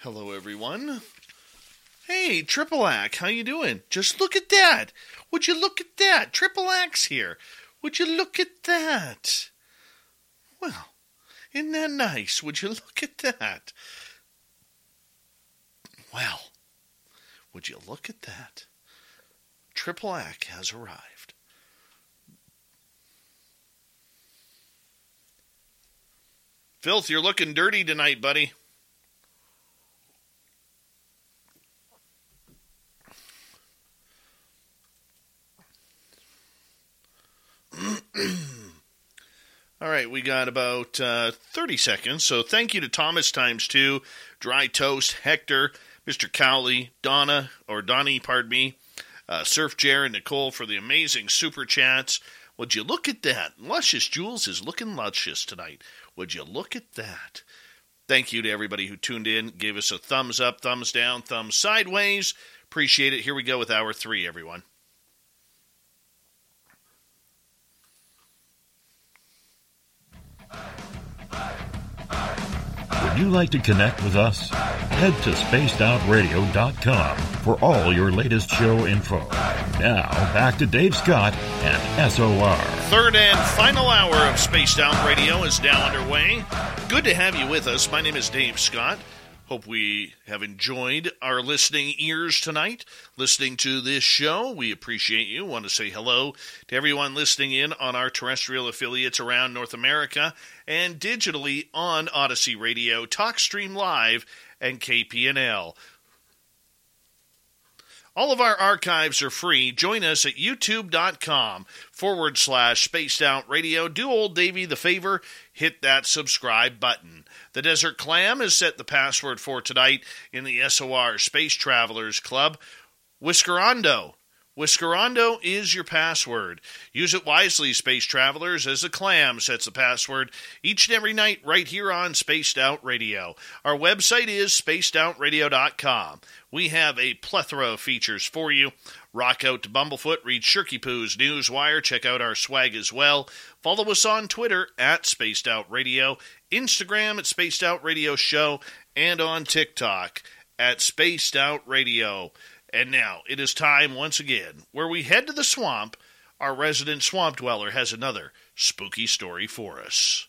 [SPEAKER 2] Hello, everyone. Hey, Triple Axe, how you doing? Just look at that. Would you look at that? Triple Axe here. Would you look at that? Well, isn't that nice? Would you look at that? Well, would you look at that? Triple Axe has arrived. Filth, you're looking dirty tonight, buddy. [clears throat] All right, we got about uh, 30 seconds. So thank you to Thomas times two, Dry Toast, Hector, Mr. Cowley, Donna, or Donnie, pardon me, uh, Surf Jer, and Nicole for the amazing super chats. Would you look at that? Luscious Jules is looking luscious tonight. Would you look at that? Thank you to everybody who tuned in, gave us a thumbs up, thumbs down, thumbs sideways. Appreciate it. Here we go with hour three, everyone.
[SPEAKER 8] Would you like to connect with us? Head to spacedoutradio.com for all your latest show info. Now, back to Dave Scott and SOR.
[SPEAKER 2] Third and final hour of Spaced Out Radio is now underway. Good to have you with us. My name is Dave Scott. Hope we have enjoyed our listening ears tonight, listening to this show. We appreciate you. Want to say hello to everyone listening in on our terrestrial affiliates around North America and digitally on Odyssey Radio, TalkStream Live, and KPNL. All of our archives are free. Join us at youtube.com forward slash spaced out radio. Do old Davy the favor, hit that subscribe button. The Desert Clam has set the password for tonight in the SOR Space Travelers Club. Whiskerando. Whiskerando is your password. Use it wisely, space travelers, as the clam sets the password each and every night right here on Spaced Out Radio. Our website is spacedoutradio.com. We have a plethora of features for you. Rock out to Bumblefoot, read Shirky Poo's Newswire, check out our swag as well. Follow us on Twitter at Spaced Out Radio, Instagram at Spaced Out Radio Show, and on TikTok at Spaced Out Radio. And now it is time once again where we head to the swamp. Our resident swamp dweller has another spooky story for us.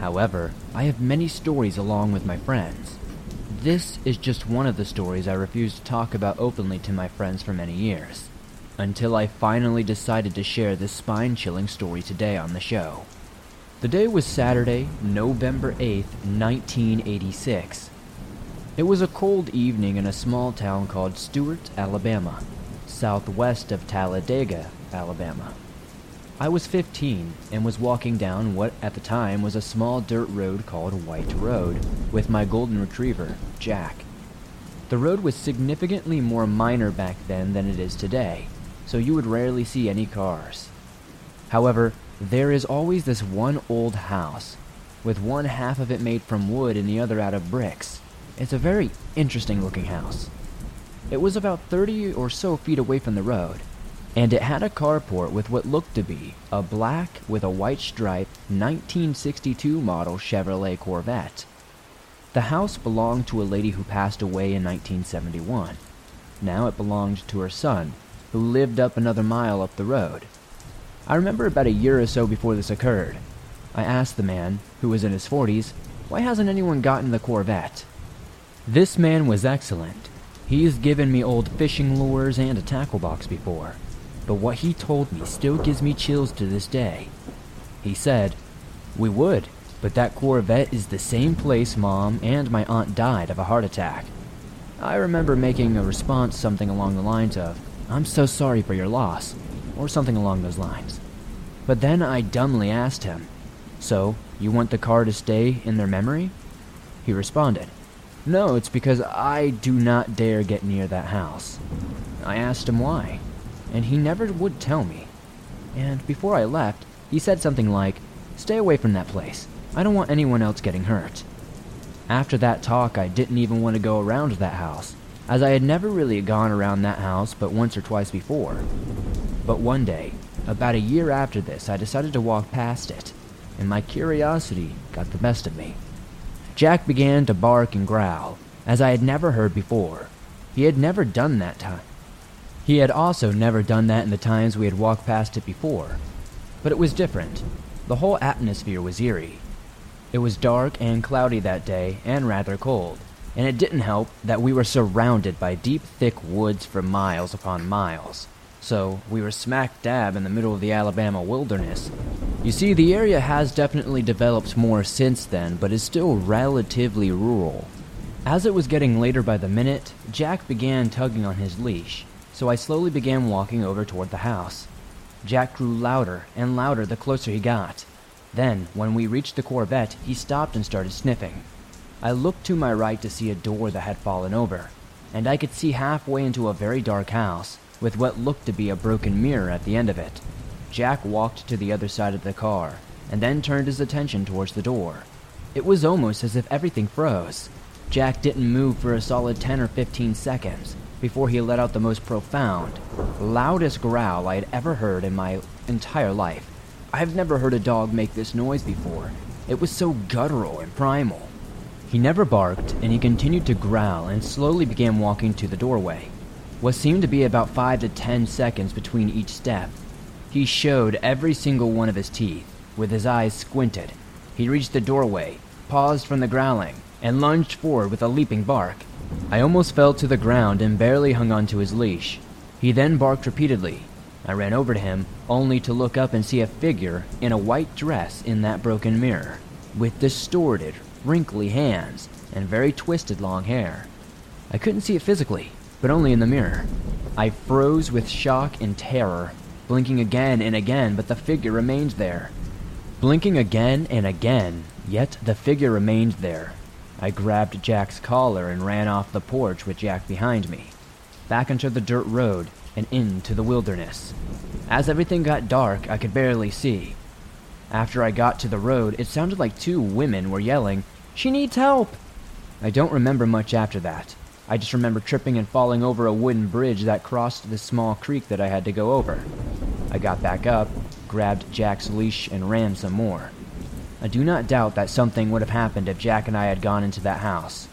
[SPEAKER 13] However, I have many stories along with my friends. This is just one of the stories I refused to talk about openly to my friends for many years, until I finally decided to share this spine chilling story today on the show. The day was Saturday, November 8th, 1986. It was a cold evening in a small town called Stewart, Alabama, southwest of Talladega, Alabama. I was 15 and was walking down what at the time was a small dirt road called White Road with my golden retriever, Jack. The road was significantly more minor back then than it is today, so you would rarely see any cars. However, there is always this one old house, with one half of it made from wood and the other out of bricks. It's a very interesting looking house. It was about 30 or so feet away from the road, and it had a carport with what looked to be a black with a white stripe 1962 model Chevrolet Corvette. The house belonged to a lady who passed away in 1971. Now it belonged to her son, who lived up another mile up the road. I remember about a year or so before this occurred. I asked the man, who was in his 40s, why hasn't anyone gotten the Corvette? This man was excellent. He's given me old fishing lures and a tackle box before but what he told me still gives me chills to this day. He said, We would, but that Corvette is the same place Mom and my aunt died of a heart attack. I remember making a response something along the lines of, I'm so sorry for your loss, or something along those lines. But then I dumbly asked him, So, you want the car to stay in their memory? he responded. No, it's because I do not dare get near that house. I asked him why, and he never would tell me. And before I left, he said something like, Stay away from that place. I don't want anyone else getting hurt. After that talk, I didn't even want to go around that house, as I had never really gone around that house but once or twice before. But one day, about a year after this, I decided to walk past it, and my curiosity got the best of me. Jack began to bark and growl, as I had never heard before. He had never done that time. He had also never done that in the times we had walked past it before. But it was different. The whole atmosphere was eerie. It was dark and cloudy that day, and rather cold, and it didn't help that we were surrounded by deep, thick woods for miles upon miles. So, we were smack dab in the middle of the Alabama wilderness. You see, the area has definitely developed more since then, but is still relatively rural. As it was getting later by the minute, Jack began tugging on his leash, so I slowly began walking over toward the house. Jack grew louder and louder the closer he got. Then, when we reached the Corvette, he stopped and started sniffing. I looked to my right to see a door that had fallen over, and I could see halfway into a very dark house, with what looked to be a broken mirror at the end of it. Jack walked to the other side of the car, and then turned his attention towards the door. It was almost as if everything froze. Jack didn't move for a solid 10 or 15 seconds before he let out the most profound, loudest growl I had ever heard in my entire life. I've never heard a dog make this noise before. It was so guttural and primal. He never barked, and he continued to growl and slowly began walking to the doorway. What seemed to be about five to ten seconds between each step. He showed every single one of his teeth, with his eyes squinted. He reached the doorway, paused from the growling, and lunged forward with a leaping bark. I almost fell to the ground and barely hung onto his leash. He then barked repeatedly, I ran over to him, only to look up and see a figure in a white dress in that broken mirror, with distorted, wrinkly hands and very twisted long hair. I couldn't see it physically, but only in the mirror. I froze with shock and terror, blinking again and again, but the figure remained there. Blinking again and again, yet the figure remained there. I grabbed Jack's collar and ran off the porch with Jack behind me, back onto the dirt road and into the wilderness. As everything got dark, I could barely see. After I got to the road, it sounded like two women were yelling, She needs help! I don't remember much after that. I just remember tripping and falling over a wooden bridge that crossed the small creek that I had to go over. I got back up, grabbed Jack's leash, and ran some more. I do not doubt that something would have happened if Jack and I had gone into that house.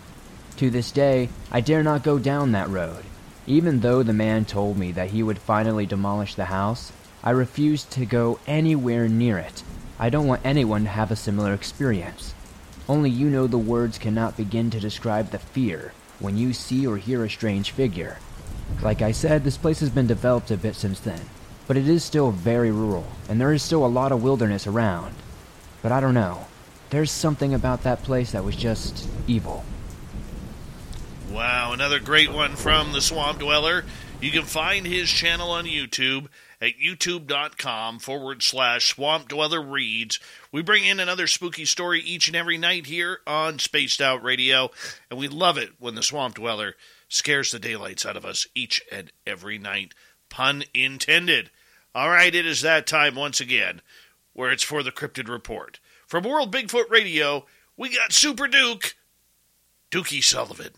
[SPEAKER 13] To this day, I dare not go down that road. Even though the man told me that he would finally demolish the house, I refused to go anywhere near it. I don't want anyone to have a similar experience. Only you know the words cannot begin to describe the fear when you see or hear a strange figure. Like I said, this place has been developed a bit since then, but it is still very rural, and there is still a lot of wilderness around. But I don't know. There's something about that place that was just evil.
[SPEAKER 2] Wow, another great one from the Swamp Dweller. You can find his channel on YouTube at youtube.com forward slash Swamp Dweller Reads. We bring in another spooky story each and every night here on Spaced Out Radio, and we love it when the Swamp Dweller scares the daylights out of us each and every night. Pun intended. All right, it is that time once again where it's for the Cryptid Report. From World Bigfoot Radio, we got Super Duke, Dookie Sullivan.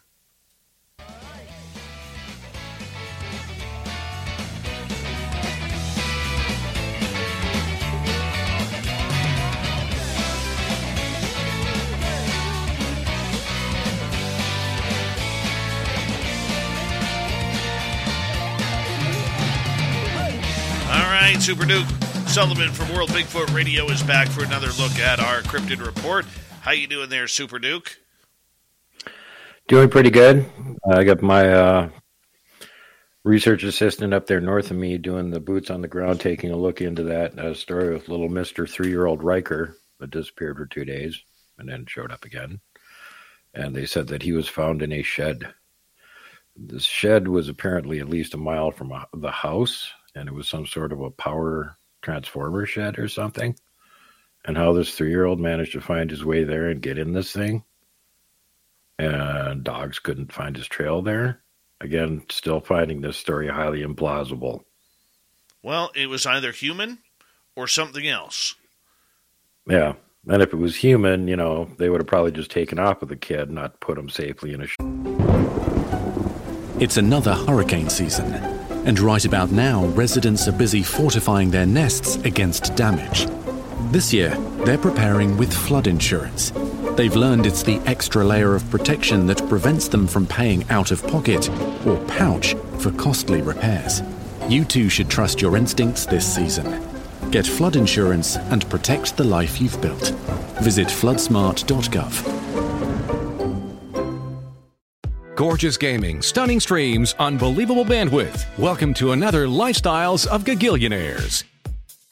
[SPEAKER 2] All right, Super Duke Sullivan from World Bigfoot Radio is back for another look at our cryptid report. How you doing there, Super Duke?
[SPEAKER 14] Doing pretty good. I got my uh, research assistant up there north of me doing the boots on the ground, taking a look into that uh, story with little Mister Three Year Old Riker that disappeared for two days and then showed up again. And they said that he was found in a shed. The shed was apparently at least a mile from a, the house, and it was some sort of a power transformer shed or something. And how this three year old managed to find his way there and get in this thing, and dogs couldn't find his trail there. Again, still finding this story highly implausible.
[SPEAKER 2] Well, it was either human or something else.
[SPEAKER 14] Yeah. And if it was human, you know, they would have probably just taken off with the kid, not put him safely in a. Sh-
[SPEAKER 9] It's another hurricane season, and right about now, residents are busy fortifying their nests against damage. This year, they're preparing with flood insurance. They've learned it's the extra layer of protection that prevents them from paying out of pocket or pouch for costly repairs. You too should trust your instincts this season. Get flood insurance and protect the life you've built. Visit floodsmart.gov.
[SPEAKER 15] Gorgeous gaming, stunning streams, unbelievable bandwidth. Welcome to another Lifestyles of Gagillionaires.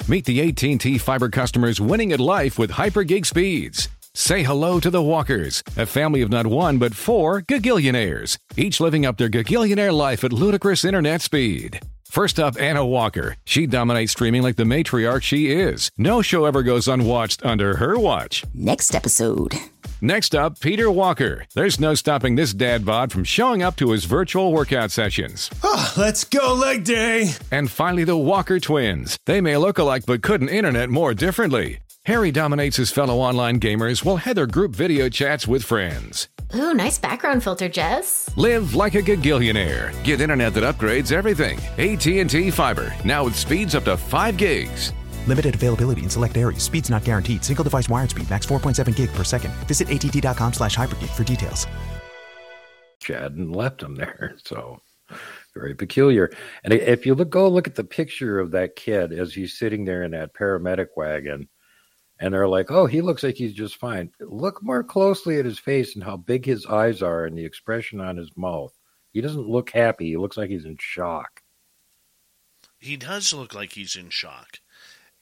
[SPEAKER 15] Meet the AT&T fiber customers winning at life with hyper gig speeds. Say hello to the Walkers, a family of not one but four Gagillionaires, each living up their Gagillionaire life at ludicrous internet speed. First up, Anna Walker. She dominates streaming like the matriarch she is. No show ever goes unwatched under her watch.
[SPEAKER 16] Next episode.
[SPEAKER 15] Next up, Peter Walker. There's no stopping this dad bod from showing up to his virtual workout sessions.
[SPEAKER 17] Oh, let's go leg day.
[SPEAKER 15] And finally, the Walker twins. They may look alike but couldn't internet more differently. Harry dominates his fellow online gamers while Heather group video chats with friends.
[SPEAKER 18] Ooh, nice background filter, Jess.
[SPEAKER 15] Live like a gagillionaire. Get internet that upgrades everything. AT&T Fiber, now with speeds up to 5 gigs.
[SPEAKER 19] Limited availability in select areas. Speeds not guaranteed. Single device wired speed max 4.7 gig per second. Visit att.com slash hypergig for details.
[SPEAKER 14] Chad and left him there. So very peculiar. And if you look, go look at the picture of that kid as he's sitting there in that paramedic wagon, and they're like, "Oh, he looks like he's just fine." Look more closely at his face and how big his eyes are and the expression on his mouth. He doesn't look happy. He looks like he's in shock.
[SPEAKER 2] He does look like he's in shock.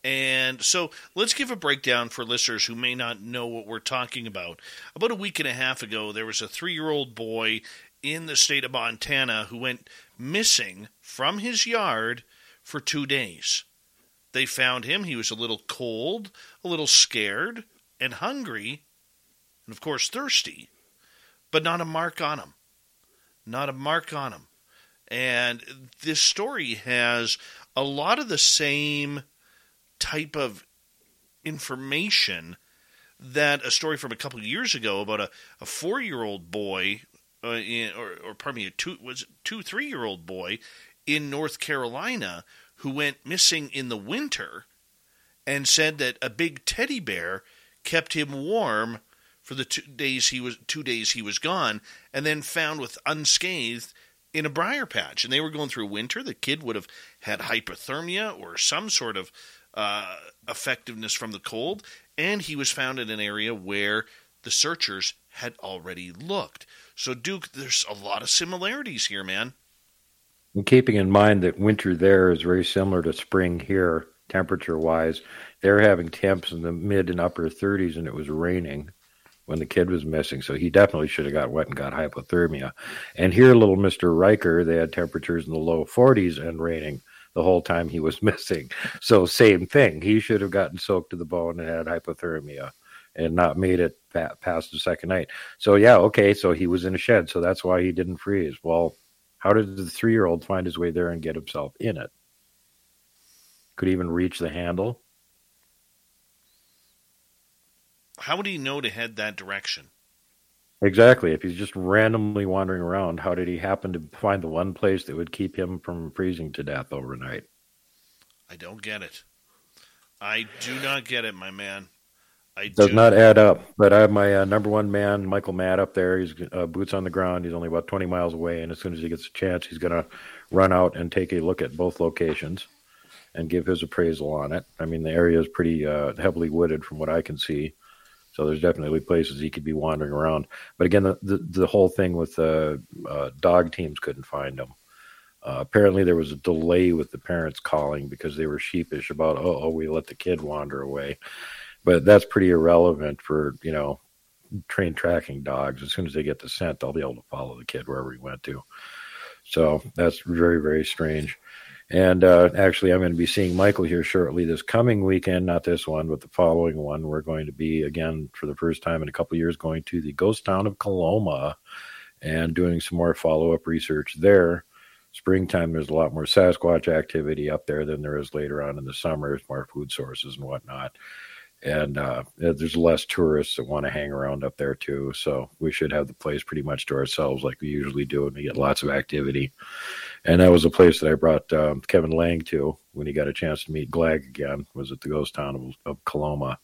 [SPEAKER 2] And so let's give a breakdown for listeners who may not know what we're talking about. About a week and a half ago, there was a three year old boy in the state of Montana who went missing from his yard for two days. They found him. He was a little cold, a little scared, and hungry, and of course thirsty, but not a mark on him. Not a mark on him. And this story has a lot of the same type of information that a story from a couple years ago about a, a four year old boy, uh, in, or, or pardon me, a two was two three year old boy in North Carolina who went missing in the winter, and said that a big teddy bear kept him warm for the two days he was two days he was gone, and then found with unscathed in a briar patch. And they were going through winter. The kid would have had hypothermia or some sort of uh, effectiveness from the cold, and he was found in an area where the searchers had already looked. So, Duke, there's a lot of similarities here, man.
[SPEAKER 14] And keeping in mind that winter there is very similar to spring here, temperature wise, they're having temps in the mid and upper 30s, and it was raining when the kid was missing. So he definitely should have got wet and got hypothermia. And here, little Mr. Riker, they had temperatures in the low 40s and raining the whole time he was [laughs] missing. So same thing. He should have gotten soaked to the bone and had hypothermia and not made it past the second night. So yeah, okay. So he was in a shed. So that's why he didn't freeze. Well, how did the three year old find his way there and get himself in it? Could he even reach the handle?
[SPEAKER 2] How would he know to head that direction?
[SPEAKER 14] Exactly. If he's just randomly wandering around, how did he happen to find the one place that would keep him from freezing to death overnight?
[SPEAKER 2] I don't get it. I do not get it, my man. I
[SPEAKER 14] does
[SPEAKER 2] do.
[SPEAKER 14] not add up. But I have my uh, number one man, Michael Matt, up there. He's uh, boots on the ground. He's only about 20 miles away, and as soon as he gets a chance, he's going to run out and take a look at both locations and give his appraisal on it. I mean, the area is pretty uh, heavily wooded from what I can see. So there's definitely places he could be wandering around. But again, the the, the whole thing with uh, uh, dog teams couldn't find him. Uh, apparently, there was a delay with the parents calling because they were sheepish about, oh, oh, we let the kid wander away. But that's pretty irrelevant for you know trained tracking dogs. As soon as they get the scent, they'll be able to follow the kid wherever he went to. So that's very very strange. And uh, actually, I'm going to be seeing Michael here shortly this coming weekend, not this one, but the following one. We're going to be, again, for the first time in a couple years, going to the ghost town of Coloma and doing some more follow up research there. Springtime, there's a lot more Sasquatch activity up there than there is later on in the summer. More food sources and whatnot. And uh, there's less tourists that want to hang around up there too. So we should have the place pretty much to ourselves like we usually do, and we get lots of activity. And that was a place that I brought um, Kevin Lang to when he got a chance to meet Glag again. Was at the ghost town of, of Coloma.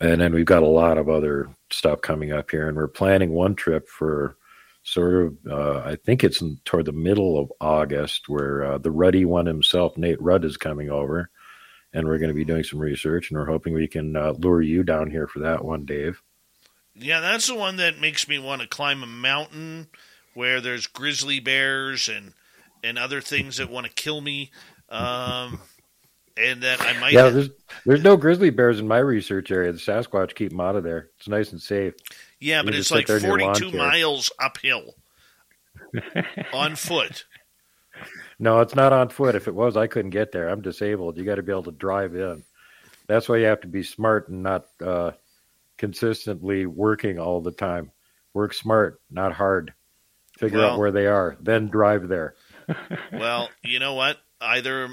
[SPEAKER 14] And then we've got a lot of other stuff coming up here, and we're planning one trip for sort of uh, I think it's in, toward the middle of August where uh, the Ruddy one himself, Nate Rudd, is coming over, and we're going to be doing some research, and we're hoping we can uh, lure you down here for that one, Dave.
[SPEAKER 2] Yeah, that's the one that makes me want to climb a mountain where there's grizzly bears and and other things that want to kill me. Um, and that I might.
[SPEAKER 14] Yeah, there's there's no grizzly bears in my research area. The Sasquatch keep them out of there. It's nice and safe.
[SPEAKER 2] Yeah,
[SPEAKER 14] You
[SPEAKER 2] but it's like
[SPEAKER 14] there in your lawn
[SPEAKER 2] 42
[SPEAKER 14] chair.
[SPEAKER 2] miles uphill [laughs] on foot.
[SPEAKER 14] No, it's not on foot. If it was, I couldn't get there. I'm disabled. You got to be able to drive in. That's why you have to be smart and not uh, consistently working all the time. Work smart, not hard. Figure
[SPEAKER 2] Well-
[SPEAKER 14] out where they are, then drive there.
[SPEAKER 2] Well, you know what? Either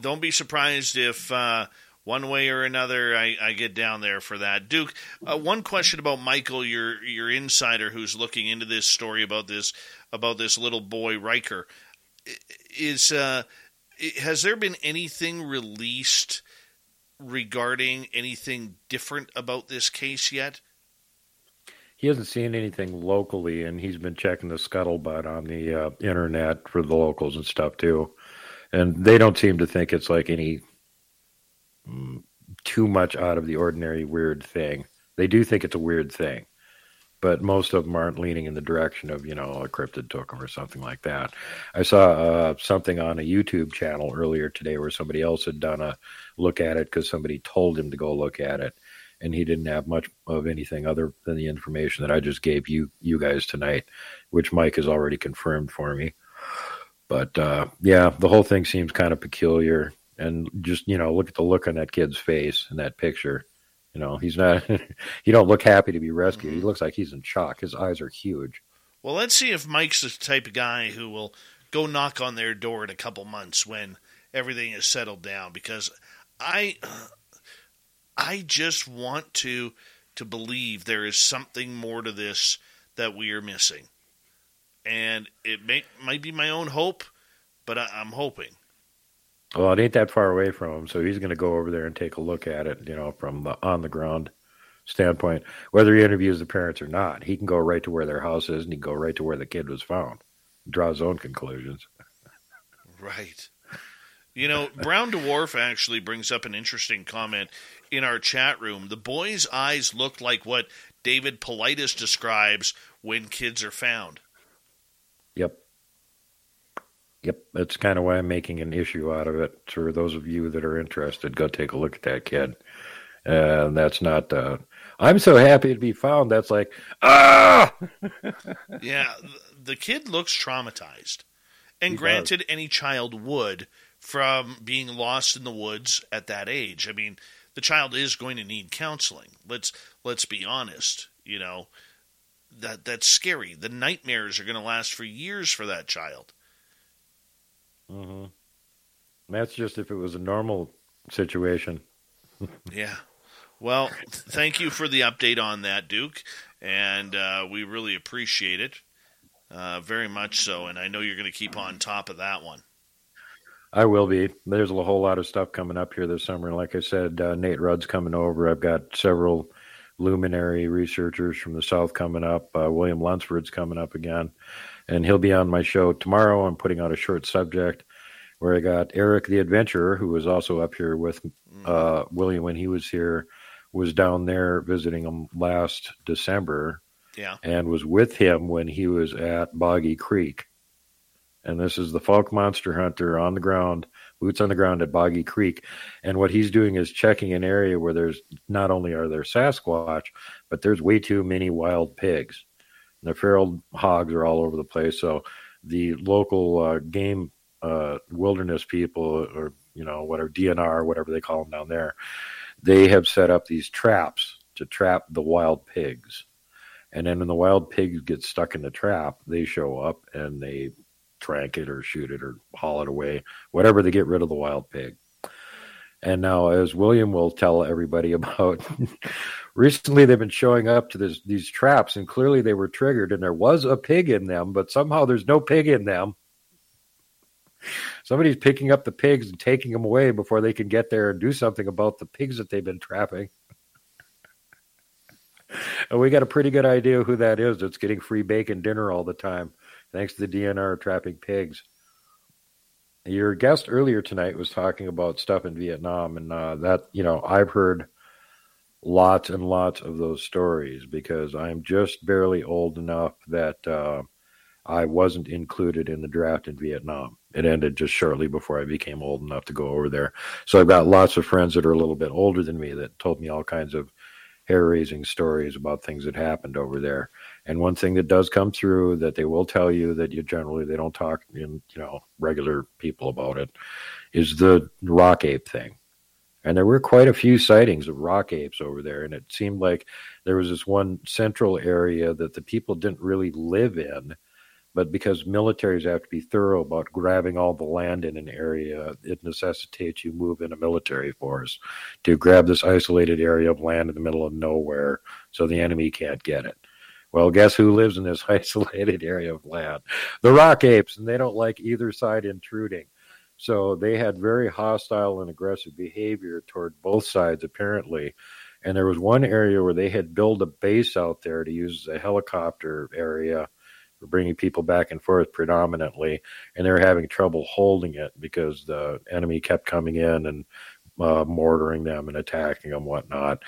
[SPEAKER 2] don't be surprised if uh, one way or another I, I get down there for that. Duke, uh, one question about Michael, your your insider who's looking into this story about this about this little boy Riker, is uh, has there been anything released regarding anything different about this case yet?
[SPEAKER 14] He hasn't seen anything locally, and he's been checking the scuttlebutt on the uh, internet for the locals and stuff too. And they don't seem to think it's like any mm, too much out of the ordinary weird thing. They do think it's a weird thing, but most of them aren't leaning in the direction of you know a cryptid took them or something like that. I saw uh, something on a YouTube channel earlier today where somebody else had done a look at it because somebody told him to go look at it and he didn't have much of anything other than the information that I just gave you you guys tonight, which Mike has already confirmed for me. But uh, yeah, the whole thing seems kind of peculiar, and just you know, look at the look on that kid's face in that picture. You know, he's not. [laughs] he don't look happy to be rescued. He looks like he's in shock. His eyes are huge.
[SPEAKER 2] Well, let's see if Mike's the type of guy who will go knock on their door in a couple months when everything is settled down. Because I, I just want to to believe there is something more to this that we are missing, and it may might be my own hope, but I, I'm hoping.
[SPEAKER 14] Well, it ain't that far away from him, so he's going to go over there and take a look at it. You know, from the on the ground standpoint, whether he interviews the parents or not, he can go right to where their house is, and he can go right to where the kid was found, draw his own conclusions. [laughs]
[SPEAKER 2] Right. You know, Brown Dwarf actually brings up an interesting comment in our chat room. The boy's eyes look like what David Paulides describes when kids are found.
[SPEAKER 14] Yep. Yep, that's kind of why I'm making an issue out of it. For those of you that are interested, go take a look at that kid. And that's not. Uh, I'm so happy to be found. That's like ah. [laughs]
[SPEAKER 2] yeah, the kid looks traumatized. And
[SPEAKER 14] He
[SPEAKER 2] granted, any child would from being lost in the woods at that age. I mean, the child is going to need counseling. Let's let's be honest. You know, that that's scary. The nightmares are going to last for years for that child.
[SPEAKER 14] hmm That's just if it was a normal situation. [laughs]
[SPEAKER 2] Yeah. Well, thank you for the update on that, Duke, and uh, we really appreciate it uh, very much so. And I know you're going to keep on top of that one.
[SPEAKER 14] I will be. There's a whole lot of stuff coming up here this summer. Like I said, uh, Nate Rudd's coming over. I've got several luminary researchers from the South coming up. Uh, William Lunsford's coming up again, and he'll be on my show tomorrow. I'm putting out a short subject where I got Eric the Adventurer, who was also up here with uh, William when he was here, was down there visiting him last December
[SPEAKER 2] Yeah.
[SPEAKER 14] and was with him when he was at Boggy Creek. And this is the Fouke Monster Hunter on the ground, boots on the ground at Boggy Creek. And what he's doing is checking an area where there's not only are there Sasquatch, but there's way too many wild pigs. And the feral hogs are all over the place. So the local uh, game uh, wilderness people, or you know, whatever DNR, whatever they call them down there, they have set up these traps to trap the wild pigs. And then when the wild pigs get stuck in the trap, they show up and they trank it or shoot it or haul it away, whatever they get rid of the wild pig. And now, as William will tell everybody [laughs] about, recently they've been showing up to this, these traps, and clearly they were triggered, and there was a pig in them, but somehow there's no pig in them. Somebody's picking up the pigs and taking them away before they can get there and do something about the pigs that they've been trapping. [laughs] and we got a pretty good idea who that is that's getting free bacon dinner all the time, thanks to the DNR trapping pigs. Your guest earlier tonight was talking about stuff in Vietnam, and uh, that you know I've heard lots and lots of those stories because I'm just barely old enough that uh, I wasn't included in the draft in Vietnam. It ended just shortly before I became old enough to go over there. So I've got lots of friends that are a little bit older than me that told me all kinds of hair raising stories about things that happened over there. And one thing that does come through that they will tell you that you generally they don't talk in you know regular people about it is the rock ape thing. And there were quite a few sightings of rock apes over there, and it seemed like there was this one central area that the people didn't really live in, but because militaries have to be thorough about grabbing all the land in an area, it necessitates you move in a military force to grab this isolated area of land in the middle of nowhere so the enemy can't get it. Well, guess who lives in this [laughs] isolated area of land? The rock apes, and they don't like either side intruding. So they had very hostile and aggressive behavior toward both sides, apparently. And there was one area where they had built a base out there to use as a helicopter area for bringing people back and forth predominantly. And they were having trouble holding it because the enemy kept coming in and uh, mortaring them and attacking them, whatnot.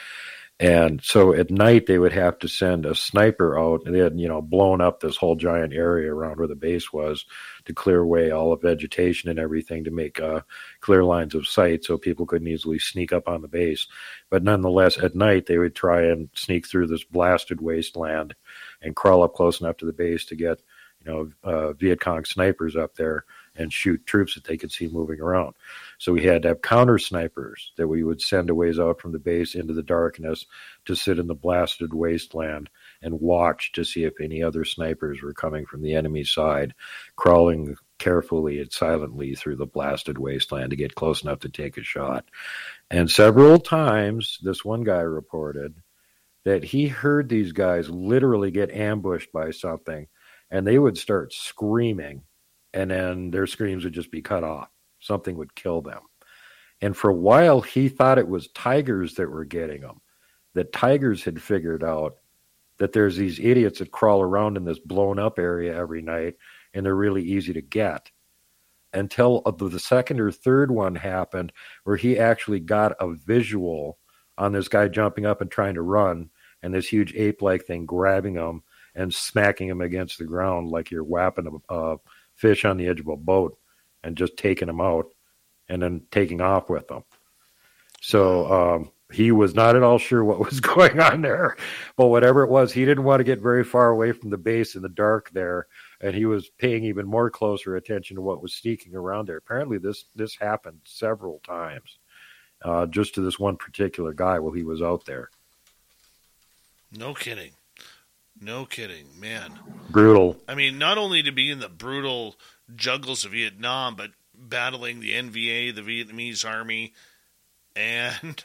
[SPEAKER 14] And so at night they would have to send a sniper out, and they had you know blown up this whole giant area around where the base was to clear away all the vegetation and everything to make uh, clear lines of sight so people couldn't easily sneak up on the base. But nonetheless, at night they would try and sneak through this blasted wasteland and crawl up close enough to the base to get you know uh, Viet Cong snipers up there and shoot troops that they could see moving around. So we had to have counter snipers that we would send a ways out from the base into the darkness to sit in the blasted wasteland and watch to see if any other snipers were coming from the enemy side, crawling carefully and silently through the blasted wasteland to get close enough to take a shot. And several times, this one guy reported that he heard these guys literally get ambushed by something and they would start screaming and then their screams would just be cut off. Something would kill them. And for a while, he thought it was tigers that were getting them. That tigers had figured out that there's these idiots that crawl around in this blown up area every night, and they're really easy to get. Until the second or third one happened, where he actually got a visual on this guy jumping up and trying to run, and this huge ape like thing grabbing him and smacking him against the ground like you're whapping a, a fish on the edge of a boat and just taking them out and then taking off with them. So um, he was not at all sure what was [laughs] going on there, but whatever it was, he didn't want to get very far away from the base in the dark there, and he was paying even more closer attention to what was sneaking around there. Apparently, this this happened several times, uh, just to this one particular guy while he was out there.
[SPEAKER 2] No kidding. No kidding, man.
[SPEAKER 14] Brutal.
[SPEAKER 2] I mean, not only to be in the brutal juggles of Vietnam, but battling the NVA, the Vietnamese army, and [laughs]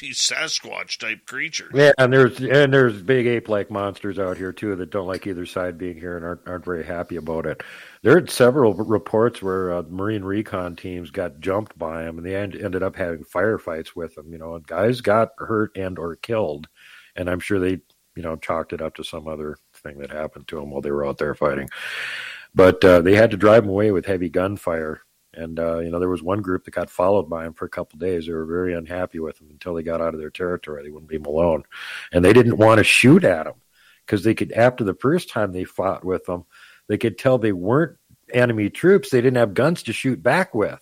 [SPEAKER 2] these Sasquatch type creatures.
[SPEAKER 14] Yeah, and there's and there's big ape like monsters out here too that don't like either side being here and aren't, aren't very happy about it. There are several reports where uh, Marine recon teams got jumped by them, and they end, ended up having firefights with them. You know, and guys got hurt and or killed, and I'm sure they you know, chalked it up to some other thing that happened to them while they were out there fighting. But uh, they had to drive them away with heavy gunfire. And, uh, you know, there was one group that got followed by them for a couple days. They were very unhappy with them until they got out of their territory. They wouldn't leave them alone. And they didn't want to shoot at them because they could, after the first time they fought with them, they could tell they weren't enemy troops. They didn't have guns to shoot back with.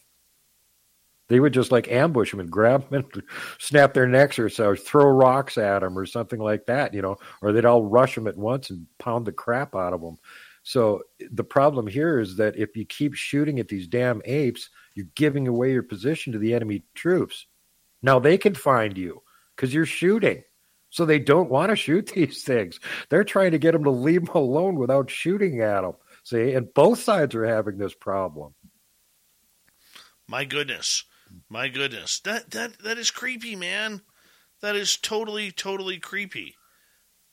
[SPEAKER 14] They would just like ambush them and grab them and [laughs] snap their necks or so, throw rocks at them or something like that, you know, or they'd all rush them at once and pound the crap out of them. So the problem here is that if you keep shooting at these damn apes, you're giving away your position to the enemy troops. Now they can find you because you're shooting. So they don't want to shoot [laughs] these things. They're trying to get them to leave them alone without shooting at them. See, and both sides are having this problem.
[SPEAKER 2] My goodness. My goodness. That that that is creepy, man. That is totally totally creepy.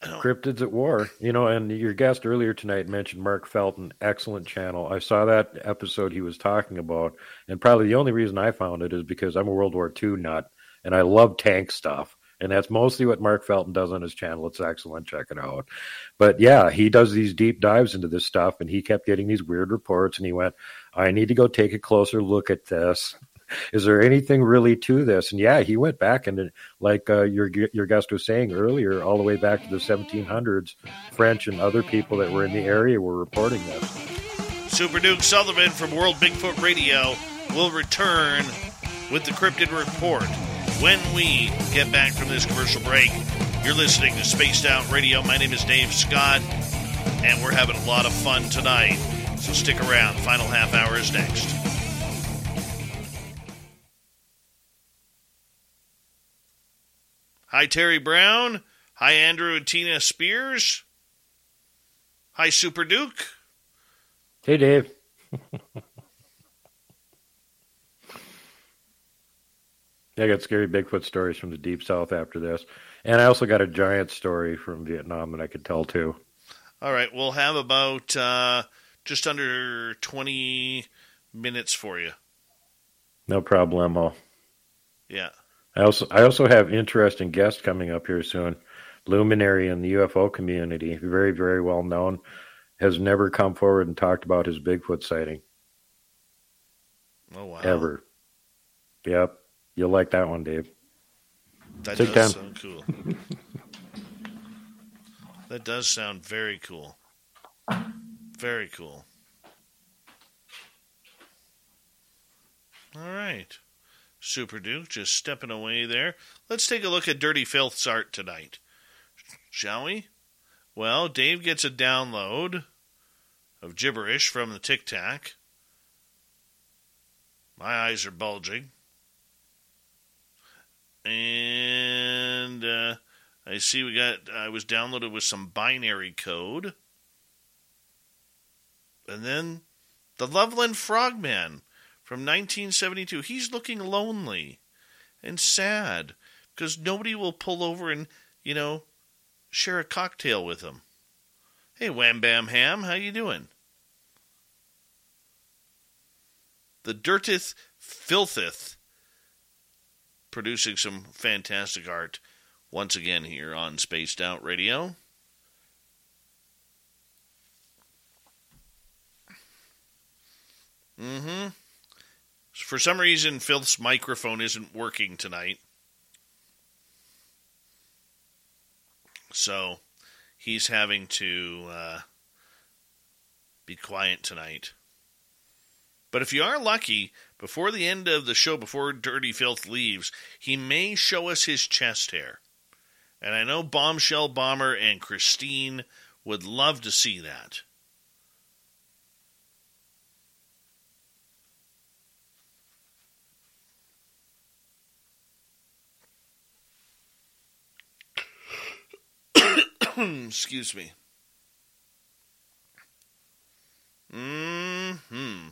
[SPEAKER 14] Cryptids at War. You know, and your guest earlier tonight mentioned Mark Felton, excellent channel. I saw that episode he was talking about, and probably the only reason I found it is because I'm a World War II nut and I love tank stuff. And that's mostly what Mark Felton does on his channel. It's excellent. Check it out. But yeah, he does these deep dives into this stuff, and he kept getting these weird reports. And he went, I need to go take a closer look at this [laughs] is there anything really to this? And yeah, he went back and like uh, your your guest was saying earlier, all the way back to the 1700s, French and other people that were in the area were reporting this.
[SPEAKER 2] Super Duke Sullivan from World Bigfoot Radio will return with the Cryptid Report when we get back from this commercial break. You're listening to Spaced Out Radio. My name is Dave Scott, and we're having a lot of fun tonight. So stick around. Final half hour is next. Hi, Terry Brown. Hi, Andrew and Tina Spears. Hi, Super Duke.
[SPEAKER 14] Hey, Dave. [laughs] Yeah, I got scary Bigfoot stories from the deep south after this. And I also got a giant story from Vietnam that I could tell too.
[SPEAKER 2] All right, we'll have about uh, just under 20 minutes for you.
[SPEAKER 14] No problemo.
[SPEAKER 2] Yeah.
[SPEAKER 14] I also I also have interesting guests coming up here soon. Luminary in the UFO community, very very well known, has never come forward and talked about his Bigfoot sighting.
[SPEAKER 2] Oh wow!
[SPEAKER 14] Ever. Yep, you'll like that one, Dave.
[SPEAKER 2] That Take does time. sound cool. [laughs] that does sound very cool. Very cool. All right. Super Duke just stepping away there. Let's take a look at Dirty Filth's art tonight, shall we? Well, Dave gets a download of gibberish from the Tic Tac. My eyes are bulging. And uh, I see we got, I was downloaded with some binary code. And then the Loveland Frogman from 1972. He's looking lonely and sad because nobody will pull over and, you know, share a cocktail with him. Hey, Wham Bam Ham, how you doing? The Dirtith Filthith producing some fantastic art once again here on Spaced Out Radio. Mm-hmm. For some reason, Phil's microphone isn't working tonight. So he's having to uh, be quiet tonight. But if you are lucky, before the end of the show, before Dirty Filth leaves, he may show us his chest hair. And I know Bombshell Bomber and Christine would love to see that. Excuse me. Hmm.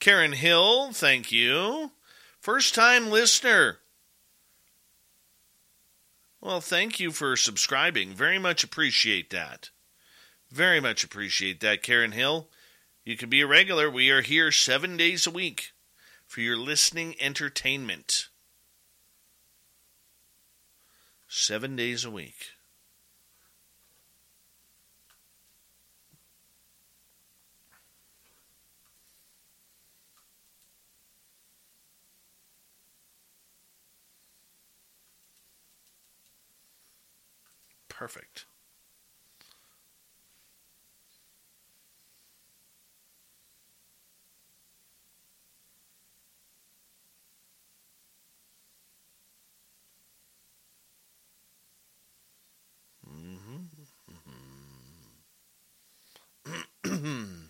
[SPEAKER 2] Karen Hill, thank you. First time listener. Well, thank you for subscribing. Very much appreciate that. Very much appreciate that, Karen Hill. You can be a regular. We are here seven days a week for your listening entertainment. Seven days a week. Perfect. Mm-hmm. Hmm.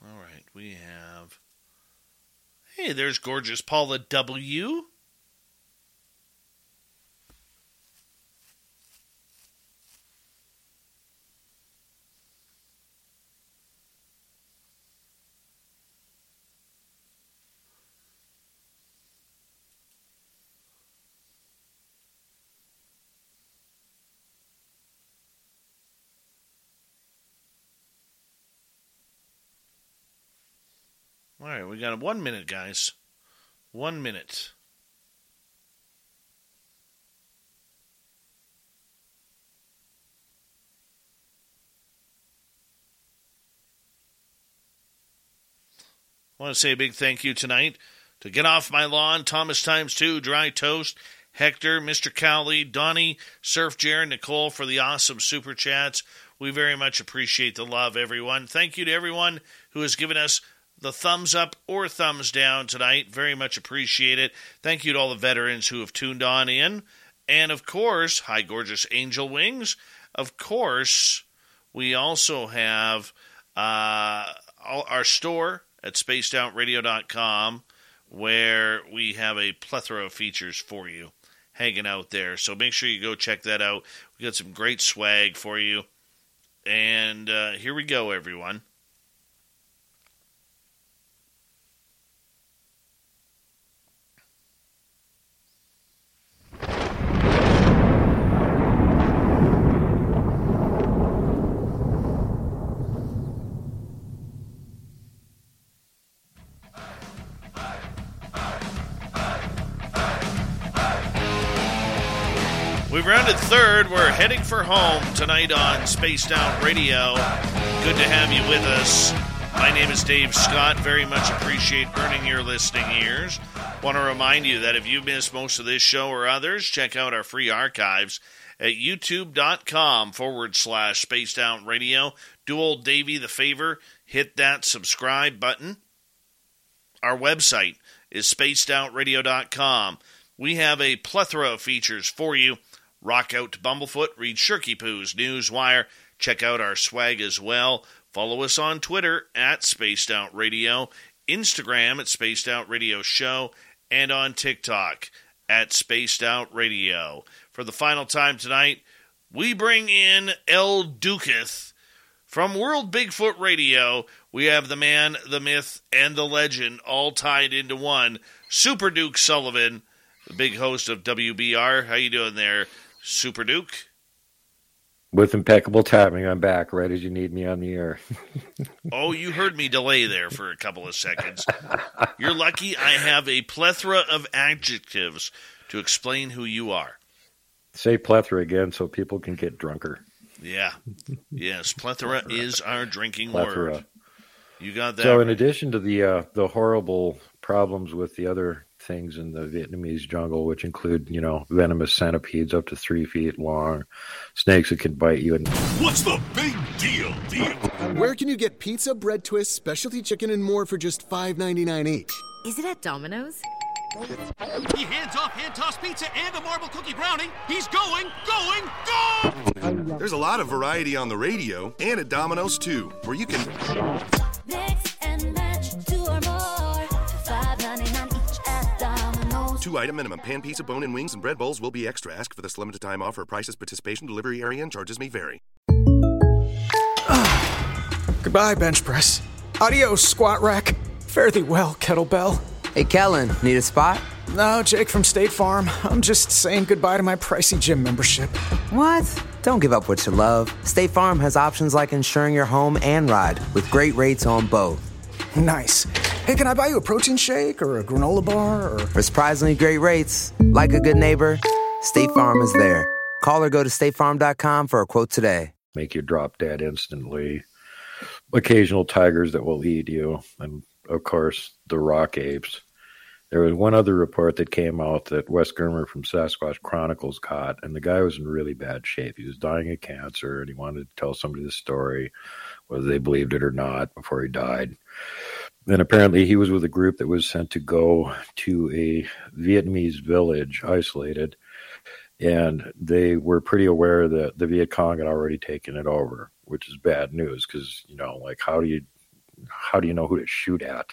[SPEAKER 2] [clears throat] All right, we have. Hey, there's gorgeous Paula W. right, we got one minute, guys. One minute. I want to say a big thank you tonight to Get Off My Lawn, Thomas Times 2, Dry Toast, Hector, Mr. Cowley, Donnie, Surf Jared, Nicole for the awesome super chats. We very much appreciate the love, everyone. Thank you to everyone who has given us the thumbs up or thumbs down tonight. Very much appreciate it. Thank you to all the veterans who have tuned on in. And of course, hi, gorgeous angel wings. Of course, we also have uh, our store at spacedoutradio.com where we have a plethora of features for you hanging out there. So make sure you go check that out. We got some great swag for you. And uh, here we go, everyone. We've rounded third. We're heading for home tonight on Spaced Out Radio. Good to have you with us. My name is Dave Scott. Very much appreciate earning your listening ears. Want to remind you that if you missed most of this show or others, check out our free archives at youtube.com forward slash spaced out radio. Do old Davey the favor, hit that subscribe button. Our website is spacedoutradio.com. We have a plethora of features for you. Rock out to Bumblefoot, read Shirky Poo's Newswire, check out our swag as well. Follow us on Twitter at Spaced Out Radio, Instagram at Spaced Out Radio Show, and on TikTok at Spaced Out Radio. For the final time tonight, we bring in El Duketh from World Bigfoot Radio. We have the man, the myth, and the legend all tied into one. Super Duke Sullivan, the big host of WBR. How you doing there, Super Duke?
[SPEAKER 14] With impeccable timing, I'm back right as you need me on the air. [laughs]
[SPEAKER 2] oh, you heard me delay there for a couple of seconds. You're lucky I have a plethora of adjectives to explain who you are.
[SPEAKER 14] Say plethora again so people can get drunker.
[SPEAKER 2] Yeah. Yes, plethora, plethora. is our drinking
[SPEAKER 14] plethora.
[SPEAKER 2] word. You got that.
[SPEAKER 14] So,
[SPEAKER 2] right.
[SPEAKER 14] in addition to the uh, the horrible problems with the other things in the Vietnamese jungle, which include, you know, venomous centipedes up to three feet long, snakes that can bite you. And
[SPEAKER 16] what's the big deal? Deal.
[SPEAKER 20] Where can you get pizza, bread twists, specialty chicken, and more for just five ninety nine each?
[SPEAKER 18] Is it at Domino's?
[SPEAKER 16] He hands off hand tossed pizza and a marble cookie brownie. He's going, going, go!
[SPEAKER 21] There's a lot of variety on the radio and at Domino's too, where you can
[SPEAKER 3] Mix and match Two
[SPEAKER 21] item minimum. Pan pizza, bone and wings, and bread bowls will be extra. Ask for this limited time offer. Prices, participation, delivery area, and charges may vary. [sighs]
[SPEAKER 22] Goodbye, bench press. Adios, squat rack. Fare thee well, kettlebell.
[SPEAKER 23] Hey, Kellen, need a spot?
[SPEAKER 22] No, Jake from State Farm. I'm just saying goodbye to my pricey gym membership.
[SPEAKER 23] What? Don't give up what you love. State Farm has options like insuring your home and ride with great rates on both.
[SPEAKER 22] Nice. Hey, can I buy you a protein shake or a granola bar or.
[SPEAKER 23] For surprisingly great rates, like a good neighbor, State Farm is there. Call or go to statefarm.com for a quote today.
[SPEAKER 14] Make you drop dead instantly. Occasional tigers that will eat you. And of course, the rock apes. There was one other report that came out that Wes Germer from Sasquatch Chronicles got, and the guy was in really bad shape. He was dying of cancer, and he wanted to tell somebody the story, whether they believed it or not, before he died. And apparently, he was with a group that was sent to go to a Vietnamese village, isolated, and they were pretty aware that the Viet Cong had already taken it over, which is bad news because you know, like, how do you how do you know who to shoot at?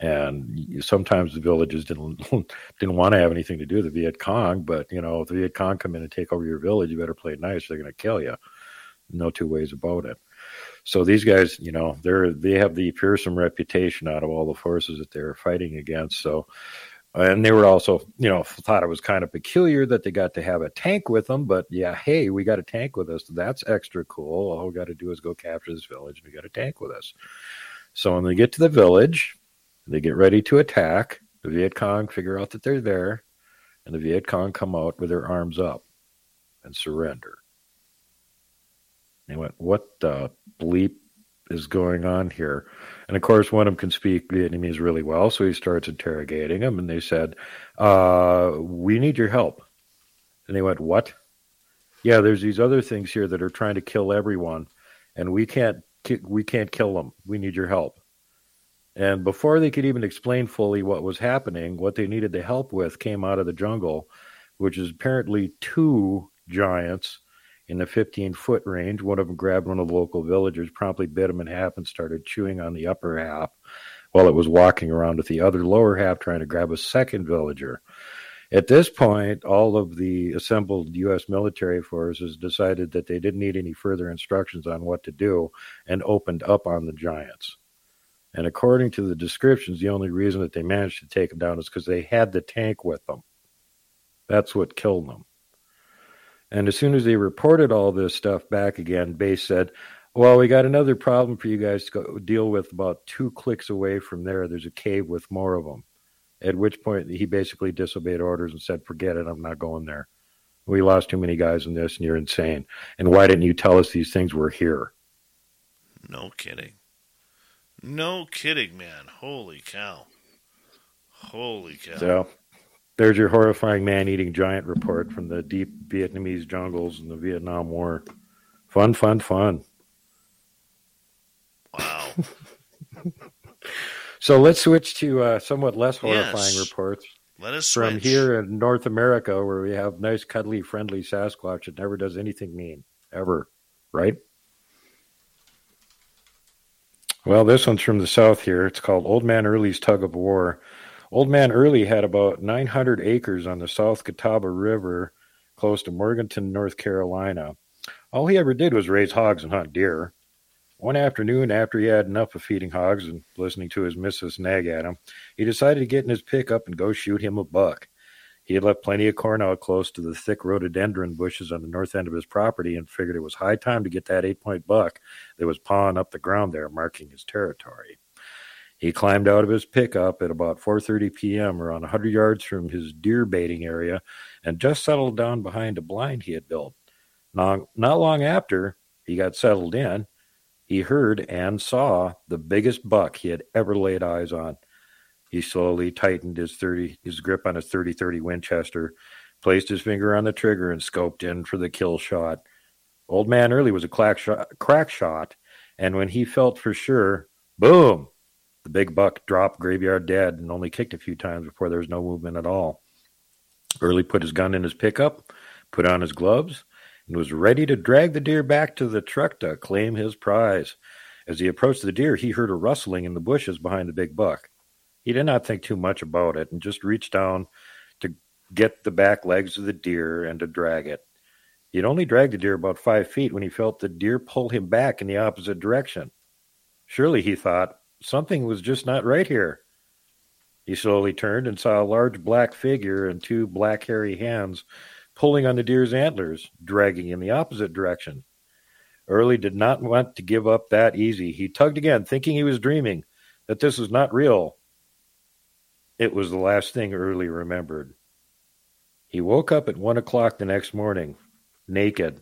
[SPEAKER 14] And sometimes the villages didn't [laughs] didn't want to have anything to do with the Viet Cong, but you know, if the Viet Cong come in and take over your village, you better play nice. They're going to kill you. No two ways about it. So these guys, you know, they're they have the fearsome reputation out of all the forces that they're fighting against. So, and they were also, you know, thought it was kind of peculiar that they got to have a tank with them. But yeah, hey, we got a tank with us. That's extra cool. All we got to do is go capture this village. And we got a tank with us. So when they get to the village, they get ready to attack. The Viet Cong figure out that they're there, and the Viet Cong come out with their arms up and surrender. They went, What the bleep is going on here? And of course, one of them can speak Vietnamese really well, so he starts interrogating them, and they said, uh, We need your help. And they went, What? Yeah, there's these other things here that are trying to kill everyone, and we can't we can't kill them. We need your help. And before they could even explain fully what was happening, what they needed the help with came out of the jungle, which is apparently two giants in the 15 foot range. One of them grabbed one of the local villagers, promptly bit him in half, and started chewing on the upper half while it was walking around with the other lower half trying to grab a second villager. At this point, all of the assembled U.S. military forces decided that they didn't need any further instructions on what to do and opened up on the giants. And according to the descriptions, the only reason that they managed to take them down is because they had the tank with them. That's what killed them. And as soon as they reported all this stuff back again, Base said, Well, we got another problem for you guys to go deal with about two clicks away from there. There's a cave with more of them. At which point he basically disobeyed orders and said, Forget it, I'm not going there. We lost too many guys in this, and you're insane. And why didn't you tell us these things were here?
[SPEAKER 2] No kidding. No kidding, man. Holy cow. Holy cow.
[SPEAKER 14] So there's your horrifying man eating giant report from the deep Vietnamese jungles in the Vietnam War. Fun, fun, fun.
[SPEAKER 2] Wow. [laughs]
[SPEAKER 14] So let's switch to uh, somewhat less horrifying
[SPEAKER 2] Yes.
[SPEAKER 14] reports.
[SPEAKER 2] Let us
[SPEAKER 14] from
[SPEAKER 2] switch.
[SPEAKER 14] here in North America, where we have nice, cuddly, friendly Sasquatch that never does anything mean, ever. Right? Well, this one's from the south here. It's called Old Man Early's Tug of War. Old Man Early had about 900 acres on the South Catawba River, close to Morganton, North Carolina. All he ever did was raise hogs and hunt deer. One afternoon, after he had enough of feeding hogs and listening to his missus nag at him, he decided to get in his pickup and go shoot him a buck. He had left plenty of corn out close to the thick rhododendron bushes on the north end of his property and figured it was high time to get that eight point buck that was pawing up the ground there, marking his territory. He climbed out of his pickup at about 4:30 p.m. around 100 yards from his deer baiting area and just settled down behind a blind he had built. Not, not long after he got settled in, he heard and saw the biggest buck he had ever laid eyes on. He slowly tightened his 30 his grip on his 30-30 Winchester, placed his finger on the trigger and scoped in for the kill shot. Old man Early was a crack shot, crack shot, and when he felt for sure, boom, the big buck dropped graveyard dead and only kicked a few times before there was no movement at all. Early put his gun in his pickup, put on his gloves, and was ready to drag the deer back to the truck to claim his prize. As he approached the deer, he heard a rustling in the bushes behind the big buck. He did not think too much about it and just reached down to get the back legs of the deer and to drag it. He had only dragged the deer about five feet when he felt the deer pull him back in the opposite direction. Surely, he thought, something was just not right here. He slowly turned and saw a large black figure and two black hairy hands pulling on the deer's antlers, dragging in the opposite direction. Early did not want to give up that easy. He tugged again, thinking he was dreaming, that this was not real. It was the last thing Early remembered. He woke up at one o'clock the next morning, naked.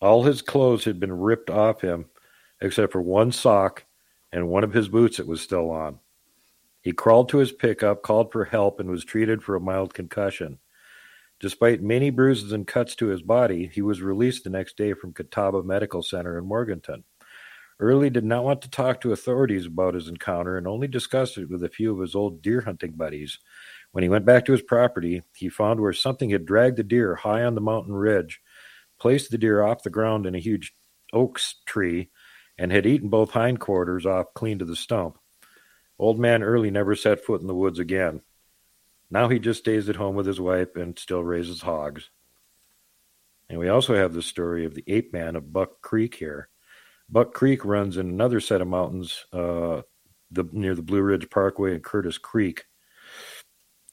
[SPEAKER 14] All his clothes had been ripped off him, except for one sock and one of his boots that was still on. He crawled to his pickup, called for help, and was treated for a mild concussion. Despite many bruises and cuts to his body, he was released the next day from Catawba Medical Center in Morganton. Early did not want to talk to authorities about his encounter and only discussed it with a few of his old deer hunting buddies. When he went back to his property, he found where something had dragged the deer high on the mountain ridge, placed the deer off the ground in a huge oak tree, and had eaten both hindquarters off clean to the stump. Old man Early never set foot in the woods again. Now he just stays at home with his wife and still raises hogs. And we also have the story of the ape man of Buck Creek here. Buck Creek runs in another set of mountains uh, the, near the Blue Ridge Parkway and Curtis Creek.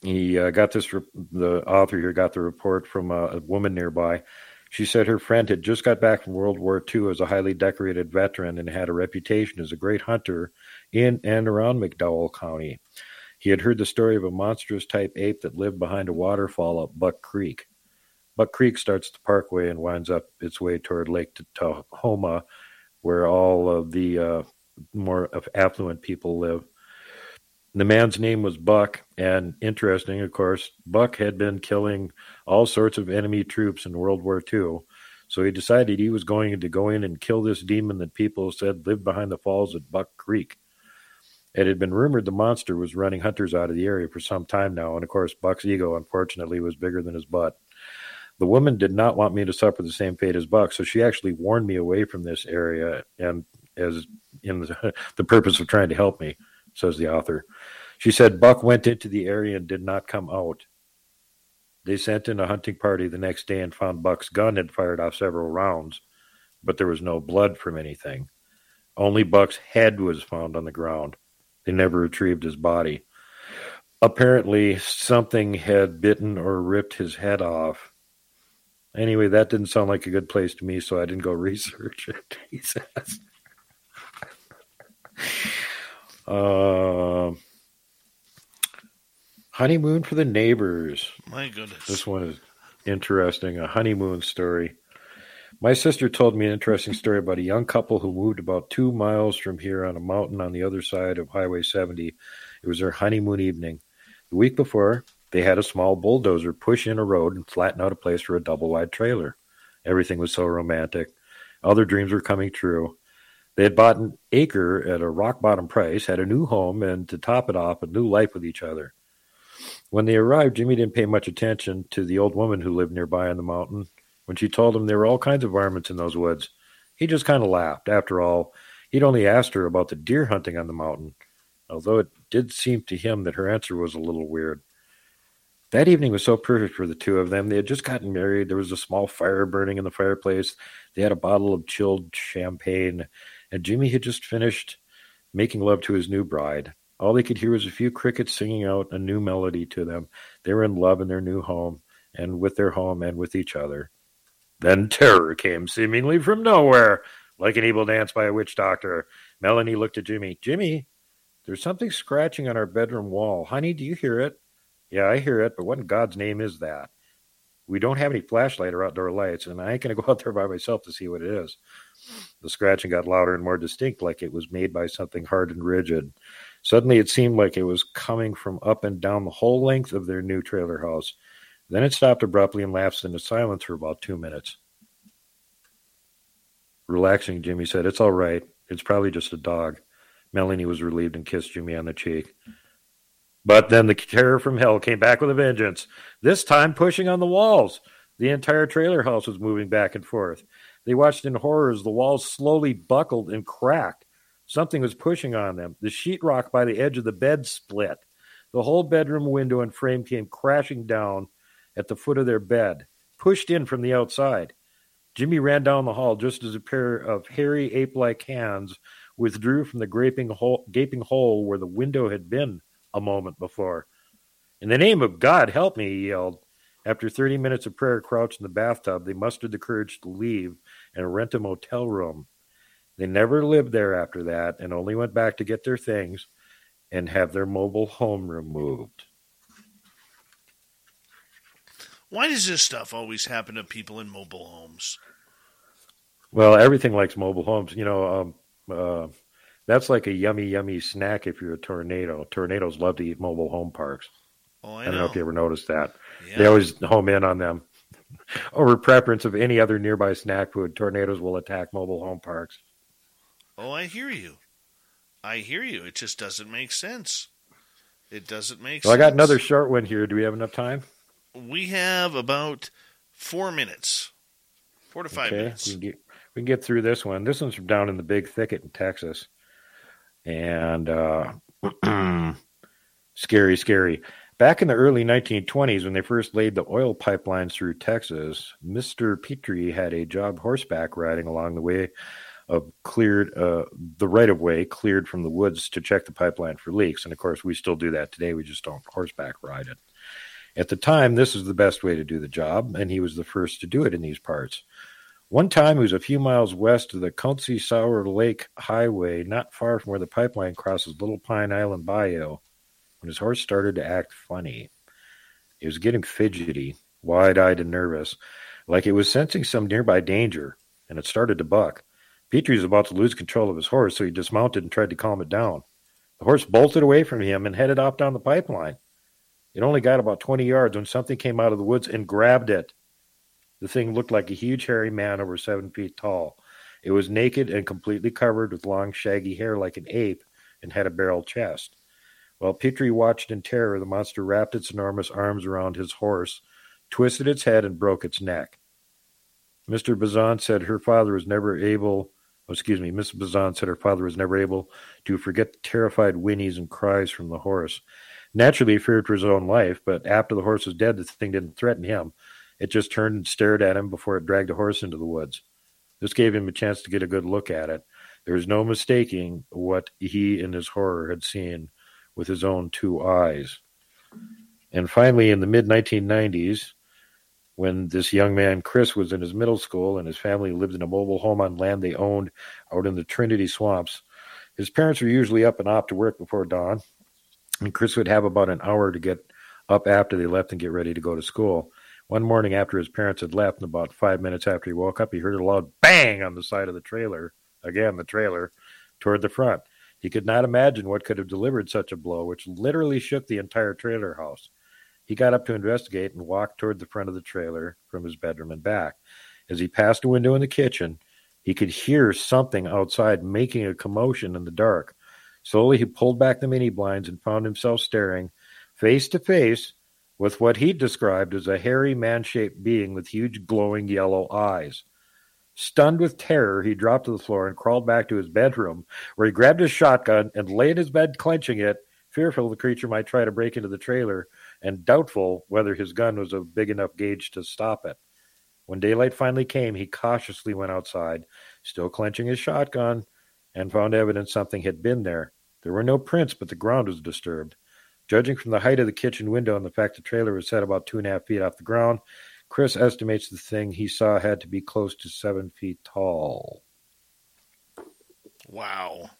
[SPEAKER 14] He uh, got this, re- the author here got the report from a, a woman nearby. She said her friend had just got back from World War II as a highly decorated veteran and had a reputation as a great hunter in and around McDowell County. He had heard the story of a monstrous type ape that lived behind a waterfall up Buck Creek. Buck Creek starts the parkway and winds up its way toward Lake Tahoma, where all of the uh, more affluent people live. The man's name was Buck, and interesting, of course, Buck had been killing all sorts of enemy troops in World War II. So he decided he was going to go in and kill this demon that people said lived behind the falls at Buck Creek. It had been rumored the monster was running hunters out of the area for some time now, and of course, Buck's ego, unfortunately, was bigger than his butt. The woman did not want me to suffer the same fate as Buck, so she actually warned me away from this area, and as in the, [laughs] the purpose of trying to help me, says the author. She said Buck went into the area and did not come out. They sent in a hunting party the next day and found Buck's gun had fired off several rounds, but there was no blood from anything. Only Buck's head was found on the ground. They never retrieved his body. Apparently, something had bitten or ripped his head off. Anyway, that didn't sound like a good place to me, so I didn't go [laughs] research it. He says. Uh, honeymoon for the neighbors.
[SPEAKER 2] My goodness.
[SPEAKER 14] This one is interesting. A honeymoon story. My sister told me an interesting story about a young couple who moved about two miles from here on a mountain on the other side of Highway 70. It was their honeymoon evening. The week before, they had a small bulldozer push in a road and flatten out a place for a double wide trailer. Everything was so romantic. All their dreams were coming true. They had bought an acre at a rock bottom price, had a new home, and to top it off, a new life with each other. When they arrived, Jimmy didn't pay much attention to the old woman who lived nearby on the mountain. When she told him there were all kinds of varmints in those woods, he just kind of laughed. After all, he'd only asked her about the deer hunting on the mountain, although it did seem to him that her answer was a little weird. That evening was so perfect for the two of them. They had just gotten married. There was a small fire burning in the fireplace. They had a bottle of chilled champagne, and Jimmy had just finished making love to his new bride. All they could hear was a few crickets singing out a new melody to them. They were in love in their new home, and with their home and with each other. Then terror came seemingly from nowhere, like an evil dance by a witch doctor. Melanie looked at Jimmy. Jimmy, there's something scratching on our bedroom wall. Honey, do you hear it? Yeah, I hear it, but what in God's name is that? We don't have any flashlight or outdoor lights, and I ain't going to go [laughs] out there by myself to see what it is. The scratching got louder and more distinct, like it was made by something hard and rigid. Suddenly, it seemed like it was coming from up and down the whole length of their new trailer house. Then it stopped abruptly and lapsed into silence for about two minutes. Relaxing, Jimmy said, It's all right. It's probably just a dog. Melanie was relieved and kissed Jimmy on the cheek. But then the terror from hell came back with a vengeance, this time pushing on the walls. The entire trailer house was moving back and forth. They watched in horror as the walls slowly buckled and cracked. Something was pushing on them. The sheetrock by the edge of the bed split. The whole bedroom window and frame came crashing down at the foot of their bed, pushed in from the outside. Jimmy ran down the hall just as a pair of hairy ape like hands withdrew from the gaping hole, gaping hole where the window had been a moment before. In the name of God, help me, he yelled. After 30 minutes of prayer crouched in the bathtub, they mustered the courage to leave and rent a motel room. They never lived there after that and only went back to get their things and have their mobile home removed.
[SPEAKER 2] Why does this stuff always happen to people in mobile homes?
[SPEAKER 14] Well, everything likes mobile homes. You know, um, uh, That's like a yummy, yummy snack if you're a tornado. Tornadoes love to eat mobile home parks.
[SPEAKER 2] Oh, I,
[SPEAKER 14] I don't know.
[SPEAKER 2] know.
[SPEAKER 14] if you ever noticed that.
[SPEAKER 2] Yeah.
[SPEAKER 14] They always home in on them. [laughs] Over preference of any other nearby snack food, tornadoes will attack mobile home parks.
[SPEAKER 2] Oh, I hear you. I hear you. It just doesn't make sense. It doesn't make
[SPEAKER 14] sense. I got another short one here. Do we have enough time?
[SPEAKER 2] We have about four minutes, four to five
[SPEAKER 14] okay,
[SPEAKER 2] minutes.
[SPEAKER 14] we can get we can get through this one. This one's from down in the Big Thicket in Texas, and uh, [clears throat] scary, scary. Back in the early 1920s, when they first laid the oil pipelines through Texas, Mr. Petrie had a job horseback riding along the way of cleared uh, the right of way cleared from the woods to check the pipeline for leaks. And of course, we still do that today. We just don't horseback ride it. At the time, this is the best way to do the job, and he was the first to do it in these parts. One time, he was a few miles west of the Country Sour Lake Highway, not far from where the pipeline crosses Little Pine Island Bayou, when his horse started to act funny. He was getting fidgety, wide eyed, and nervous, like it was sensing some nearby danger, and it started to buck. Petrie was about to lose control of his horse, so he dismounted and tried to calm it down. The horse bolted away from him and headed off down the pipeline. It only got about 20 yards when something came out of the woods and grabbed it. The thing looked like a huge, hairy man over seven feet tall. It was naked and completely covered with long, shaggy hair like an ape and had a barrel chest. While Petrie watched in terror, the monster wrapped its enormous arms around his horse, twisted its head, and broke its neck. Mr. Bazan said her father was never able, oh, excuse me, Miss Bazan said her father was never able to forget the terrified whinnies and cries from the horse. Naturally, he feared for his own life, but after the horse was dead, the thing didn't threaten him. It just turned and stared at him before it dragged the horse into the woods. This gave him a chance to get a good look at it. There was no mistaking what he in his horror had seen with his own two eyes. And finally, in the mid 1990s, when this young man, Chris, was in his middle school and his family lived in a mobile home on land they owned out in the Trinity swamps, his parents were usually up and off to work before dawn, and Chris would have about an hour to get up after they left and get ready to go to school. One morning after his parents had left, and about five minutes after he woke up, he heard a loud bang on the side of the trailer. Again, the trailer toward the front. He could not imagine what could have delivered such a blow, which literally shook the entire trailer house. He got up to investigate and walked toward the front of the trailer from his bedroom and back. As he passed a window in the kitchen, he could hear something outside making a commotion in the dark. Slowly, he pulled back the mini blinds and found himself staring face to face with what he described as a hairy man shaped being with huge glowing yellow eyes. Stunned with terror, he dropped to the floor and crawled back to his bedroom, where he grabbed his shotgun and lay in his bed, clenching it, fearful the creature might try to break into the trailer, and doubtful whether his gun was of big enough gauge to stop it. When daylight finally came, he cautiously went outside, still clenching his shotgun, and found evidence something had been there. There were no prints, but the ground was disturbed. Judging from the height of the kitchen window and the fact the trailer was set about two and a half feet off the ground, Chris estimates the thing he saw had to be close to seven feet tall.
[SPEAKER 2] Wow.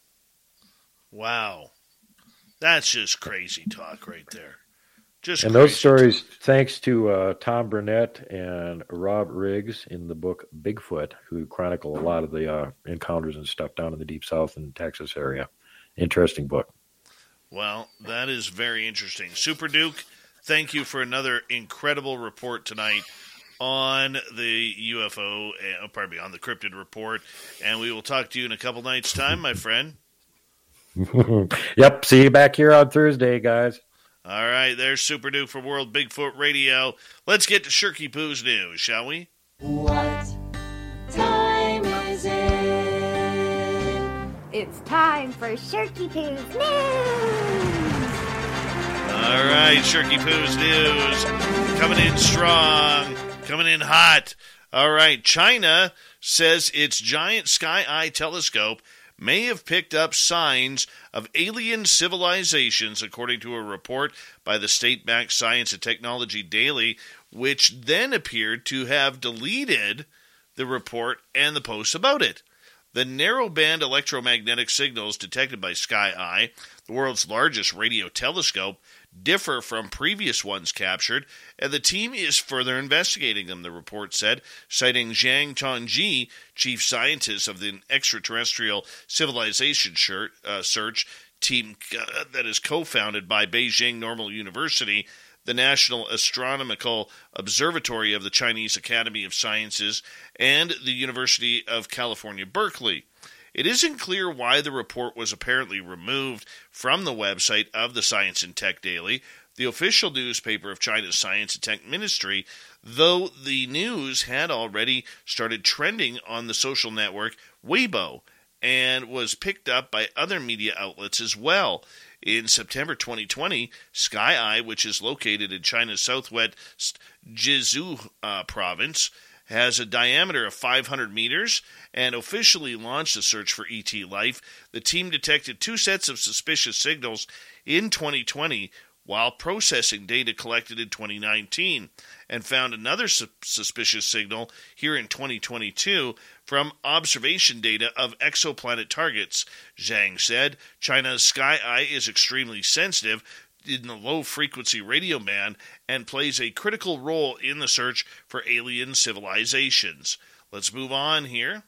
[SPEAKER 2] Wow. That's just crazy talk right there. Just
[SPEAKER 14] and those stories, thanks to uh, Tom Burnett and Rob Riggs in the book Bigfoot, who chronicle a lot of the uh, encounters and stuff down in the deep south and Texas area. Interesting book.
[SPEAKER 2] Well, that is very interesting. Super Duke, thank you for another incredible report tonight on the UFO, uh, pardon me, on the cryptid report. And we will talk to you in a couple nights' time, my friend. [laughs]
[SPEAKER 14] yep. See you back here on Thursday, guys.
[SPEAKER 2] All right, there's Super Duke for World Bigfoot Radio. Let's get to Shirky Poo's news, shall we?
[SPEAKER 3] What
[SPEAKER 24] It's time for Shirky Poo's news.
[SPEAKER 2] All right, Shirky Poo's news coming in strong, coming in hot. All right, China says its giant Sky Eye telescope may have picked up signs of alien civilizations, according to a report by the state backed Science and Technology Daily, which then appeared to have deleted the report and the posts about it. The narrowband electromagnetic signals detected by Sky Eye, the world's largest radio telescope, differ from previous ones captured, and the team is further investigating them, the report said, citing Zhang Tongji, chief scientist of the extraterrestrial civilization uh, search team uh, that is co founded by Beijing Normal University the National Astronomical Observatory of the Chinese Academy of Sciences, and the University of California, Berkeley. It isn't clear why the report was apparently removed from the website of the Science and Tech Daily, the official newspaper of China's Science and Tech Ministry, though the news had already started trending on the social network Weibo and was picked up by other media outlets as well. In September 2020, Sky Eye, which is located in China's southwest Jiangsu uh, province, has a diameter of 500 meters and officially launched a search for ET life. The team detected two sets of suspicious signals in 2020 while processing data collected in 2019 and found another su- suspicious signal here in 2022 from observation data of exoplanet targets. Zhang said China's Sky Eye is extremely sensitive in the low frequency radio band and plays a critical role in the search for alien civilizations. Let's move on here.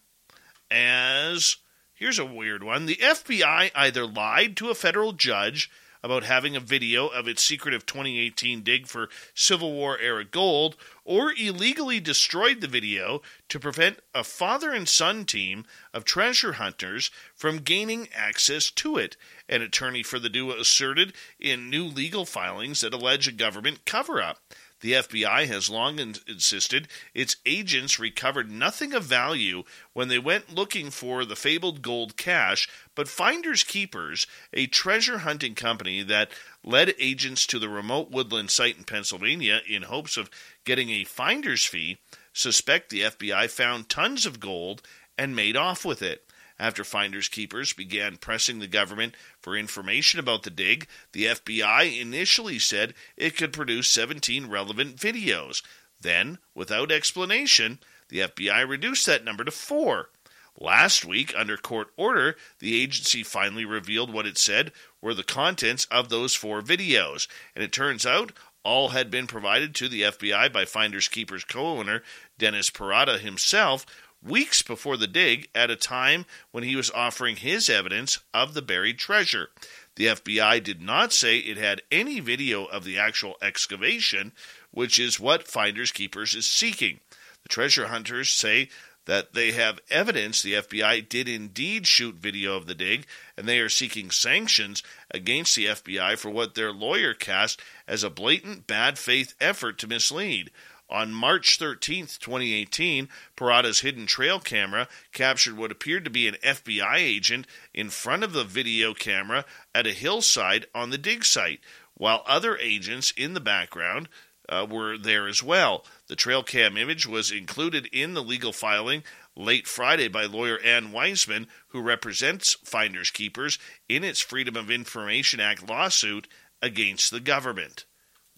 [SPEAKER 2] As here's a weird one the FBI either lied to a federal judge about having a video of its secretive 2018 dig for Civil War era gold, or illegally destroyed the video to prevent a father and son team of treasure hunters from gaining access to it. An attorney for the duo asserted in new legal filings that allege a government cover up. The FBI has long in- insisted its agents recovered nothing of value when they went looking for the fabled gold cache, but Finders Keepers, a treasure hunting company that led agents to the remote woodland site in Pennsylvania in hopes of getting a finder's fee, suspect the FBI found tons of gold and made off with it. After finders keepers began pressing the government for information about the dig, the FBI initially said it could produce 17 relevant videos. Then, without explanation, the FBI reduced that number to four. Last week, under court order, the agency finally revealed what it said were the contents of those four videos, and it turns out all had been provided to the FBI by Finders Keepers co owner Dennis Parada himself weeks before the dig at a time when he was offering his evidence of the buried treasure. The FBI did not say it had any video of the actual excavation, which is what Finders Keepers is seeking. The treasure hunters say that they have evidence the FBI did indeed shoot video of the dig, and they are seeking sanctions against the FBI for what their lawyer cast as a blatant bad faith effort to mislead. On March 13, 2018, Parada's hidden trail camera captured what appeared to be an FBI agent in front of the video camera at a hillside on the dig site, while other agents in the background uh, were there as well. The trail cam image was included in the legal filing late Friday by lawyer Anne Weismann, who represents Finders Keepers in its Freedom of Information Act lawsuit against the government.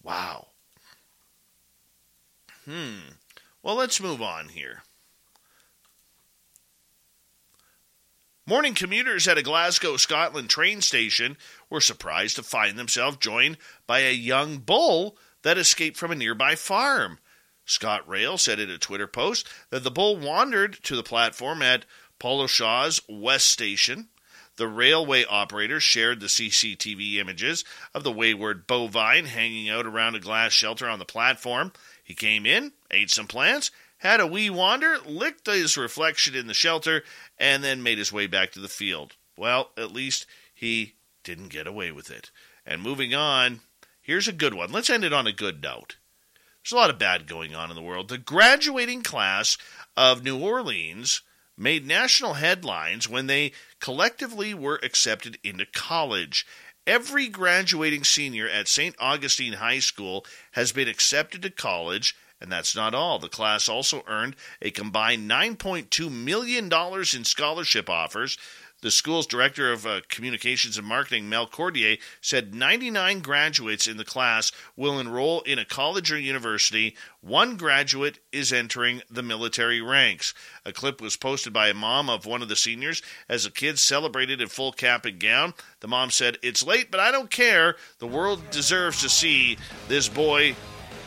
[SPEAKER 2] Wow. Hmm. Well, let's move on here. Morning commuters at a Glasgow, Scotland train station were surprised to find themselves joined by a young bull that escaped from a nearby farm. ScotRail said in a Twitter post that the bull wandered to the platform at Pollokshaws West Station. The railway operator shared the CCTV images of the wayward bovine hanging out around a glass shelter on the platform. He came in, ate some plants, had a wee wander, licked his reflection in the shelter, and then made his way back to the field. Well, at least he didn't get away with it. And moving on, here's a good one. Let's end it on a good note. There's a lot of bad going on in the world. The graduating class of New Orleans made national headlines when they collectively were accepted into college. Every graduating senior at St. Augustine High School has been accepted to college, and that's not all. The class also earned a combined $9.2 million in scholarship offers. The school's director of uh, communications and marketing, Mel Cordier, said 99 graduates in the class will enroll in a college or university. One graduate is entering the military ranks. A clip was posted by a mom of one of the seniors as the kids celebrated in full cap and gown. The mom said, It's late, but I don't care. The world deserves to see this boy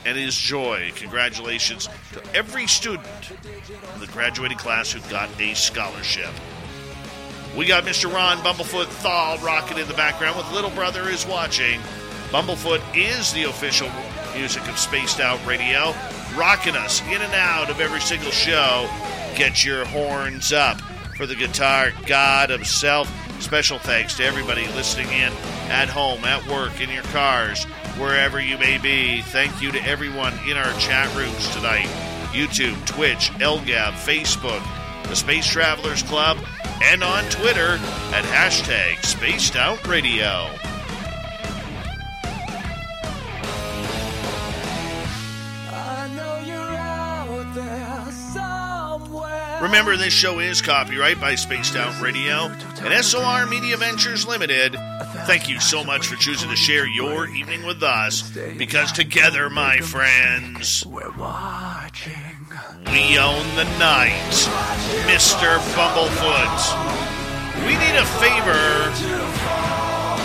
[SPEAKER 2] and his joy. Congratulations to every student in the graduating class who got a scholarship. We got Mr. Ron Bumblefoot Thal rocking in the background with Little Brother is watching. Bumblefoot is the official music of Spaced Out Radio, rocking us in and out of every single show. Get your horns up for the guitar god himself. Special thanks to everybody listening in at home, at work, in your cars, wherever you may be. Thank you to everyone in our chat rooms tonight YouTube, Twitch, LGAB, Facebook, the Space Travelers Club, and on Twitter at hashtag Spaced Out Radio. Remember, this show is copyright by Spaced Out Radio and SOR Media Ventures Limited. Thank you so much for choosing to share your evening with us because together, my friends, we're watching. We own the night, Mr. Bumblefoot. We need a favor.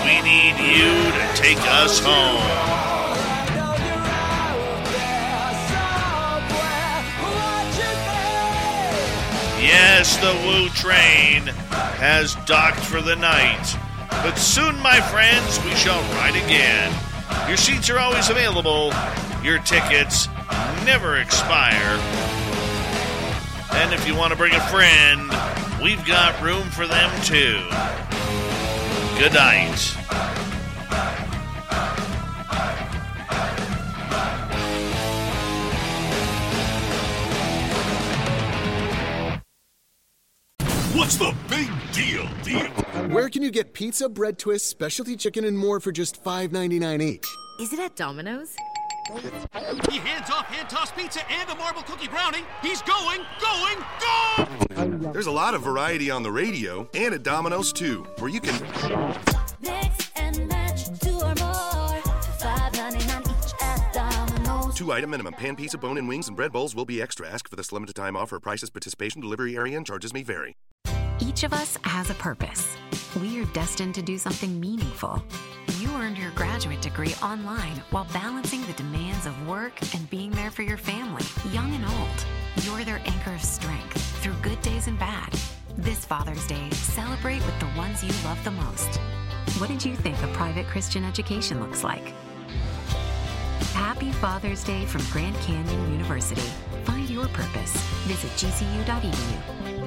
[SPEAKER 2] We need you to take us home. Yes, the Woo train has docked for the night. But soon, my friends, we shall ride again. Your seats are always available. Your tickets never expire. And if you want to bring a friend, we've got room for them too. Good night.
[SPEAKER 20] What's the big deal, deal? Where can you get pizza, bread twists, specialty chicken, and more for just $5.99 each?
[SPEAKER 18] Is it at Domino's?
[SPEAKER 16] He hands off hand toss pizza and a marble cookie brownie. He's going, going, go!
[SPEAKER 21] There's a lot of variety on the radio and at Domino's too, where you can
[SPEAKER 3] Mix and match two or more. $5.99 each at Domino's.
[SPEAKER 21] two item minimum. Pan pizza, bone and wings, and bread bowls will be extra. Ask for this limited time offer. Prices, participation, delivery area, and charges may vary.
[SPEAKER 25] Each of us has a purpose. We are destined to do something meaningful. You earned your graduate degree online while balancing the demands of work and being there for your family, young and old. You're their anchor of strength through good days and bad. This Father's Day, celebrate with the ones you love the most. What did you think a private Christian education looks like? Happy Father's Day from Grand Canyon University. Find your purpose. Visit gcu.edu.